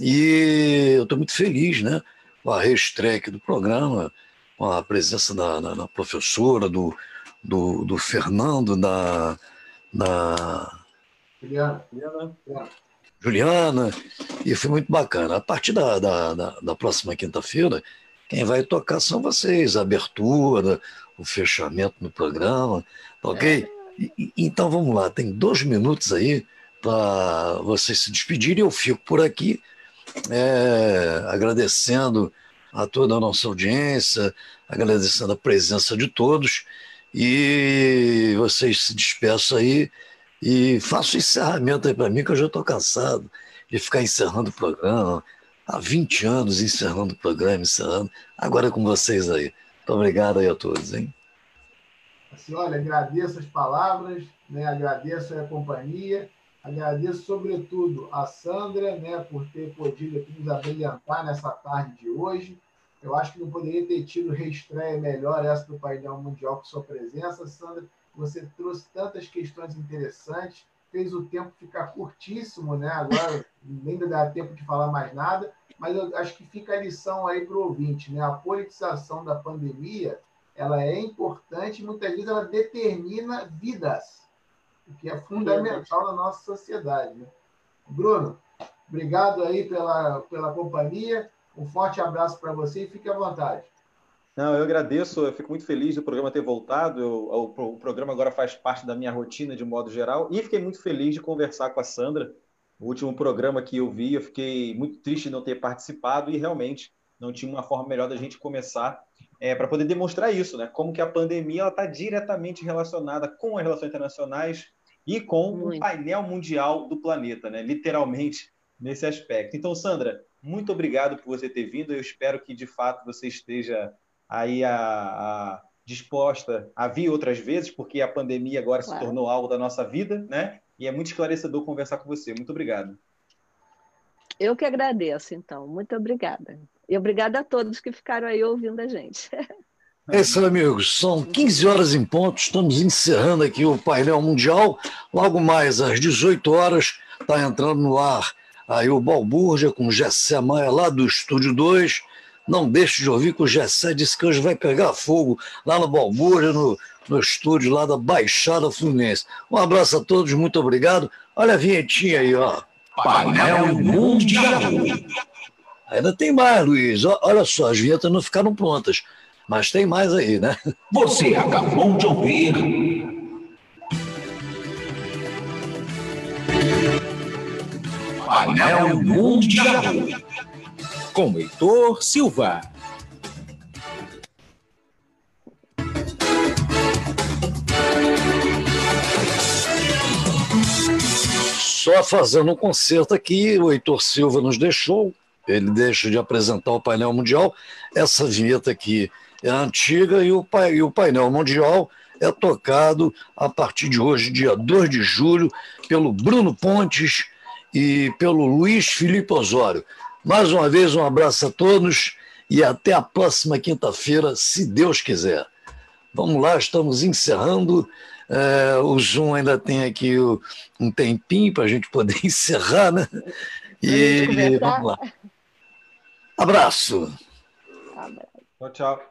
E eu estou muito feliz né, com a reestreia do programa, com a presença da, da, da professora, do, do, do, Fernando, da, da Juliana. Juliana. e foi muito bacana. A partir da, da, da, da próxima quinta-feira, quem vai tocar são vocês, a abertura, o fechamento do programa, ok? E, então vamos lá, tem dois minutos aí para vocês se despedirem. Eu fico por aqui é, agradecendo a toda a nossa audiência, agradecendo a presença de todos. E vocês se despeçam aí e façam o encerramento aí para mim, que eu já estou cansado de ficar encerrando o programa. Há 20 anos encerrando o programa, encerrando. Agora é com vocês aí. Muito obrigado aí a todos, hein? Assim, olha, agradeço as palavras, né? agradeço a companhia Agradeço, sobretudo, a Sandra né, por ter podido aqui nos abrilhantar nessa tarde de hoje. Eu acho que não poderia ter tido reestreia melhor essa do painel mundial com sua presença, Sandra. Você trouxe tantas questões interessantes, fez o tempo ficar curtíssimo, né? Agora nem dá tempo de falar mais nada, mas eu acho que fica a lição aí para o ouvinte, né? A politização da pandemia, ela é importante, muitas vezes ela determina vidas o que é fundamental na nossa sociedade. Né? Bruno, obrigado aí pela, pela companhia. Um forte abraço para você e fique à vontade. Não, eu agradeço, eu fico muito feliz do programa ter voltado. Eu, o, o, programa agora faz parte da minha rotina de modo geral e fiquei muito feliz de conversar com a Sandra. O último programa que eu vi, eu fiquei muito triste de não ter participado e realmente não tinha uma forma melhor da gente começar é, para poder demonstrar isso, né? Como que a pandemia está diretamente relacionada com as relações internacionais, e com muito. o painel mundial do planeta, né? literalmente nesse aspecto. Então, Sandra, muito obrigado por você ter vindo. Eu espero que de fato você esteja aí a, a disposta a vir outras vezes, porque a pandemia agora claro. se tornou algo da nossa vida, né? E é muito esclarecedor conversar com você. Muito obrigado. Eu que agradeço, então. Muito obrigada. E obrigada a todos que ficaram aí ouvindo a gente. É isso, amigos. São 15 horas em ponto. Estamos encerrando aqui o painel mundial. Logo mais às 18 horas está entrando no ar aí o Balbúrdia com o Gessé Maia lá do Estúdio 2. Não deixe de ouvir que o Gessé disse que hoje vai pegar fogo lá no Balbúrdia, no, no estúdio lá da Baixada Fluminense. Um abraço a todos, muito obrigado. Olha a vinhetinha aí, ó. Painel Mundial. Ainda tem mais, Luiz. Olha só, as vinhetas não ficaram prontas, mas tem mais aí, né? Você acabou de ouvir. Painel Mundial. Com Heitor Silva. Só fazendo um concerto aqui, o Heitor Silva nos deixou, ele deixa de apresentar o painel mundial. Essa vinheta aqui é antiga e o, e o painel mundial é tocado a partir de hoje, dia 2 de julho, pelo Bruno Pontes e pelo Luiz Felipe Osório. Mais uma vez, um abraço a todos e até a próxima quinta-feira, se Deus quiser. Vamos lá, estamos encerrando. É, o Zoom ainda tem aqui um tempinho para a gente poder encerrar, né? E vamos lá. Abraço. Tchau, tchau.